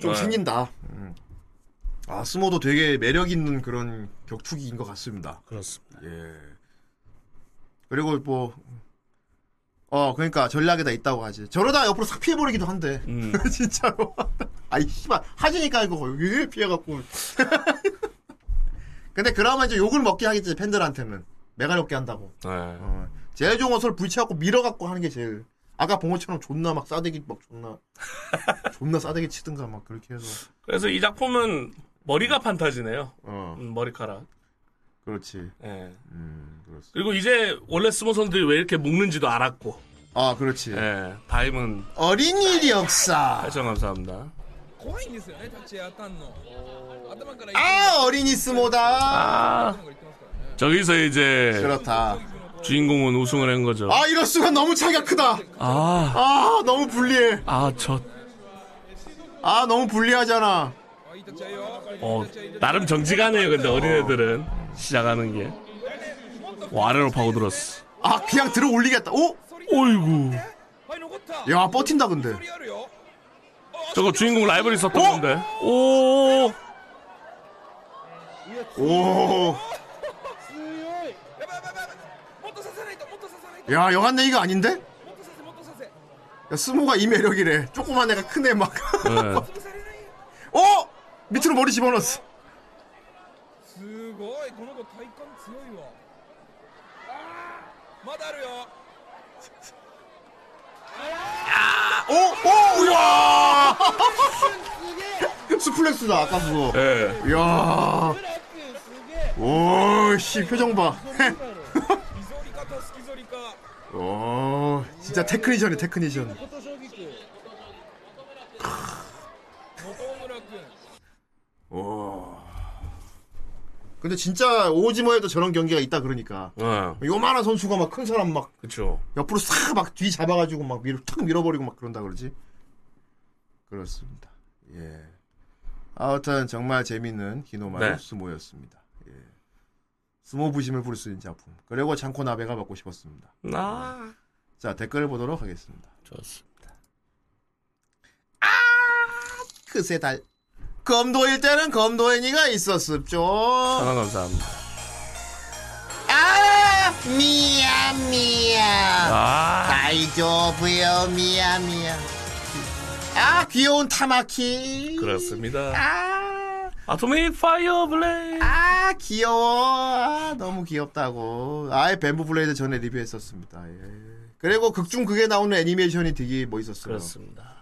좀 네. 생긴다. 음. 아 스모도 되게 매력 있는 그런 격투기인 것 같습니다. 그렇습니다. 예. 그리고 뭐. 어, 그러니까 전략에 다 있다고 하지. 저러다 옆으로 싹 피해버리기도 한데. 음. 진짜로. 아이, 씨발. 하지니까 이거 왜 피해갖고. 근데 그러면 이제 욕을 먹게 하겠지, 팬들한테는. 매가롭게 한다고. 네. 어. 제일 좋은 것을 부치하고 밀어갖고 하는 게 제일. 아까 봉어처럼 존나 막 싸대기 막 존나 존나 싸대기 치든가 막 그렇게 해서. 그래서 이 작품은 머리가 판타지네요. 어. 음, 머리카락. 그렇지. 예. 네. 음, 그렇습 그리고 이제 원래 스모선들이 왜 이렇게 묶는지도 알았고. 아, 그렇지. 예. 네, 다임은 어린이 역사. 해청 감사합니다. 아, 어린이 스모다. 아. 저기서 이제 그렇다. 주인공은 우승을 한 거죠. 아, 이럴 수가 너무 차이가 크다. 아, 아, 너무 불리해. 아, 저, 아, 너무 불리하잖아. 어, 나름 정직하네요. 근데 어린애들은 시작하는 게. 와, 아래로 파고 들었어. 아, 그냥 들어 올리겠다. 오? 어이구. 야, 버틴다, 근데. 저거 주인공 라이벌 있었던 건데. 오. 오. 야, 여간네 이거 아닌데? 야, 스모가 이 매력이래. 조그만 애가 큰 애 막. 네. 어? 밑으로 머리 집어넣었어. 아, 오, 오, 어? 어, 우와! 스플렉스다, 아까 그거. 예. 이야. 오, 씨, 표정 봐. 어, 진짜 테크니션이 테크니션. 와. 어. 근데 진짜 오즈모에도 저런 경기가 있다 그러니까. 네. 요만한 선수가 막 큰 사람 막 그쵸. 옆으로 싹 막 뒤 잡아가지고 막 밀어 탁 밀어버리고 막 그런다 그러지. 그렇습니다. 예. 아무튼 정말 재밌는 히노마루 네. 스모였습니다. 예. 스모 부심을 부를 수 있는 작품. 그리고 장코 나베가 받고 싶었습니다. 아. 자 댓글을 보도록 하겠습니다. 좋습니다. 그새 달 검도일 때는 검도애니가 있었습죠. 천원 감사합니다. 아 미야 미야. 아. 다이조부요 미야 미야. 아 귀여운 타마키. 그렇습니다. 아, Atomic Fire Blade. 아 귀여워. 아, 너무 귀엽다고. 아예 뱀부 블레이드 전에 리뷰했었습니다. 예. 그리고 극중 극에 나오는 애니메이션이 되게 멋있었어요. 그렇습니다.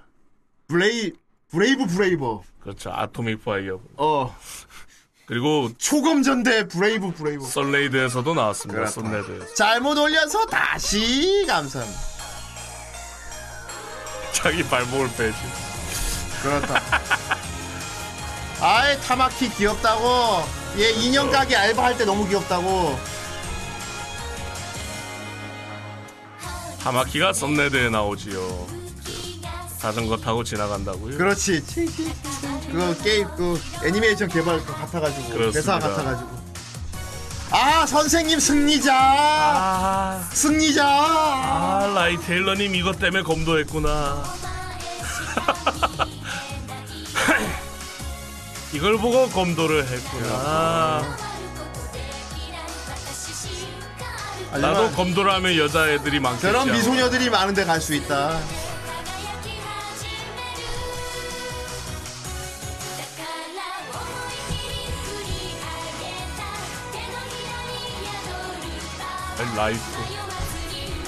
블레이 브레이브 브레이버. 그렇죠. Atomic Fire. 어. 그리고 초검전대 브레이브 브레이브. 썬레드에서도 나왔습니다. 썬레드에서. 잘못 올려서 다시 감사합니다. 자기 발목을 빼지. 그렇다. 아이 타마키 귀엽다고. 얘 인형 가게 알바할 때 너무 귀엽다고. 하마키가 썬레드에 나오지요. 그 자전거 타고 지나간다고요? 그렇지. 그거 게임 그 애니메이션 개발 그 같아가지고 그렇습니다. 대사 같아가지고. 아 선생님 승리자. 승리자. 아, 라이 테일러님 이것 때문에 검도했구나. 이걸 보고 검도를 했구나. 나도 검도를 하면 여자애들이 많겠지. 아마. 미소녀들이 많은데 갈 수 있다. 라이프.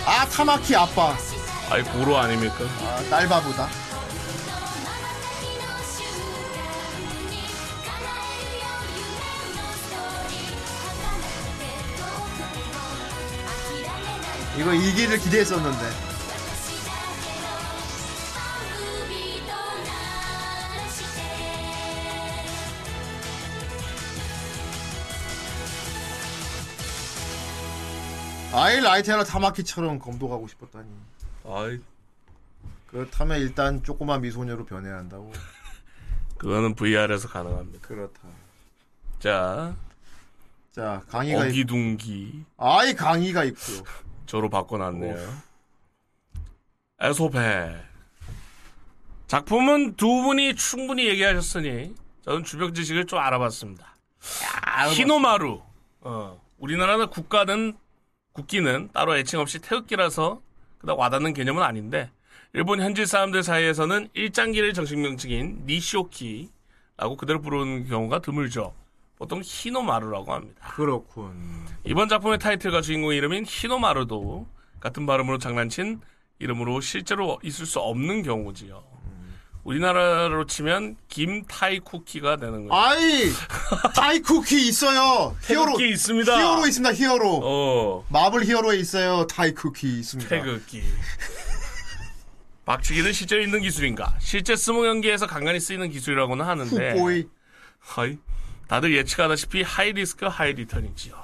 아 타마키 아빠. 아이 고로 아닙니까? 아, 딸바보다. 이거 이기를 기대했었는데. 아이 라이테라 타마키처럼 검도 가고 싶었다니. 아이 그렇다면 일단 조그만 미소녀로 변해야 한다고. 그거는 VR에서 가능합니다. 그렇다. 자, 자 강의가 있... 어기둥기 아이 강의가 있고요. 저로 바꿔놨네요. 에소페 작품은 두 분이 충분히 얘기하셨으니 저는 주변 지식을 좀 알아봤습니다. 히노마루 어, 우리나라는 국가는 국기는 따로 애칭 없이 태극기라서 그닥 와닿는 개념은 아닌데 일본 현지 사람들 사이에서는 일장기를 정식 명칭인 니시오키라고 그대로 부르는 경우가 드물죠. 보통 히노마루라고 합니다. 그렇군. 이번 작품의 타이틀과 주인공의 이름인 히노마루도 같은 발음으로 장난친 이름으로 실제로 있을 수 없는 경우지요. 우리나라로 치면 김타이 쿠키가 되는 거죠. 아이 타이 쿠키 있어요. 히어로 태극기 있습니다. 히어로 있습니다. 히어로. 어, 마블 히어로에 있어요. 타이 쿠키 있습니다. 태극기. 박치기는 실제로 있는 기술인가? 실제 스모 경기에서 간간히 쓰이는 기술이라고는 하는데 후보이. 하이 다들 예측하다시피 high risk high return이지요.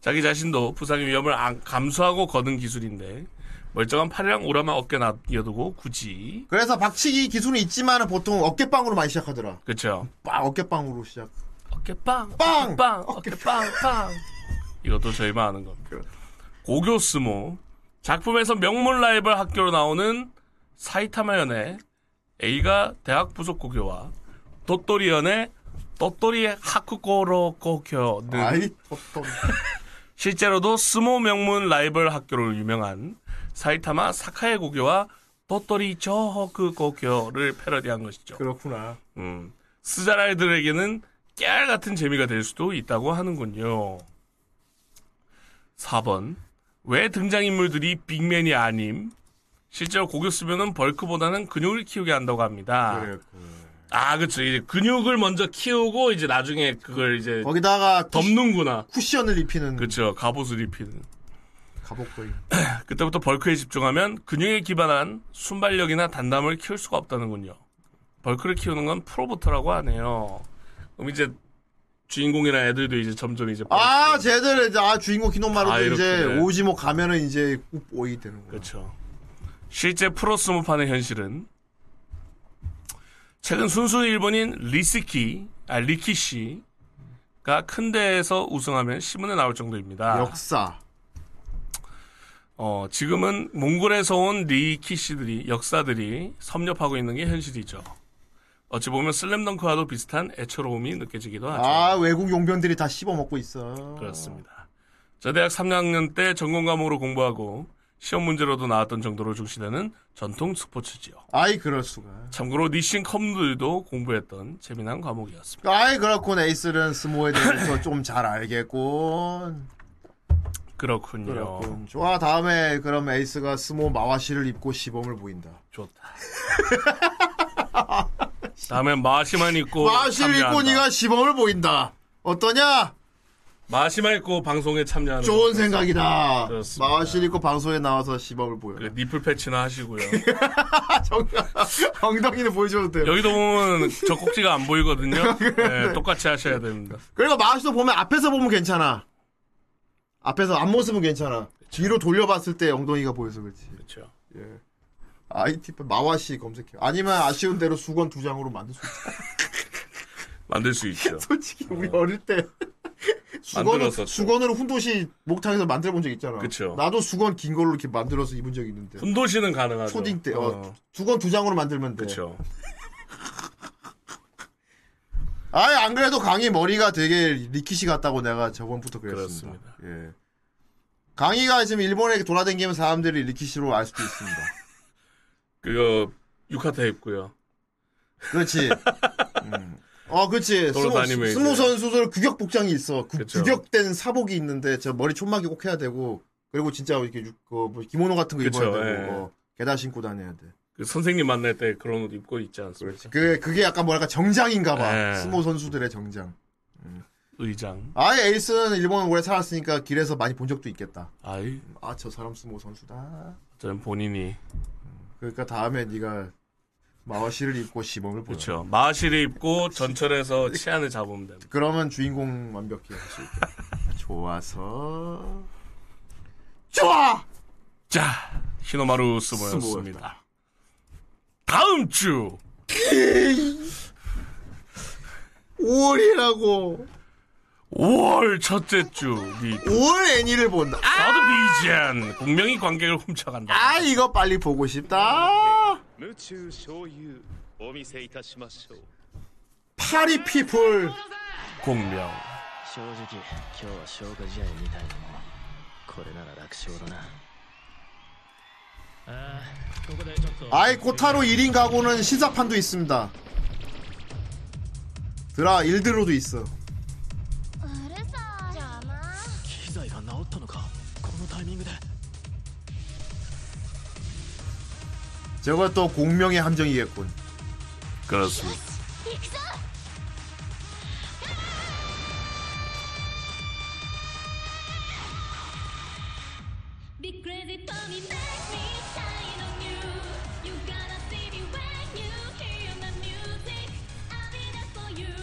자기 자신도 부상의 위험을 안- 감수하고 거둔 기술인데 멀쩡한 팔이랑 오라만 어깨 놔두고 굳이 그래서 박치기 기술은 있지만 보통 어깨빵으로 많이 시작하더라. 그쵸 빵 어깨빵으로 시작. 어깨빵 빵! 어깨빵 어깨빵 빵 이것도 저희만 아는 겁니다. 고교 스모 작품에서 명문 라이벌 학교로 나오는 사이타마 연의 A가 대학 부속 고교와 도토리 연의 또또리 하쿠코로 고교는 아이, 또또리. 실제로도 스모 명문 라이벌 학교로 유명한 사이타마 사카에 고교와 또또리 저허크 고교를 패러디한 것이죠. 그렇구나. 음, 스자라이들에게는 깨알 같은 재미가 될 수도 있다고 하는군요. 4번. 왜 등장인물들이 빅맨이 아님? 실제로 고교 쓰면은 벌크보다는 근육을 키우게 한다고 합니다. 아, 그쵸. 이제 근육을 먼저 키우고 이제 나중에 그걸 이제 거기다가 덮는구나. 쿠션을 입히는. 그쵸. 갑옷을 입히는. 갑옷거리. 그때부터 bulk에 집중하면 근육에 기반한 순발력이나 단담을 키울 수가 없다는군요. bulk를 키우는 건 프로부터라고 하네요. 그럼 이제 주인공이나 애들도 이제 점점 이제 아, 쟤들 이제 아 주인공 히노마루도 아. 이제 오즈모 가면은 이제 오이 되는 거야. 그렇죠. 실제 프로 스모판의 현실은 최근 순수 일본인 리스키, 아 리키시가 큰 대회에서 우승하면 신문에 나올 정도입니다. 역사. 어, 지금은 몽골에서 온 리키시들이 역사들이 섭렵하고 있는 게 현실이죠. 어찌 보면 슬램덩크와도 비슷한 애처로움이 느껴지기도 하죠. 아, 외국 용병들이 다 씹어 먹고 있어. 그렇습니다. 저 대학 3학년 때 전공 과목으로 공부하고 시험 문제로도 나왔던 정도로 중시되는 전통 스포츠지요. 아이, 그럴 수가. 참고로 니신 컴들도 공부했던 재미난 과목이었습니다. 아이, 그렇군. 에이스는 스모에 대해서 좀 잘 알겠군. 그렇군요. 그렇군. 좋아, 다음에 그럼 에이스가 스모 마와시를 입고 시범을 보인다. 좋다. 다음에 마시만 입고 마와시를 입고. 네가 시범을 보인다. 어떠냐? 마시만 입고 방송에 참여하는 좋은 거. 생각이다. 그렇습니다. 마와시를 입고 방송에 나와서 시범을 보여. 그 니플 패치나 하시고요. 엉덩이는 보여줘도 돼요. 여기도 보면 젖꼭지가 안 보이거든요. 네, 똑같이 하셔야 됩니다. 그리고 마우스도 보면 앞에서 보면 괜찮아. 앞에서 앞모습은 괜찮아. 뒤로 돌려봤을 때 엉덩이가 보여서 그렇지. 그렇죠. 예. 아이티 마와시 검색해. 아니면 아쉬운 대로 수건 두 장으로 만들 수 있어. 만들 수 있죠. 솔직히 우리 어릴 때 수건을. 수건으로 훈도시 목탕에서 만들어 본 적 있잖아. 그쵸. 나도 수건 긴 걸로 이렇게 만들어서 입은 적 있는데. 훈도시는 가능하죠. 초딩 때, 어, 어. 수건 두 장으로 만들면 돼. 그렇죠. 아예 안 그래도 강희 머리가 되게 리키시 같다고 내가 저번부터 그랬습니다. 그렇습니다. 예. 강희가 지금 일본에 돌아다니면 사람들이 리키시로 알 수도 있습니다. 그거 유카타 입고요. 그렇지. 음. 어, 그렇지. 스모, 스모. 선수들 규격 복장이 있어. 그, 그쵸. 규격된 사복이 있는데 저 머리 촌마게 꼭 해야 되고 그리고 진짜 이렇게 유- 그, 뭐 기모노 같은 거 그쵸, 입어야 되고 예. 어, 게다 신고 다녀야 돼. 그 선생님 만날 때 그런 옷 입고 있지 않습니까? 그게 그게 약간 뭐랄까 정장인가 봐. 예. 스모 선수들의 정장. 의장. 아예 에이스는 일본 오래 살았으니까 길에서 많이 본 적도 있겠다. 아이, 아저 사람 스모 선수다. 저는 본인이 그러니까 다음에 네가 마와시를 입고 시범을 보여. 그렇죠. 마시를 입고 전철에서 치안을 잡으면 됩니다. 그러면 주인공 완벽히 할 수 있다. 좋아서 좋아. 자, 히노마루 스모였습니다. 다음 주 5월이라고. 5월 첫째 주 5월 애니를 본다. 나도 아! 비지안 분명히 관객을 훔쳐간다. 아 이거 빨리 보고 싶다. 파리 피플 공명. 아이 코타로 1인 가구는 시사판도 있습니다. 드라 일드로도 있어. 저것도 공명의 함정이겠군. 그렇습니다.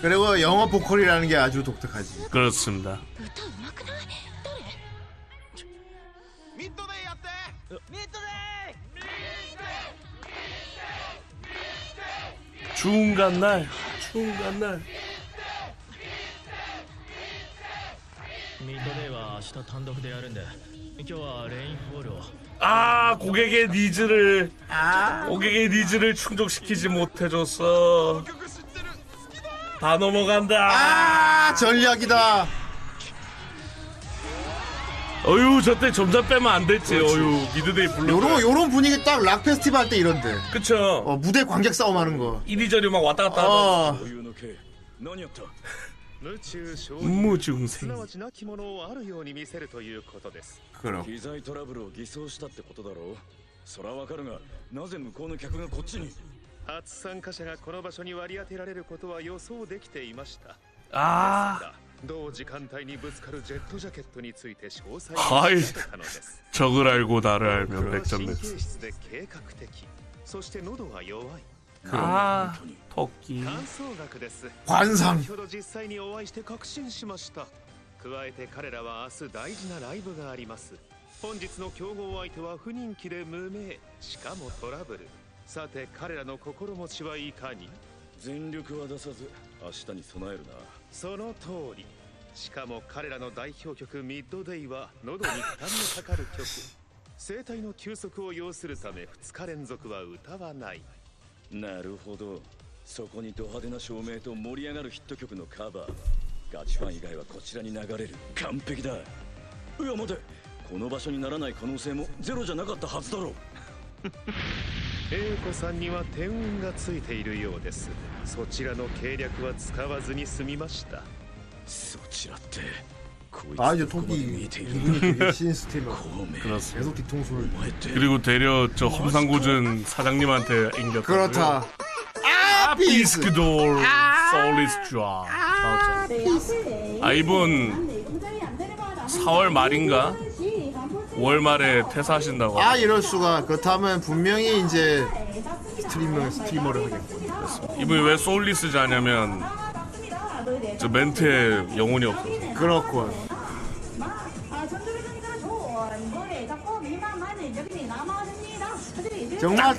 그리고 영어 보컬이라는 게 아주 독특하지. 그렇습니다. 중간 날, 중간 날. ミッドデイは明日単独でやるんで今日はレインフォールを 아 고객의 니즈를 고객의 니즈를 충족시키지 못해줬어. 다 넘어간다. 아 전략이다. 어유 저때 점점 빼면 안 됐지. 어유 미드데이 블루. 요런 요런 분위기 딱 락 페스티벌 때 이런데. 그쵸. 어, 무대 관객 싸움 하는 거. 이리저리 막 왔다 갔다 어. 하다. 何やった夢中小無中生すなわち亡き者をあるように見せるということです機材トラブルを偽装したってことだろうそらわかるがなぜ向こうの客がこっちに初参加者がこの場所に割り当てられることは予想できていましたあですが 同時間帯にぶつかるジェットジャケットについて詳細はいに調べたのです。 적을 알고 나를 알면 神経 백전백승. 質で計画的そして喉が弱い 아 토끼. 観想学です관상 先ほど実際にお会いして確信しました加えて彼らは明日大事なライブがあります本日の競合相手は不人気で無名しかもトラブルさて彼らの心持ちはいかに全力は出さず明日に備えるなその通り しかも彼らの代表曲「ミッドデイ」は喉に負担のかかる曲。声帯の休息を要するため2日連続は歌わない。なるほど。そこにド派手な照明と盛り上がるヒット曲のカバー。ガチファン以外はこちらに流れる。完璧だ。いや待て。この場所にならない可能性もゼロじゃなかったはずだろ。う A 子さんには天運がついているようです。そちらの計略は使わずに済みました 아 이제 토끼 이분이 되게 신스템 계속 뒤통수를 그리고 대려 저 험상궂은 사장님한테 인격 그렇다. 아 비스크돌 솔리스트라 아 이분 4월 말인가? 5월 말에 퇴사하신다고 아 이럴 수가. 그렇다면 분명히 이제 스트리머 스트리머를 하겠군. 이분 왜 솔리스자냐면 저 멘트에 영혼이 없어서. 그렇군. 정말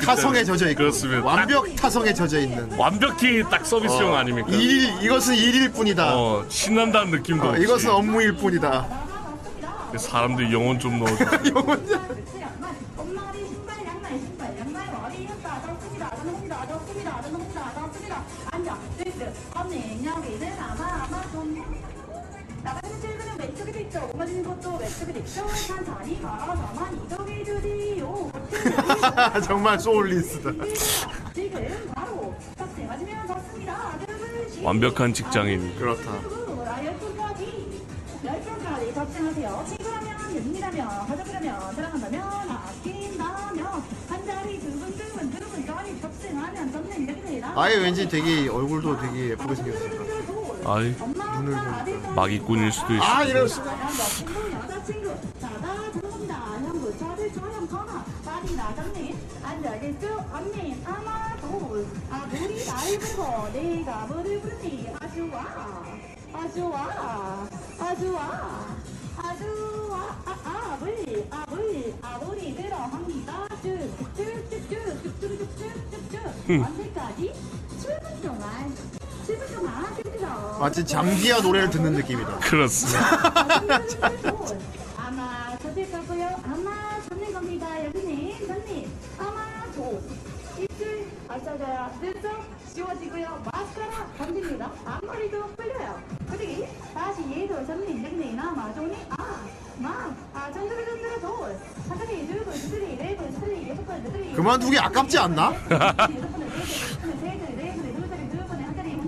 타성에 젖어 있고 그렇습니다. 완벽 타성에 젖어 있는 완벽히 딱 서비스용 어, 아닙니까? 일 이것은 일일 뿐이다. 어, 신난다는 느낌도 어, 없이. 이것은 업무일 뿐이다. 사람들이 영혼 좀 넣어줘. 앉아, 있죠. 오가지는 것도 왼쪽에도 있죠. 천천히 걸어서만 이동해 주지요. 정말 소울리스다. 지금 바로 탑승 맞으면 좋습니다. 여러분, 완벽한 직장인. 그렇다. 열분까지 열분까지 탑승하세요. 친구라면 연인이라면 가족이라면 사랑한다면 아낀다면 한 자리 두분 두분 두분까지 탑승하면 탑승 됩니다. 아예 왠지 되게 얼굴도 되게 예쁘게 생겼을 것같 아이 마기꾼일 수도 아, 있어. 아 이럴 수가. 음. 언제까지? 출근 동안 마치 장기야 노래를 듣는 느낌이다. 그렇습니다. 아마 저들 거고요. 아마 잡는 겁니다. 여기는 손님. 아마도 입술 아자자야 눈썹 씌워지고요. 마스카라 던집니다. 앞머리도 풀려요. 그리고 다시 얘도 손님 여기는 아마도니 아마 아 전두를 전두를 사다리 들고 스트리 레고 스트리 여섯 번 스트리 그만두기 아깝지 않나?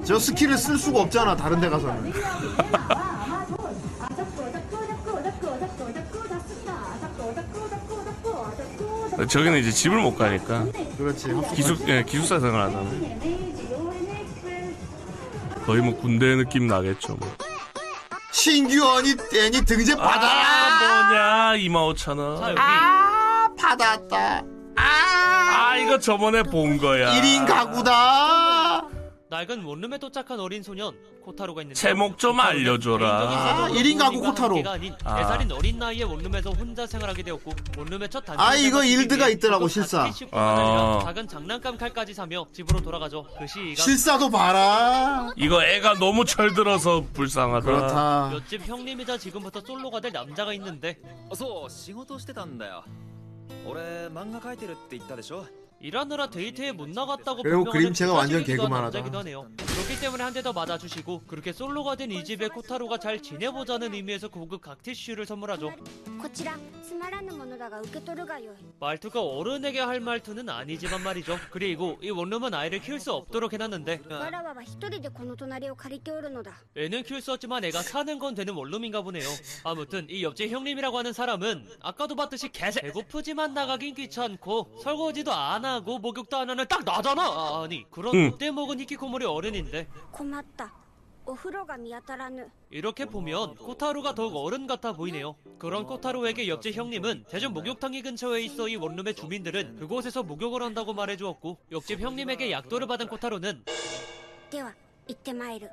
저 스킬을 쓸 수가 없잖아 다른 데 가서는. 저기는 이제 집을 못 가니까. 그렇지. 기숙 예, 기숙사 생활하잖아. 거의 뭐 군대 느낌 나겠죠. 뭐. 신규 언니 애니 등재 받아라. 아 뭐냐 2만 5천 원. 아 받았다. 아 이거 저번에 본 거야. 1인 가구다. 낡은 원룸에 도착한 어린 소년 코타로가 있는데 제목 좀 알려줘라. 아, 1인 가구 코타로. 아닌 아. 4살인 어린 나이에 원룸에서 혼자 생활하게 되었고 원룸의 첫 단체 아 이거 생활을 일드가 위해 있더라고 고급 실사. 티슈뿐만 아니라 아. 작은 장난감 칼까지 사며 집으로 돌아가죠. 그 시기가 실사도 봐라. 이거 애가 너무 철들어서 불쌍하다. 그렇다. 옆집 형님이자 지금부터 솔로가 될 남자가 있는데 そう仕事してたんだよ俺漫画描いてるって言ったでしょ 일하느라 데이트에 못 나갔다고 그리고 변명하는 그림체가 두 완전 가지 개그만하다. 남자이기도 하네요. 그렇기 때문에 한 대 더 맞아주시고 그렇게 솔로가 된 이 집에 코타로가 잘 지내보자는 의미에서 고급 각티슈를 선물하죠. こちらつまらぬものだが受け取るがよい 말투가 어른에게 할 말투는 아니지만 말이죠. 그리고 이 원룸은 아이를 키울 수 없도록 해놨는데 わらわは一人でこの隣を借りておるのだ 애는 키울 수 없지만 애가 사는 건 되는 원룸인가 보네요. 아무튼 이 옆집 형님이라고 하는 사람은 아까도 봤듯이 개새 배고프지만 나가긴 귀찮고 설거지도 안 하고 목욕도 안 하는 딱 나잖아. 아니 그런 응. 못돼 먹은 히키코모리 어른인데 困ったお風呂が見当たらぬ 이렇게 보면 코타로가 더욱 어른 같아 보이네요. 그런 코타로에게 옆집 형님은 대전 목욕탕이 근처에 있어 이 원룸의 주민들은 그곳에서 목욕을 한다고 말해주었고 옆집 형님에게 약도를 받은 코타로는 では行ってまいる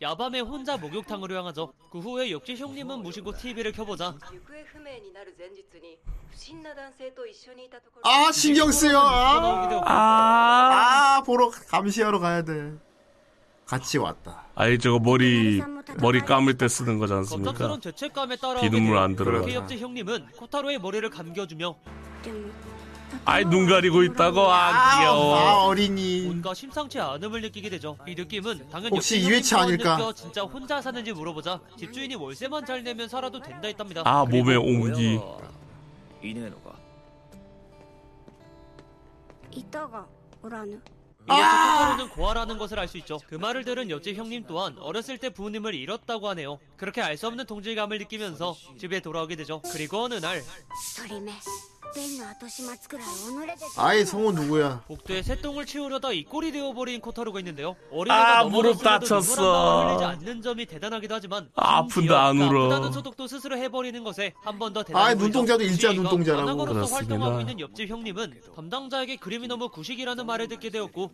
야밤에 혼자 목욕탕으로 향하죠. 그 후에 역시 형님은 무시고 TV를 켜보자. 아 신경 쓰여. 아, 아~, 보러 감시하러 가야 돼. 같이 왔다. 아이 저거 머리 머리 감을 때 쓰는 거지 않습니까? 비눗물 안 들어요. 옆집 형님은 코타로의 머리를 감겨주며 아이 눈 가리고 있다고 아 귀여워. 아 어린이. 뭔가 심상치 않음을 느끼게 되죠. 이 느낌은 당연 혹시 옆집 이회차 형님과 아닐까? 느껴 진짜 혼자 사는지 물어보자 집주인이 월세만 잘 내면 살아도 된다 했답니다. 아 몸에 옹기. いねえのかいたがおらぬ 이래서 코타로는 고아라는 것을 알 수 있죠. 그 말을 들은 옆집 형님 또한 어렸을 때 부모님을 잃었다고 하네요. 그렇게 알 수 없는 동질감을 느끼면서 집에 돌아오게 되죠. 그리고 어느 날 一人目 아이 성우 누구야? 복도에 새똥을 치우려다 이꼴이 되어버린 코타로가 있는데요. 어린아 무릎 다쳤어. 흘리지 않는 점이 대단하기도 하지만 아픈다 안 울어. 아프다는 소독도 스스로 해버리는 것에 한 번 더 대단. 아이 눈동자도 일자 눈동자라고. 그렇습니다. 활동하고 있는 옆집 형님은 담당자에게 그림이 너무 구식이라는 말을 듣게 되었고.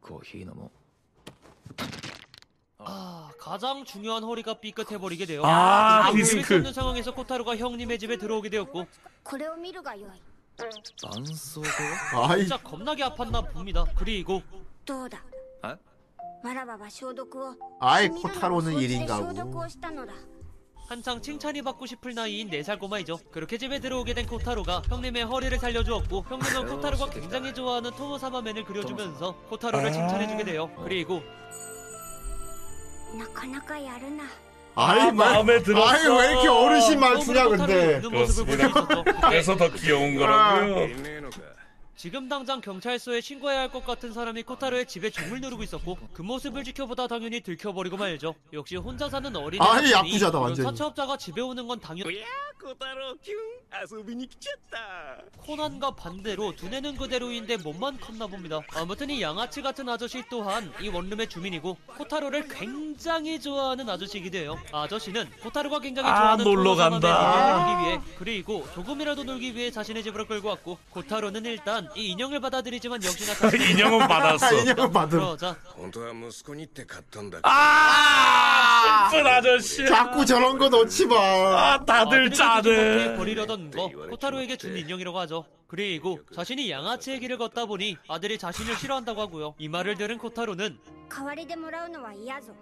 고히 너무. 아, 가장 중요한 허리가 삐끗해버리게 돼요. 아, 그렇게 디스크. 울릴 수 없는 상황에서 코타루가 형님의 집에 들어오게 되었고 これを見るがよい絆創膏 아이 진짜 겁나게 아팠나 봅니다. 그리고 どうだえわらわは消毒を 아이 君らの 코타로는 お家で 1인 消毒 가구. をしたのだ 한창 칭찬이 받고 싶을 나이인 4살 꼬마이죠. 그렇게 집에 들어오게 된 코타로가 형님의 허리를 살려주었고 형님은 코타로가 굉장히 좋아하는 토모사마맨을 그려주면서 코타로를 칭찬해주게 돼요. 그리고 なかなかやるな 아이 아, 마음에 들었어. 아이 왜 이렇게 어르신 말투냐 처음으로 근데. 있었죠. 그래서 더 귀여운 거라고요. 지금 당장 경찰서에 신고해야 할 것 같은 사람이 코타르의 집에 종을 누르고 있었고 그 모습을 지켜보다 당연히 들켜버리고 말죠. 역시 혼자 사는 어린이 아이 야쿠자다 완전 사채업자가 집에 오는 건 당연. 야 코타로 킹 아소비니 키쳤다. 코난과 반대로 두뇌는 그대로인데 몸만 컸나 봅니다. 아무튼 이 양아치 같은 아저씨 또한 이 원룸의 주민이고 코타로를 굉장히 좋아하는 아저씨이기도 해요. 아저씨는 코타로가 굉장히 아, 좋아하는 아, 놀러 간다. 놀기 위해 그리고 조금이라도 놀기 위해 자신의 집으로 끌고 왔고 코타로는 일단 이 인형을 받아들이지만 역시나 자신의 인형은 받았어. 인형은 받음. 그러자 本当は息子にって買ったんだ 아 슬픈 아저씨. 자꾸 저런 거 넣지 마. 아 다들 아들에게 주지 못해 짜네. 버리려던 거 코타로에게 준 인형이라고 하죠. 그리고 자신이 양아치의 길을 걷다 보니 아들이 자신을 싫어한다고 하고요. 이 말을 들은 코타로는 代わりでもらうのは嫌ぞ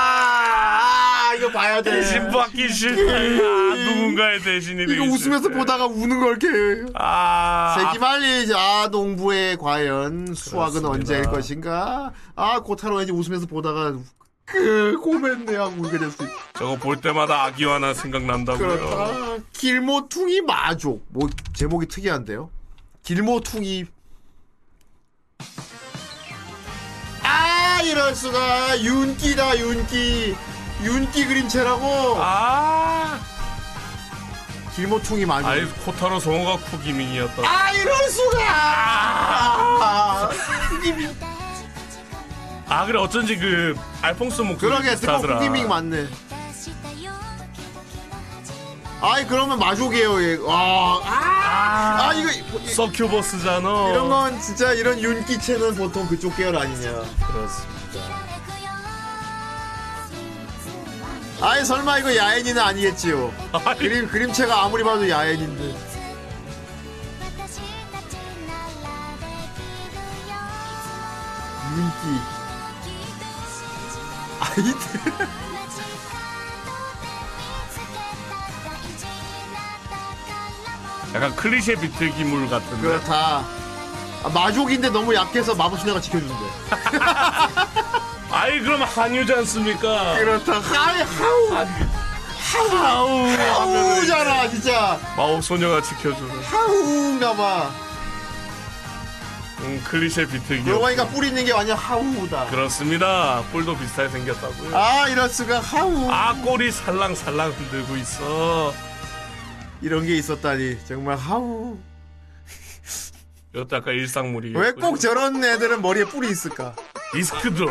아, 이거 봐야 돼. 대신 받기 싫다. 아, 누군가의 대신이 이거 되기 웃으면서 싫대. 보다가 우는 걸 이렇게. 아 세기말리 아 농부의 과연 그렇습니다. 언제일 것인가? 아 고타로 왠지 웃으면서 보다가 그 고맨네 하고 울게 됐어. 저거 볼 때마다 아기와나 생각난다고요. 그렇다. 길모퉁이 마족. 뭐 제목이 특이한데요. 길모퉁이. 아 이럴 수가 윤기다 윤기. 윤기 그림체라고. 아 길모퉁이 마족. 아이 코타로 성우가 쿠기밍이었다. 아 이럴 수가. 아, 아 그래 어쩐지 그 알퐁스 목소리 그러게 비슷하더라. 후기밍 맞네. 아이 그러면 마족이에요 얘. 와. 아, 아 이거 서큐버스잖아. 이런 건 진짜 이런 윤기체는 보통 그쪽 계열 아니냐. 그렇습니다. 아이 설마 이거 야엔이는 아니겠지요. 그림 그림체가 아무리 봐도 야엔인데. 윤기. 아이들. 약간 클리셰 비트 기물 같은데. 그렇다. 아, 마족인데 너무 약해서 마법소녀가 지켜주는데. 아이 그럼 하우지 않습니까? 그렇다. 하이 하우. 하우 하우잖아 진짜. 마법 소녀가 지켜주는. 하우인가 봐. 음 클리셰 비틀기물. 그러고 보니까 뿌리 있는 게 완전 하우다. 그렇습니다. 뿔도 비슷하게 생겼다고요. 아 이럴 수가 하우. 아 꼬리 살랑살랑 흔들고 있어. 이런 게 있었다니 정말 하우. 이것도 약간 일상물이. 왜 꼭 저런 애들은 머리에 뿔이 있을까? 디스크돌.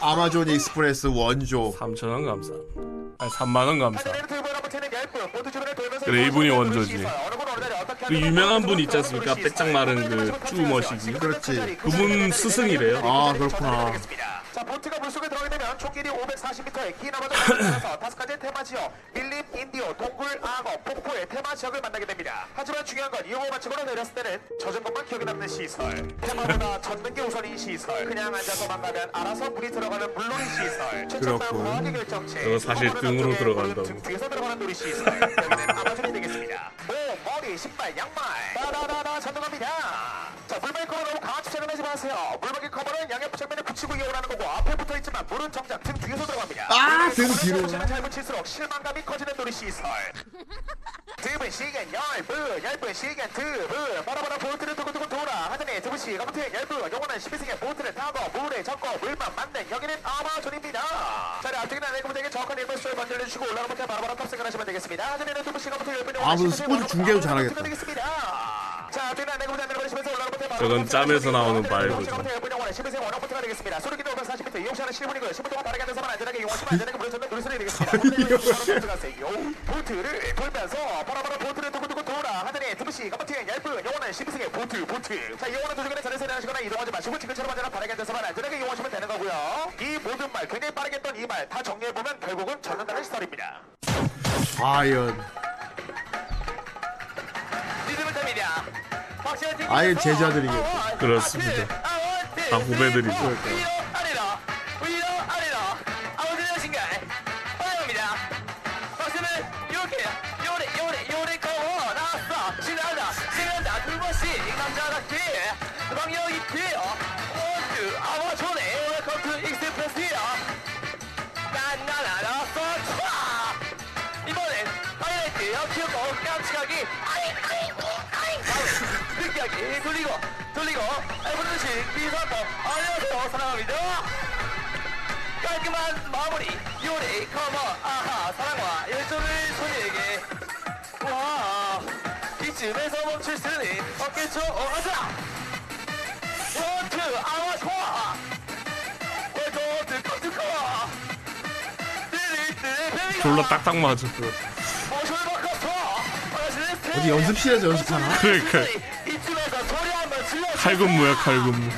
아마존 익스프레스 원조. 3천 원 감사. 아니 3만 원 감사. 그래 이분이 원조지. 그 유명한 분 있지 않습니까? 빼짝 마른 그 쭈머시기. 그렇지. 그분 스승이래요. 아 그렇구나. 자, 보트가 물속에 들어가게 되면 총 길이 540m의 긴 아마존 강에서 다섯 가지 테마 지역, 밀림, 인디오, 동굴, 악어, 폭포의 테마 지역을 만나게 됩니다. 하지만 중요한 건 이용을 마치고 내렸을 때는 젖은 것만 기억에 남는 시설. 테마보다 젖는 게 우선인 시설. 그냥 앉아서만 가면 알아서 물이 들어가는 물놀이 시설. 최첨단. 과학의 결정체. 사실 등으로 들어간다고. 등 뒤에서 들어가는 놀이 시설. 여기는 아마존이 되겠습니다. 몸, 머리, 신발, 양말. 다다다다 전동합니다. 자, 물방울 커버 너무 강한 집착을 하지 마세요. 물방울 커버는 양옆 측면에 붙이고 이용을 하는 거고 앞에 붙어 있지만 물은 정작 등 뒤에서 들어갑니다. 아, 등 뒤로. 잘 붙일수록 실망감이 커지는 놀이 시설. 드문 시간 열분, 열분 시간 드문. 바라바라 보트를 두고두고 돌아. 하더니 드문 시간 아무튼 열분. 영원한 12승의 보트를 타고 물에 젖고 물만 맞는 여기는 아마존입니다. 자리 앞쪽이나 내구분에게 정확한 일본 수를 만들어주시고 올라가 못해 바라바라 탑승을 하시면 되겠습니다. 하더니 드문 시간 아무튼 열분. 영원한 12승 원어부터가 되겠습니다. 소리기는 540m 이용시하는 실물이고요. 10분 동안 다 르게 앉아서만 안전하게 이용하시면 안전하게 물어주는 놀이소리 되겠습니다. 들어가세요. 보트를 돌면서 바라바라 보트를 두고두고 돌아 하더니 두부씨 까마티엔 얇은 영원한 12승의 보트 보트 자 이용하는 도중에 자리에서 내려가시거나 이동하지 마시고 지금처럼 앉아라 바르게 앉아서만 안전하게 이용하시면 되는 거고요. 이 모든 말 굉장히 빠르게 했던 이 말 다 정리해보면 결국은 젖는다는 시설입니다. 과연 아예 제자들이겠고. 그렇습니다. 다 후배들이죠. 아잉 아잉 아잉 다음에 느끼하게. 돌리고 돌리고. 해보듯이 미소도 안녕하세요. 사랑합니다. 깔끔한 마무리. 요리. 커버 아하. 사랑과 열정을 소녀에게. 와. 이쯤에서 멈출 수는 없겠죠. 어 가자. 원투 아와 좋아. 듣고 듣고 띠리띠리 졸라 딱딱 바꿨어 어디 연습실에서 연습하나? 그러니까 칼군무야 칼군무.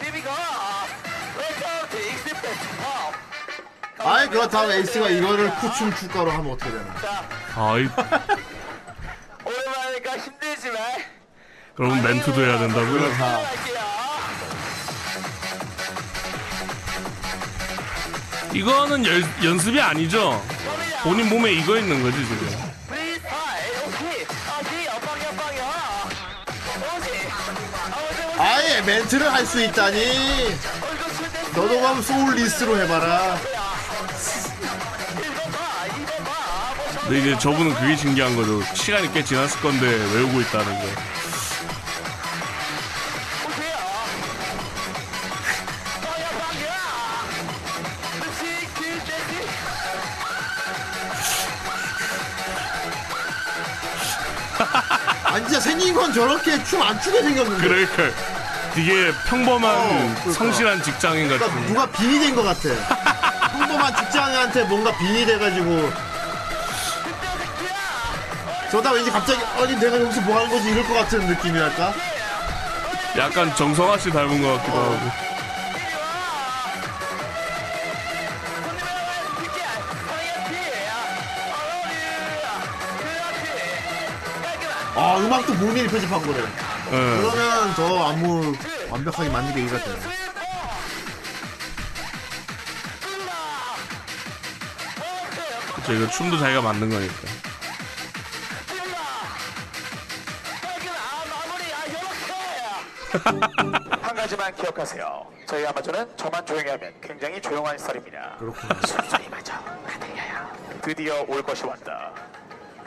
비비가 welcome to 익스프레스 팝 아이 그렇다면 에이스가 이거를 쿠춤 축가로 하면 어떻게 되나? 아이 오랜만이니까 힘들지만 그럼 멘트도 해야 된다고요? 그렇다. 이거는 열, 연습이 아니죠? 본인 몸에 이거 있는 거지 지금. 아예 멘트를 할 수 있다니. 너도 그럼 소울 리스트로 해봐라. 근데 이제 저분은 그게 신기한 거죠. 시간이 꽤 지났을 건데 외우고 있다는 거. 아 진짜 생긴 건 저렇게 춤 안 추게 생겼는데. 그러니까 되게 평범한 그러니까. 성실한 직장인 같은. 그러니까 누가 빙이 된 것 같아. 평범한 직장인한테 뭔가 빙이 돼가지고. 저다 왠지 갑자기 아니 내가 여기서 뭐 하는 거지 이럴 것 같은 느낌이랄까? 약간 정성화 씨 닮은 것 같기도 하고. 아 음악도 문일 편집한 거래. 예. 그러면 저 안무 완벽하게 만든 게 이거 같아요. 그쵸 이거 춤도 자기가 만든 거니까. 한 가지만 기억하세요. 저희 아마존은 저만 조용히 하면 굉장히 조용한 스타일입니다. 그렇구나. 숨소리마저 가들려요. 드디어 올 것이 왔다.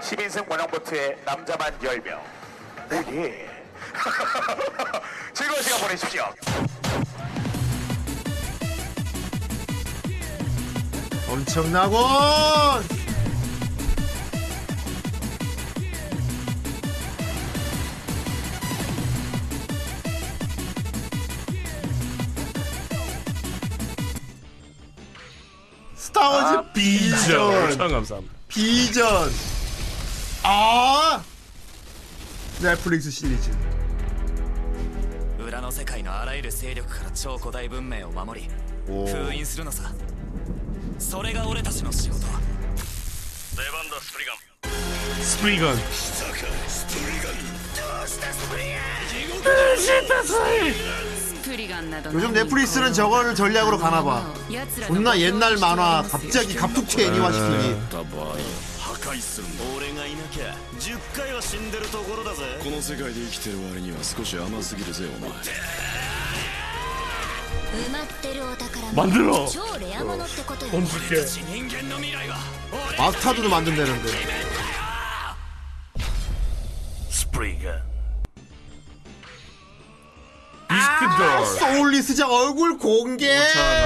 10인승 원형보트의 남자만 10명. 오예. 즐거운 시간 보내십시오. 엄청나고 스타워즈 아, 비전. 비전 참 감사합니다. 비전 아 넷플릭스 시리즈 裏の世界のあらゆる勢力から超古代文明を守りおー封印するのさそれが俺たちの仕事出番だスプリガン 스프리건. 来たかスプリガンどうしたスプリガン地獄スプリガンなど 요즘 넷플릭스는 저거를 전략으로 가나봐 존나 옛날 만화 갑자기 갑툭튀 애니화시키기 破 壊する俺がいなきゃ10回は死んでるところだぜこの世界で生きてる割には少し甘すぎるぜお前埋まってるお宝 만들어 超レアものってことよ 던질게. 人間の未来は 마스타드도 만든다는데 스프리건. 아. soulless좌 얼굴 공개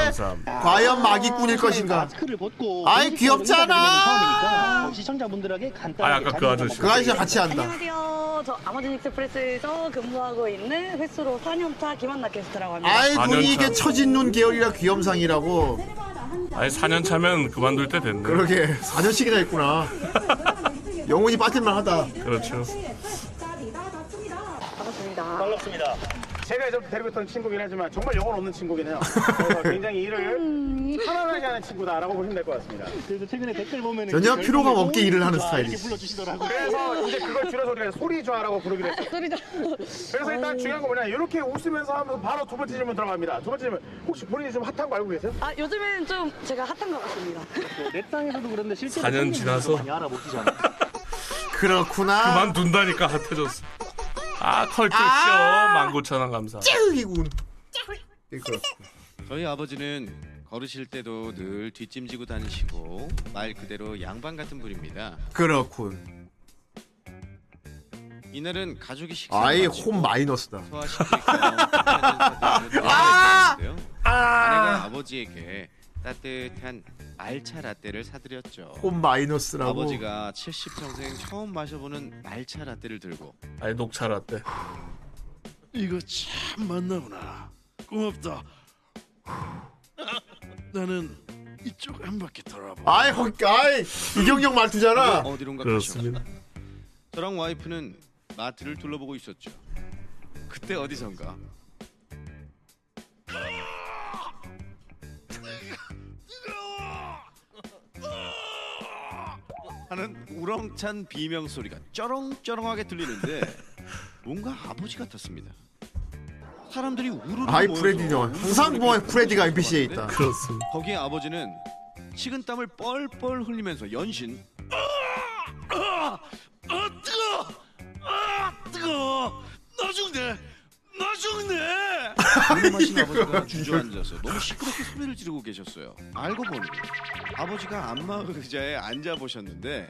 감사합니다. 과연 마기꾼일 것인가 마스크를 벗고 아이 귀엽잖아 시청자분들에게 아, 간단하게 아까 그 아저씨. 그 아저씨랑 같이 한다 안녕하세요. 저 아마존 익스프레스에서 근무하고 있는 횟수로 4년차 김한나 게스트라고 합니다. 아이 눈이 4년 이게 차. 처진 눈 계열이라 귀염상이라고 아니 4년 차면 그만둘 때 됐네. 그러게 4년씩이나 했구나 영혼이 빠질만 하다 그렇죠. 반갑습니다. 반갑습니다. 제가 예전부터 데리고 있던 친구긴 하지만 정말 영혼 없는 친구긴 해요. 그래서 굉장히 일을 편안하게 하는 친구다라고 보시면 될 것 같습니다. 그래서 최근에 댓글 보면 전혀 피로감 없게 일을 하는 스타일이 이렇게 불러주시더라고요. 그래서 이제 그걸 줄여서 우리가 소리좌라고 부르기로 했어요. 소리좌. 그래서 일단 중요한 건 뭐냐 이렇게 웃으면서 하면서 바로 두 번째 질문 들어갑니다. 두 번째 질문 혹시 본인이 좀 핫한 거 알고 계세요? 아 요즘엔 좀 제가 핫한 것 같습니다. 내 땅에서도 그런데 실제로 4년 지나서 많이 알아보시잖아. 그렇구나 그만둔다니까 핫해졌어. 아 컬투쇼. 19,000원 감사. 찌르기군. 저희 아버지는 걸으실 때도 늘 뒷짐지고 다니시고 말 그대로 양반 같은 분입니다. 그렇군. 이날은 가족이 식사 아이 홈 마이너스다. 아! 아내가 아내가 아버지에게 따뜻한 말차 라떼를 사드렸죠. 홈 마이너스라고 아버지가 70평생 처음 마셔보는 말차 라떼를 들고 아니 녹차 라떼. 이거 참 맞나구나. 고맙다. 나는 이쪽 한 바퀴 돌아봐. 아이 허 아이 이경영 말투잖아 어디론가 그렇습니다. 저랑 와이프는 마트를 둘러보고 있었죠. 그때 어디선가 하는 우렁찬 비명 소리가 쩌렁쩌렁하게 들리는데 뭔가 아버지 같았습니다. 사람들이 우르르 아이 프레디죠 항상 뭐 프레디가 NPC에 있다 그렇습니다. 거기에 아버지는 식은땀을 뻘뻘 흘리면서 연신 아, 아 뜨거, 아 뜨거. 나 죽네, 나 죽네. 궁금하신 아버지가 주저앉아서 너무 시끄럽게 소리를 지르고 계셨어요. 알고 보니 아버지가 안마 의자에 앉아 보셨는데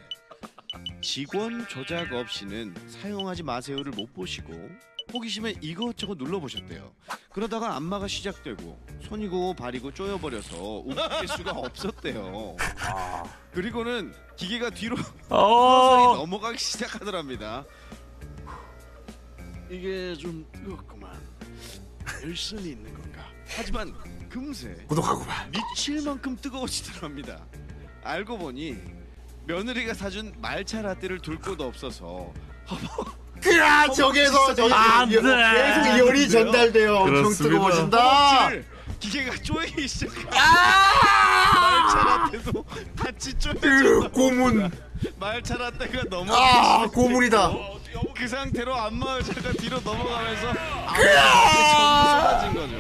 직원 조작 없이는 사용하지 마세요를 못 보시고 호기심에 이것저것 눌러 보셨대요. 그러다가 안마가 시작되고 손이고 발이고 쪼여버려서 움직일 수가 없었대요. 그리고는 기계가 뒤로 서서히 넘어가기 시작하더랍니다. 이게 좀 뜨겁구만. 열선이 있는 건가? 하지만 금세 구독하고 봐 미칠 만큼 뜨거워지더랍니다. 알고 보니 며느리가 사준 말차 라떼를 둘곳 없어서 그야 저기에서 저기 안 돼. 계속 열이 전달돼요 엄청 그렇습니다. 뜨거워진다 허벅지를 기계가 쪼이기 시작하고 말차 라떼도 같이 쪼여 으, 고문 말차 라떼가 아 넘어가기 고문이다 그 상태로 안마 의자가 뒤로 넘어가면서 전부 쏟아진 거죠.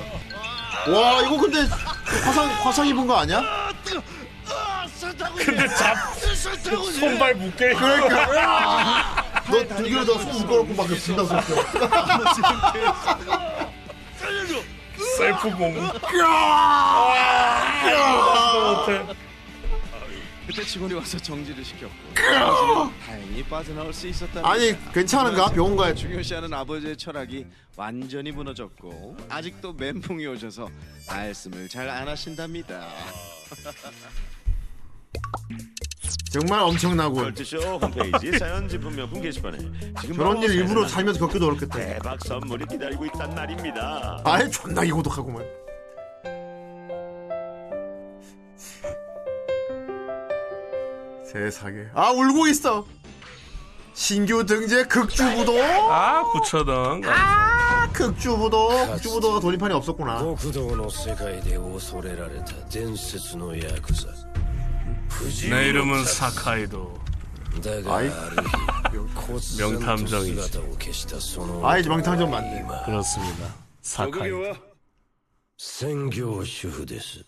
와 이거 근데 화상 화상 입은 거 아니야? 근데 잡 손발 묶여 있는 그러니까 너두 개를 더손 묶어놓고 막 분당 섞여. 셀프 공. 그때 직원이 와서 정지를 시켰고 아버지는 다행히 빠져나올 수 있었다. 아니, 괜찮은가? 병원 가야 중요시하는 아버지의 철학이 완전히 무너졌고 아직도 멘붕이 오셔서 말씀을 잘 안 하신답니다. 정말 엄청나군. 걸트쇼 홈페이지 사연 제품 명품 게시판에 지금 저런 일 일부러 살면서 겪기도 어렵겠다. 대박 선물이 기다리고 있단 말입니다. 아이 존나 이 고독하구만. 세상에. 아 울고 있어. 신규 등재 극주부도. 아 9천원. 아 극주부도. 극주부도가 돌림판이 없었구나. 極道の世界で恐れられた伝説のヤクザ 내 이름은 사카이도. だがある日忽然と 명탐정이지. 姿を消したその 아이 명탐정 맞네. 그렇습니다. 사카이도. 専業主婦です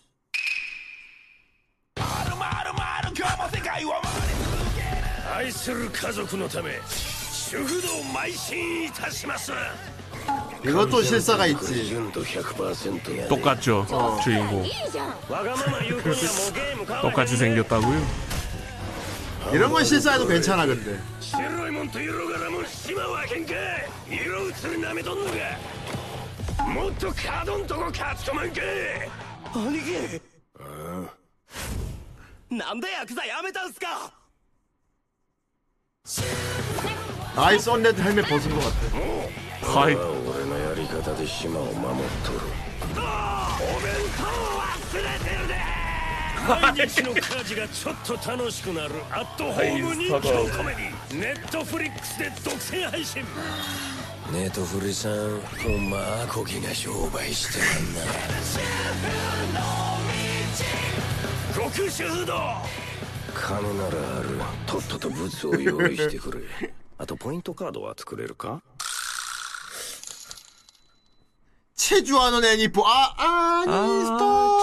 愛する家族のため主婦道邁進いたします 이것도 실사가 있지. 純度100%や 똑같죠 주인공. わがまま言う子にはもうゲーム買わない 똑같이 생겼다고요? 이런 건 실사해도 괜찮아 근데. 白いもんと色柄も島はへんか 아이 썬레드 헬멧 벗은 것 같아. はい俺のやり方で島を守っとるお弁当忘れてるで毎日の家事がちょっと楽しくなるアットホーム人気のコメディネットフリックスで独占配信ネトフリさんほんまアコギが商売してらんな極主婦道 金ならあるとっとと物を用意してくれあとポイントカードは作れるか 체주하는 애니포 아 아니스토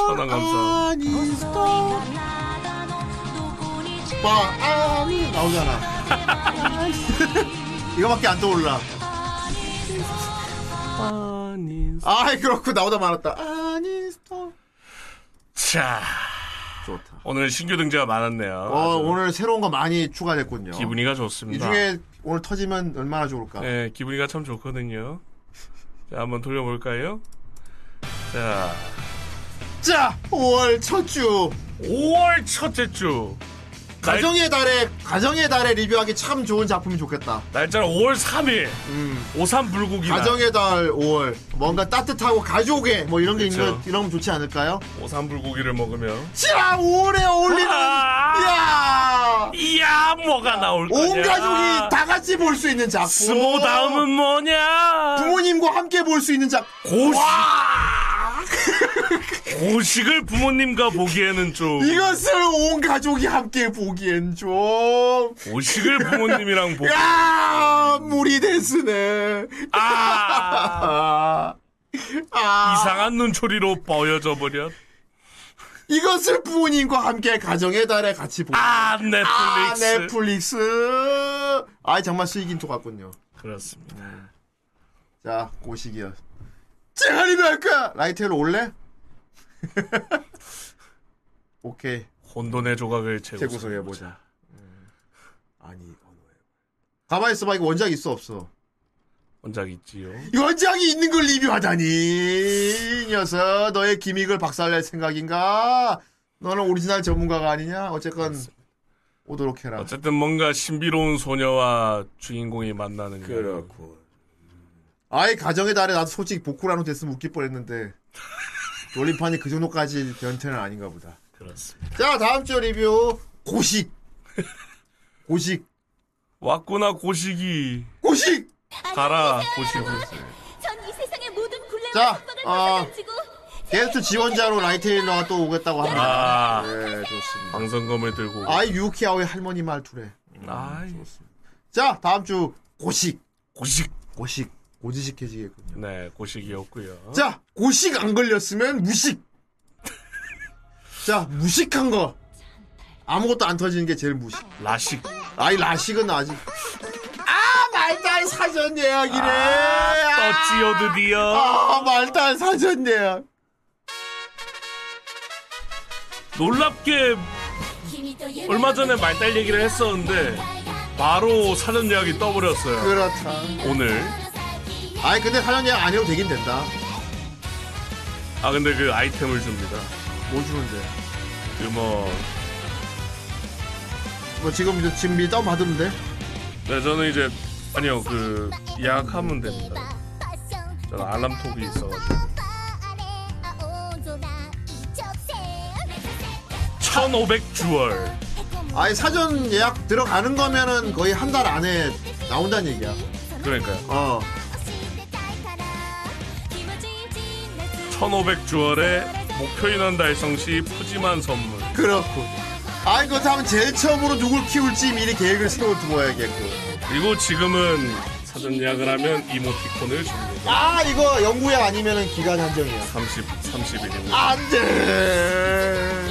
천원 감사. 아니스토 봐 아니 나오잖아 이거밖에 안 떠올라 아니 아이 그렇고 나오다 말았다 아니스토 자 좋다 오늘 신규 등재가 많았네요. 어 오늘 새로운 거 많이 추가됐군요 기분이가 이 좋습니다. 중에 오늘 터지면 얼마나 좋을까 네, 기분이가 참 좋거든요. 자, 한번 돌려볼까요? 자, 자 5월 첫 주 5월 첫째 주. 가정의 달에 가정의 달에 리뷰하기 참 좋은 작품이 좋겠다 날짜는 5월 3일. 음. 오삼 불고기. 가정의 달 5월 뭔가 따뜻하고 가족의 뭐 이런 게 그쵸. 있는 이러면 좋지 않을까요? 오삼 불고기를 먹으면. 자 5월에 어울리는 이야 이야, 뭐가 나올 거냐. 온 가족이 다 같이 볼 수 있는 작품 스모 다음은 뭐냐? 부모님과 함께 볼 수 있는 작품 고식. 고식을 부모님과 보기에는 좀. 이것을 온 가족이 함께 보기엔 좀 고식을 부모님이랑 보기. 야, 물이 됐으네. 아. 아. 이상한 눈초리로 뻐여져 버려. 이것을 부모님과 함께 가정의 달에 같이 보기. 아, 넷플릭스. 아, 넷플릭스. 아, 정말 수익인 것 같군요. 그렇습니다. 자, 고식이야. 제가 리뷰할까? 라이트로 올래? 오케이. 혼돈의 조각을 재구성해 재구성해보자. 음. 아니, 언어에. 가만히 있어봐. 이거 원작 있어, 없어? 원작 있지요. 이 원작이 있는 걸 리뷰하다니. 이 녀석, 너의 기믹을 박살낼 생각인가? 너는 오리지널 전문가가 아니냐? 어쨌건, 오도록 해라. 어쨌든 뭔가 신비로운 소녀와 주인공이 만나는 그렇고. 아이, 가정의 달에 나도 솔직히 보쿠라노 됐으면 웃길 뻔 했는데, 돌림판이 그 정도까지 변태는 아닌가 보다. 그렇습니다. 자, 다음 주 리뷰, 고식. 고식. 왔구나 고식이. 고식! 가라 고식이. 전이 세상의 모든 굴레와 자, 어, 게스트 지원자로 라이테일러가 또 오겠다고 합니다. 아, 네, 좋습니다. 방송검을 들고. 아이, 유키아오의 할머니 말투래. 아이. 자, 다음 주, 고식. 고식. 고식. 고지식해지겠군요. 네, 고식이었고요. 자, 고식 안 걸렸으면 무식. 자, 무식한 거. 아무것도 안 터지는 게 제일 무식. 라식. 아이, 라식은 아직. 아! 말달 사전 예약이래. 떴지요 드디어. 아, 말달 사전 예약. 놀랍게 얼마 전에 말달 얘기를 했었는데 바로 사전 예약이 떠버렸어요. 그렇다. 오늘. 아니 근데 사전 예약 안 해도 되긴 된다. 아 근데 그 아이템을 줍니다. 뭐 주는데? 그뭐 뭐 지금 이제 지금 미리 다운 받으면 돼? 네, 저는 이제 아니요 그 예약하면 됩니다. 저는 알람톡이 있어가지고 1,500 주얼. 아니 사전 예약 들어가는 거면은 거의 한 달 안에 나온다는 얘기야. 그러니까요. 어. 1,500주얼에 목표 인원 달성 시 푸짐한 선물. 그렇고. 아이 그렇다면 제일 처음으로 누굴 키울지 미리 계획을 세워두어야겠고. 그리고 지금은 사전 예약을 하면 이모티콘을 줍니다. 아 이거 영구약 아니면은 기간 한정이야. 30, 30일이고. 안 돼.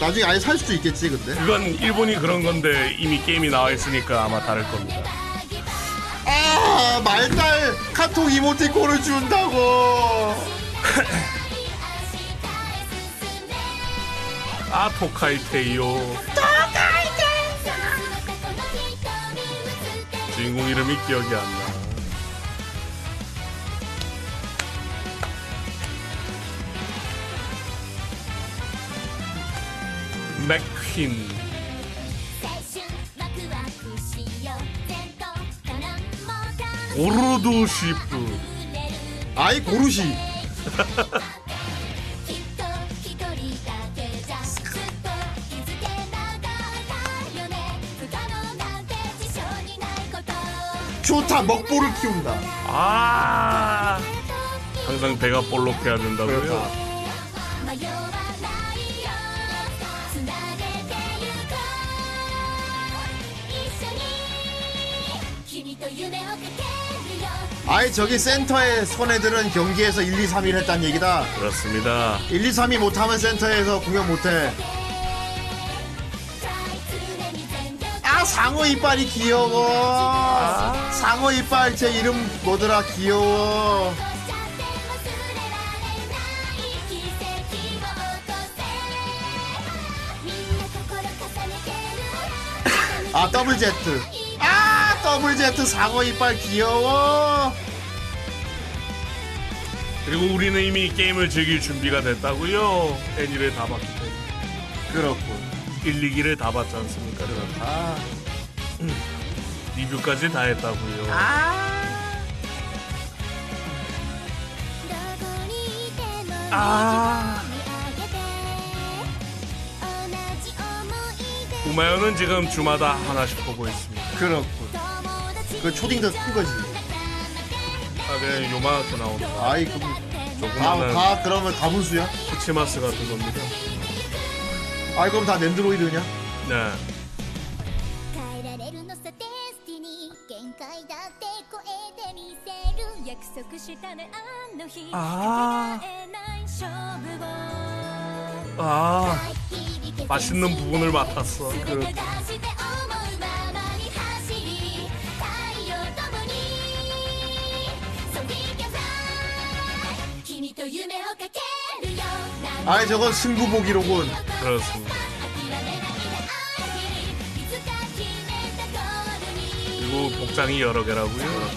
나중에 아예 살 수도 있겠지 근데. 그건 일본이 그런 건데 이미 게임이 나와 있으니까 아마 다를 겁니다. 아 말달 카톡 이모티콘을 준다고. 아 토카이테이요. 주인공 이름이 기억이 안 나. 맥퀸. 고르도 시프. 아이 고르시. 좋다 먹보를 키운다. 아 항상 배가 볼록해야 된다고요. 그렇다. 아이 저기 센터에 선 애들은 경기에서 1, 2, 3일 했단 얘기다. 그렇습니다. 1, 2, 3위 못하면 센터에서 공연 못해. 아 상어 이빨이 귀여워. 상어 이빨 제 이름 뭐더라 귀여워. 아 더블 제트. 아 더블 제트 상어 이빨 귀여워. 그리고 우리는 이미 게임을 즐길 준비가 됐다고요. 애니를 다 봤기 때문에. 그렇군. 1, 2기를 다 봤지 않습니까? 아. 리뷰까지 다 했다고요. 아. 구마요는 지금 주마다 하나씩 보고 있습니다. 그렇군. 그 초딩들 큰 거지. 네, 아그 요만하게 나오는 아이 그. 다, 다 그러면 다 분수야? 푸치마스 같은 그 겁니다 아이 그럼 다 랜드로이드냐? 네 아. 아. 맛있는 부분을 맡았어. 그 아이 저건 승부보기로군. 그렇습니다. 그리고 복장이 여러 개라고요.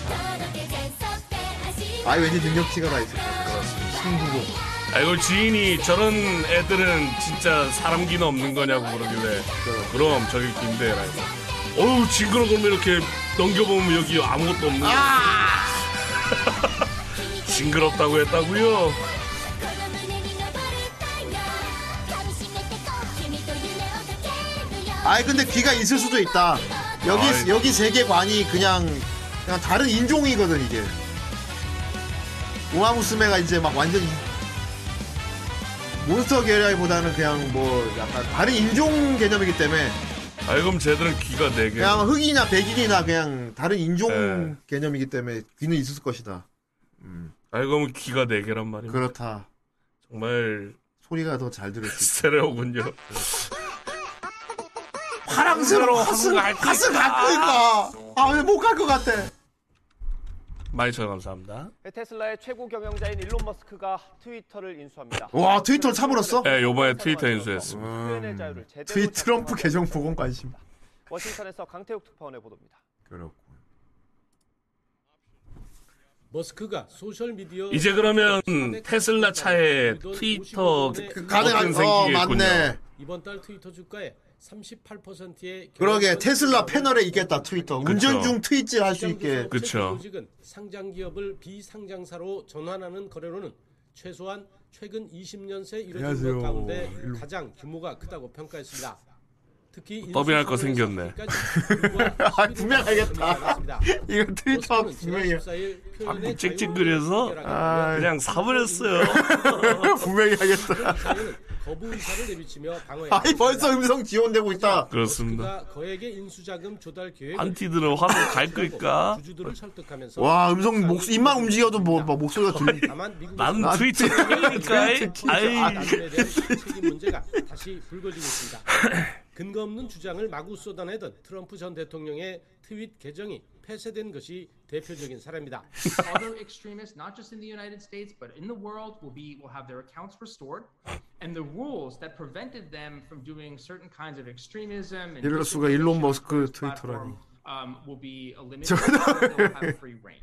아이 왠지 능력치가 다 있을 거야. 그렇습니다. 승부보. 아 이거 지인이 저런 애들은 진짜 사람 기는 없는 거냐고 그러길래 그럼 저기 긴데 라고. 어우 징그러 그러면 이렇게 넘겨보면 여기 아무것도 없는 거. 징그럽다고 했다고요. 아이 근데 귀가 있을 수도 있다. 여기 아이. 여기 세계관이 그냥 그냥 다른 인종이거든 이게. 우마무스메가 이제 막 완전 히 몬스터 계열보다는 그냥 뭐 약간 다른 인종 개념이기 때문에 아 그럼 쟤들은 귀가 네 개. 그냥 흑이나 백인이나 그냥 다른 인종 네. 개념이기 때문에 귀는 있을 것이다. 아 그럼 귀가 네 개란 말입니다. 그렇다. 정말 소리가 더 잘 들을 수. 스테레오군요. 파랑새로 가슴 가슴 가슴 갖고 있다. 아못 갈 것 같아. 마이천 감사합니다. 테슬라의 최고 경영자인 일론 머스크가 트위터를 인수합니다. 와 트위터를 사버렸어? 네, 요번에 트위터 인수했습니다. 표현의 자유를 제대로 트위 트럼프 계정 보건 관심. 워싱턴에서 강태욱 특파원의 보도입니다. 그렇고. 머스크가 소셜 미디어 이제 그러면 테슬라 차에 트위터 그 버튼 생기겠군요. 이번 달 트위터 주가의 38%의 그러게 테슬라 패널에 있겠다 트위터. 운전 중 트윗질 할 수 있게. 조직은 상장 기업을 비상장사로 전환하는 거래로는 최소한 최근 20년 새 이뤄진. 것 가운데. 가장 규모가 크다고 평가했습니다. 특히 더빙할 거 생겼네. 아 분명 알겠다. 이거 트위터 분명히. 자꾸 찍찍거려서 그냥 사버렸어요. 분명히 하겠다. 거부 의사를 내비치며 방어해. 아니 벌써 음성 지원되고 있다. 그렇습니다. 거액의 인수자금 조달 계획. 안티들은 화면 갈 거니까. 주주들을 설득하면서 와 음성 목 입만 움직여도 뭐, 뭐 목소리가 들리. 난 트위터 그러니까 아이. 책임 문제가 다시 불거지고 있습니다. 근거 없는 주장을 마구 쏟아내던 트럼프 전 대통령의 트윗 계정이 폐쇄된 것이 대표적인 사례입니다. Other extremists, not just in the United States but in the world, will be will have their accounts restored, and the rules that prevented them from doing certain kinds of extremism and 이럴 수가 일론 머스크 트위터라니. um, will be eliminated. they'll have free reign.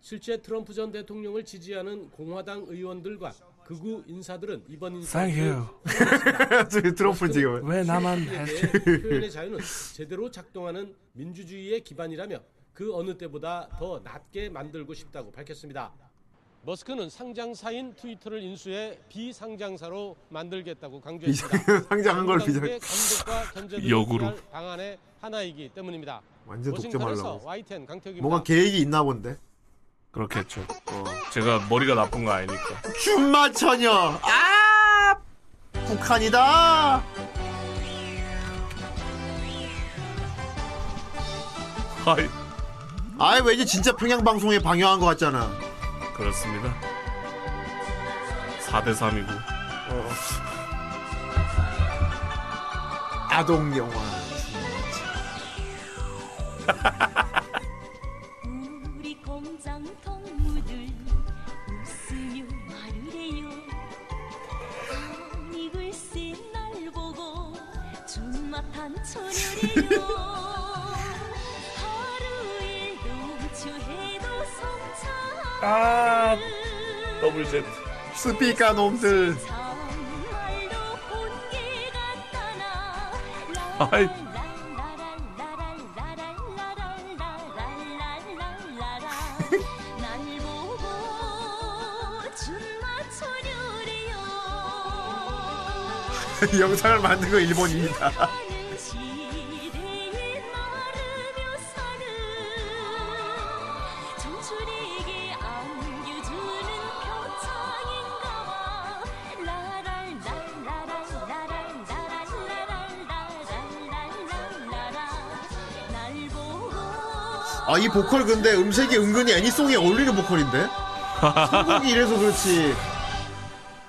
실제 트럼프 전 대통령을 지지하는 공화당 의원들과 극우 인사들은 이번 인사 Thank you. 트럼프 지금. 왜 나만 표현의 자유는 제대로 작동하는 민주주의의 기반이라며 그 어느 때보다 더 낮게 만들고 싶다고 밝혔습니다. 머스크는 상장사인 트위터를 인수해 비상장사로 만들겠다고 강조했습니다. 상장한 걸 비상- 당국의 감독과 견제를 역으로. 방안의 하나이기 때문입니다. 완전 독점하려고. 뭔가 계획이 있나 본데. 그렇겠죠. 어, 제가 머리가 나쁜 거 아니니까. 춘마 처녀. 아 북한이다. 하이. 아이 왠지 진짜 평양 방송에 방영한 것 같잖아. 그렇습니다. 4대 3이고. 아동 영화. 아 더블 Z. 스피카 놈들. 아이. 영상을 만든 건 일본입니다. 아 이 보컬 근데 음색이 은근히 애니송에 어울리는 보컬인데. 선곡이 이래서 그렇지.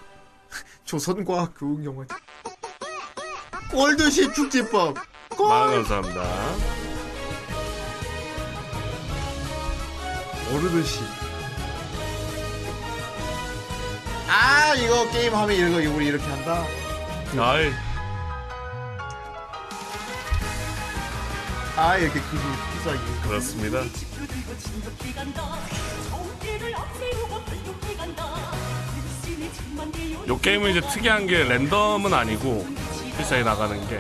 조선과 교육 영화. 골드시 축지법. 만 감사합니다. 어르드시. 아 이거 게임 하면 이거 우리 이렇게 한다. 아이. 아 이렇게 기분. 그렇습니다. 요 게임은 이제 특이한 게 랜덤은 아니고 필살기 나가는 게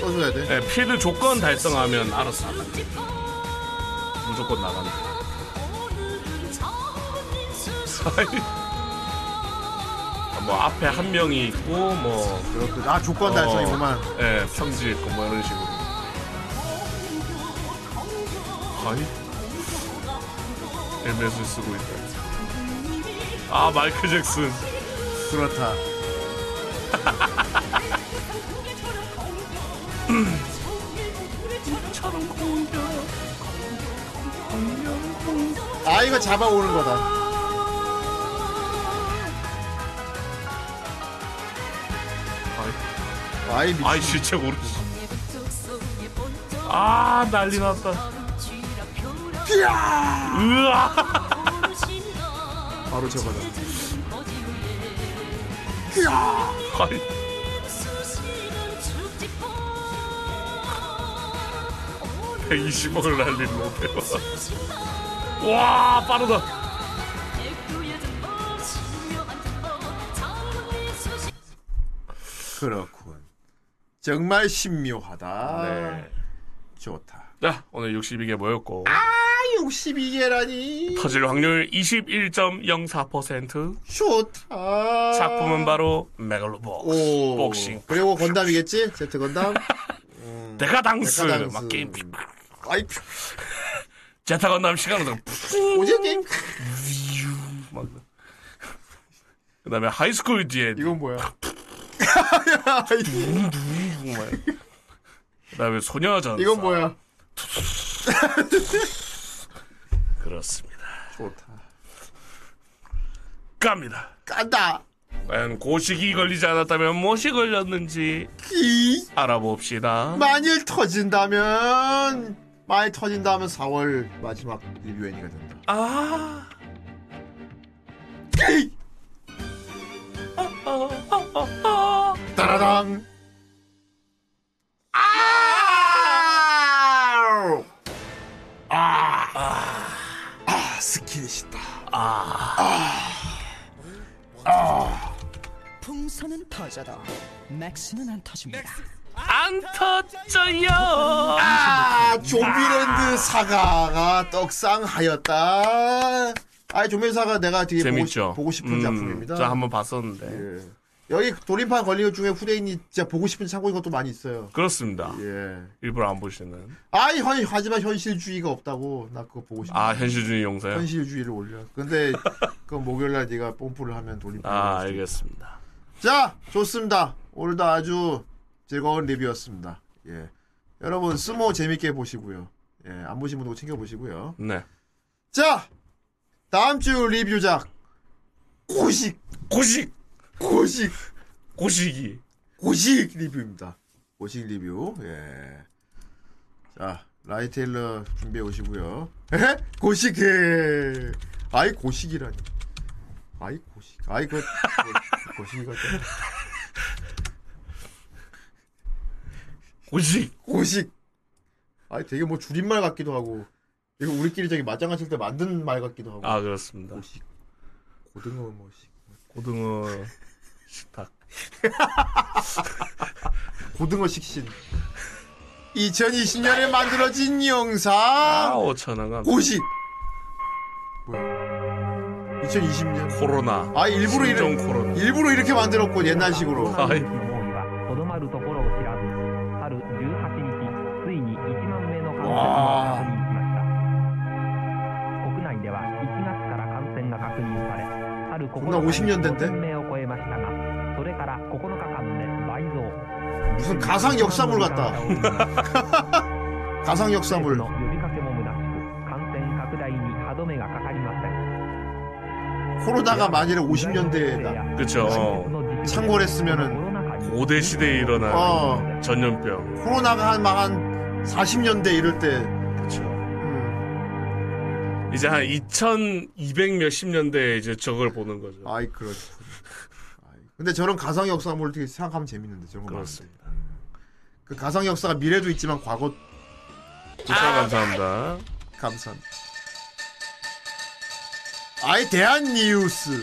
써줘야 돼. 네, 필드 조건 달성하면 알아서 나가는 게 무조건 나가는 게뭐 앞에 한 명이 있고 뭐 그렇군. 아, 조건 달성이구만. 예, 평지 있고 뭐 이런 식으로. 아이 헬멧을 쓰고 있다. 아 마이클 잭슨. 그렇다. 아 이거 잡아오는 거다. 아이 미친. 아이 진짜 모르지. 아 난리 났다. 으아. 바로 저거다. 아이. (120억을) 날리는데 와 빠르다 그렇군. 정말 신묘하다. 네. 좋다. 자 오늘 62개 모였고 아, 62개라니. 터질 확률 21.04% 좋다. 작품은 바로 메갈로복스 오. 복싱 그리고 건담이겠지? 제트 건담. 음, 데카당스 데카당스. 막 게임 아이, 제타 건담 시간으로 오지 게임. 막 그 다음에 하이스쿨 뒤에 이건 뭐야? 둥둥 그다음에 소녀전 이건 뭐야? 그렇습니다 좋다. 갑니다 깐다. 과연 고식이 걸리지 않았다면 무엇이 걸렸는지 이 알아봅시다 만일 터진다면 만일 터진다면 4월 마지막 리뷰 애니가 된다. 아 따라당. 아! 아! 아, 스킨이시다. 아. 아. 풍선은 터져도 맥스는 안 터집니다. 안 터져요 아, 좀비랜드 사가가 떡상하였다. 아, 좀비 사가 내가 되게 보고, 싶- 재밌죠 보고 싶 은 음, 작품입니다. 저 한번 봤었는데 예. 여기 돌림판 것 중에 후대인이 진짜 보고 싶은 참고인 것도 많이 있어요. 그렇습니다 예. 일부러 안 보시는 아이, 현- 하지만 현실주의가 없다고. 나 그거 보고 싶어. 아 현실주의 용사요 현실주의를 올려. 근데 그 목요일날 네가 뽐뿌를 하면 돌림판. 아 알겠습니다 자, 좋습니다. 오늘도 아주 즐거운 리뷰였습니다. 예. 여러분, 스모 재밌게 보시고요. 예, 안 보신 분도 챙겨 보시고요. 네 자, 다음 주 리뷰작. 고식, 고식 고식, 고식이 고식 리뷰입니다. 고식 리뷰. 예. 자, 라이테일러 준비해 오시고요. 에? 고식, 예. 아이, 고식이라니. 아이, 고식. 아이, 그, 그 고식이 같아. 고식 고식. 아니 되게 뭐 줄임말 같기도 하고 이거 우리끼리 저기 맞장구 칠때 만든 말 같기도 하고. 아 그렇습니다 고식. 고등어 뭐 식. 고등어 수박. 고등어 식신. 2020년에 만들어진 영상. 아, 50. 뭐야? 2020년. 코로나. 아, 일부러 이런 코로나. 일부러 이렇게 만들었고 옛날식으로. 아, 아이. 와. 존나 50년 된대. 무슨 가상 역사물 같다. 가상 역사물. 코로나가 만일에 50년대에 그쵸. 어. 창궐했으면은 고대 시대에 일어난 어. 전염병. 코로나가 한 망한 40년대 이럴 때. 음. 이제 한 2200 몇십 년대에 이제 저걸 보는 거죠. 아이 그렇죠 근데 저런 가상 역사물 어떻게 생각하면 재밌는데 저런 거 맞습니다. 그 가상 역사가 미래도 있지만 과거 추천 감사합니다 감사합니다. 아이 대한 뉴스.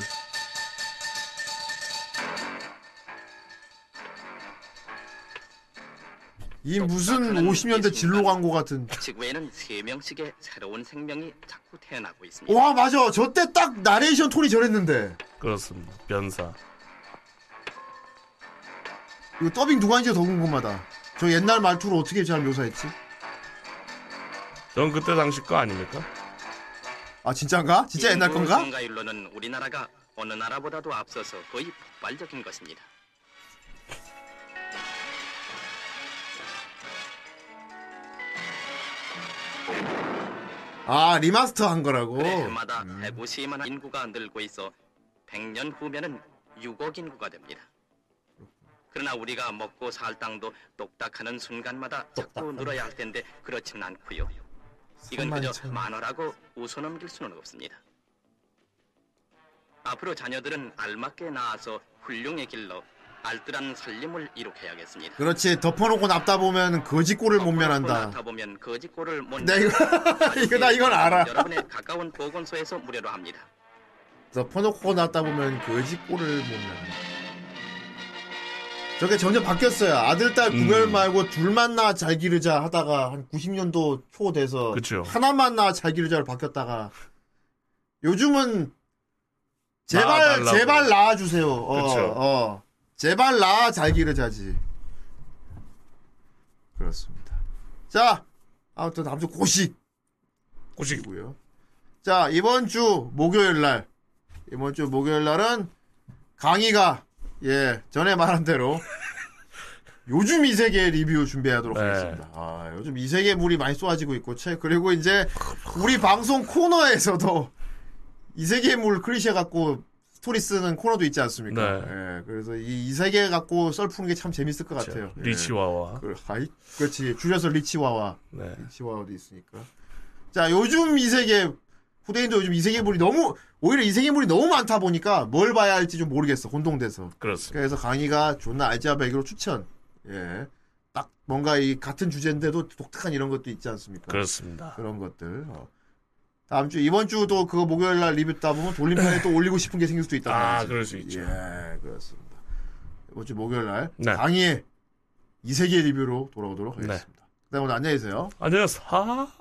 이 무슨 50년대 진로 광고 같은. 지구에는 세 명씩의 새로운 생명이 자꾸 태어나고 있습니다. 와 맞아. 저 때 딱 나레이션 톤이 저랬는데. 그렇습니다 변사 이거 더빙 누가 한지 더 궁금하다. 저 옛날 말투로 어떻게 잘 묘사했지? 전 그때 당시 거 아닙니까? 아 진짜인가? 진짜 옛날 건가? 증가율로는 우리나라가 어느 나라보다도 앞서서 거의 폭발적인 것입니다. 아 remaster 한 거라고. 해마다 150만 인구가 늘고 있어 100년 후면은 6억 인구가 됩니다. 그러나 우리가 먹고 살 땅도 똑딱하는 순간마다 자꾸 늘어야 할 텐데 그렇지는 않고요. 이건 그저 32,000. 만화라고 웃어넘길 수는 없습니다. 앞으로 자녀들은 알맞게 낳아서 훌륭의 길로 알뜰한 살림을 이룩해야겠습니다. 그렇지 덮어놓고 납다 보면 거지꼴을 못 면한다. 낳다 보면 거짓골을 못 네, 이거- 이거 나 이건 알아. 여러분의 가까운 보건소에서 무료로 합니다. 덮어놓고 납다 보면 거지꼴을 못 면한다. 저게 점점 바뀌었어요. 아들, 딸 구별 말고 둘만 낳아 잘 기르자 하다가 한 90년도 초 돼서 그쵸. 하나만 낳아 잘 기르자로 바뀌었다가 요즘은 제발 낳아달라고. 제발 낳아주세요. 어, 그쵸. 어. 제발 낳아 잘 기르자지. 그렇습니다. 자, 아무튼 다음 주 고식. 고식이고요. 자, 이번 주 목요일 날. 이번 주 목요일 날은 강의가 예, 전에 말한 대로 요즘 이 세계 리뷰 준비하도록 네. 하겠습니다. 아, 요즘 이 세계 물이 많이 쏟아지고 있고, 채, 그리고 이제 우리 방송 코너에서도 이 세계 물 클리셰 갖고 스토리 쓰는 코너도 있지 않습니까? 네. 예, 그래서 이, 이 세계 갖고 썰 푸는 게 참 재밌을 것 같아요. 예. 리치와와. 그, 하이, 그렇지. 줄여서 리치와와. 네. 리치와와도 있으니까. 자, 요즘 이 세계, 현대인도 요즘 이 세계물이 너무, 오히려 이 세계물이 너무 많다 보니까 뭘 봐야 할지 좀 모르겠어. 혼동돼서. 그렇습니다. 그래서 강의가 존나 알짜배기로 추천. 예. 딱 뭔가 이 같은 주제인데도 독특한 이런 것도 있지 않습니까? 그렇습니다. 그런 것들. 어. 다음 주, 이번 주도 그거 목요일 날 리뷰 따 보면 돌림판에 또 올리고 싶은 게 생길 수도 있다. 아, 그럴 수 있죠. 예, 그렇습니다. 이번 주 목요일 날 네. 강의의 이 세계 리뷰로 돌아오도록 네. 하겠습니다. 그다음 오늘 안녕히 계세요. 안녕하세요.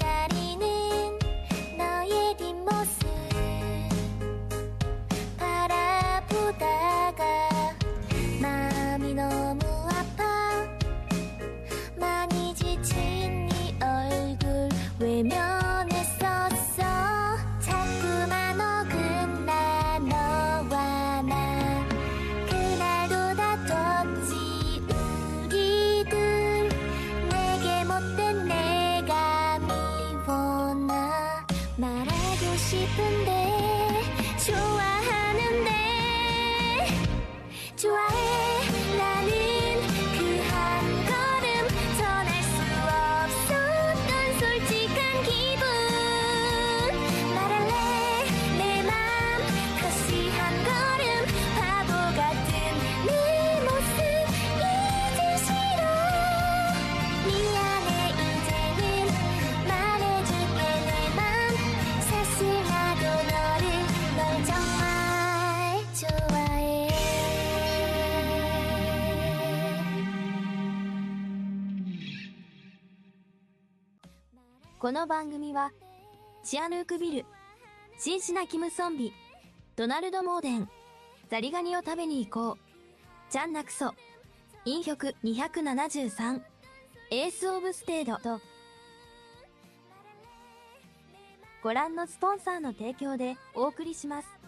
この番組は、チアヌークビル、シンシナ・キム・ソンビ、ドナルド・モーデン、ザリガニを食べに行こう、チャンナクソ、飲食273、エース・オブ・ステードと、ご覧のスポンサーの提供でお送りします。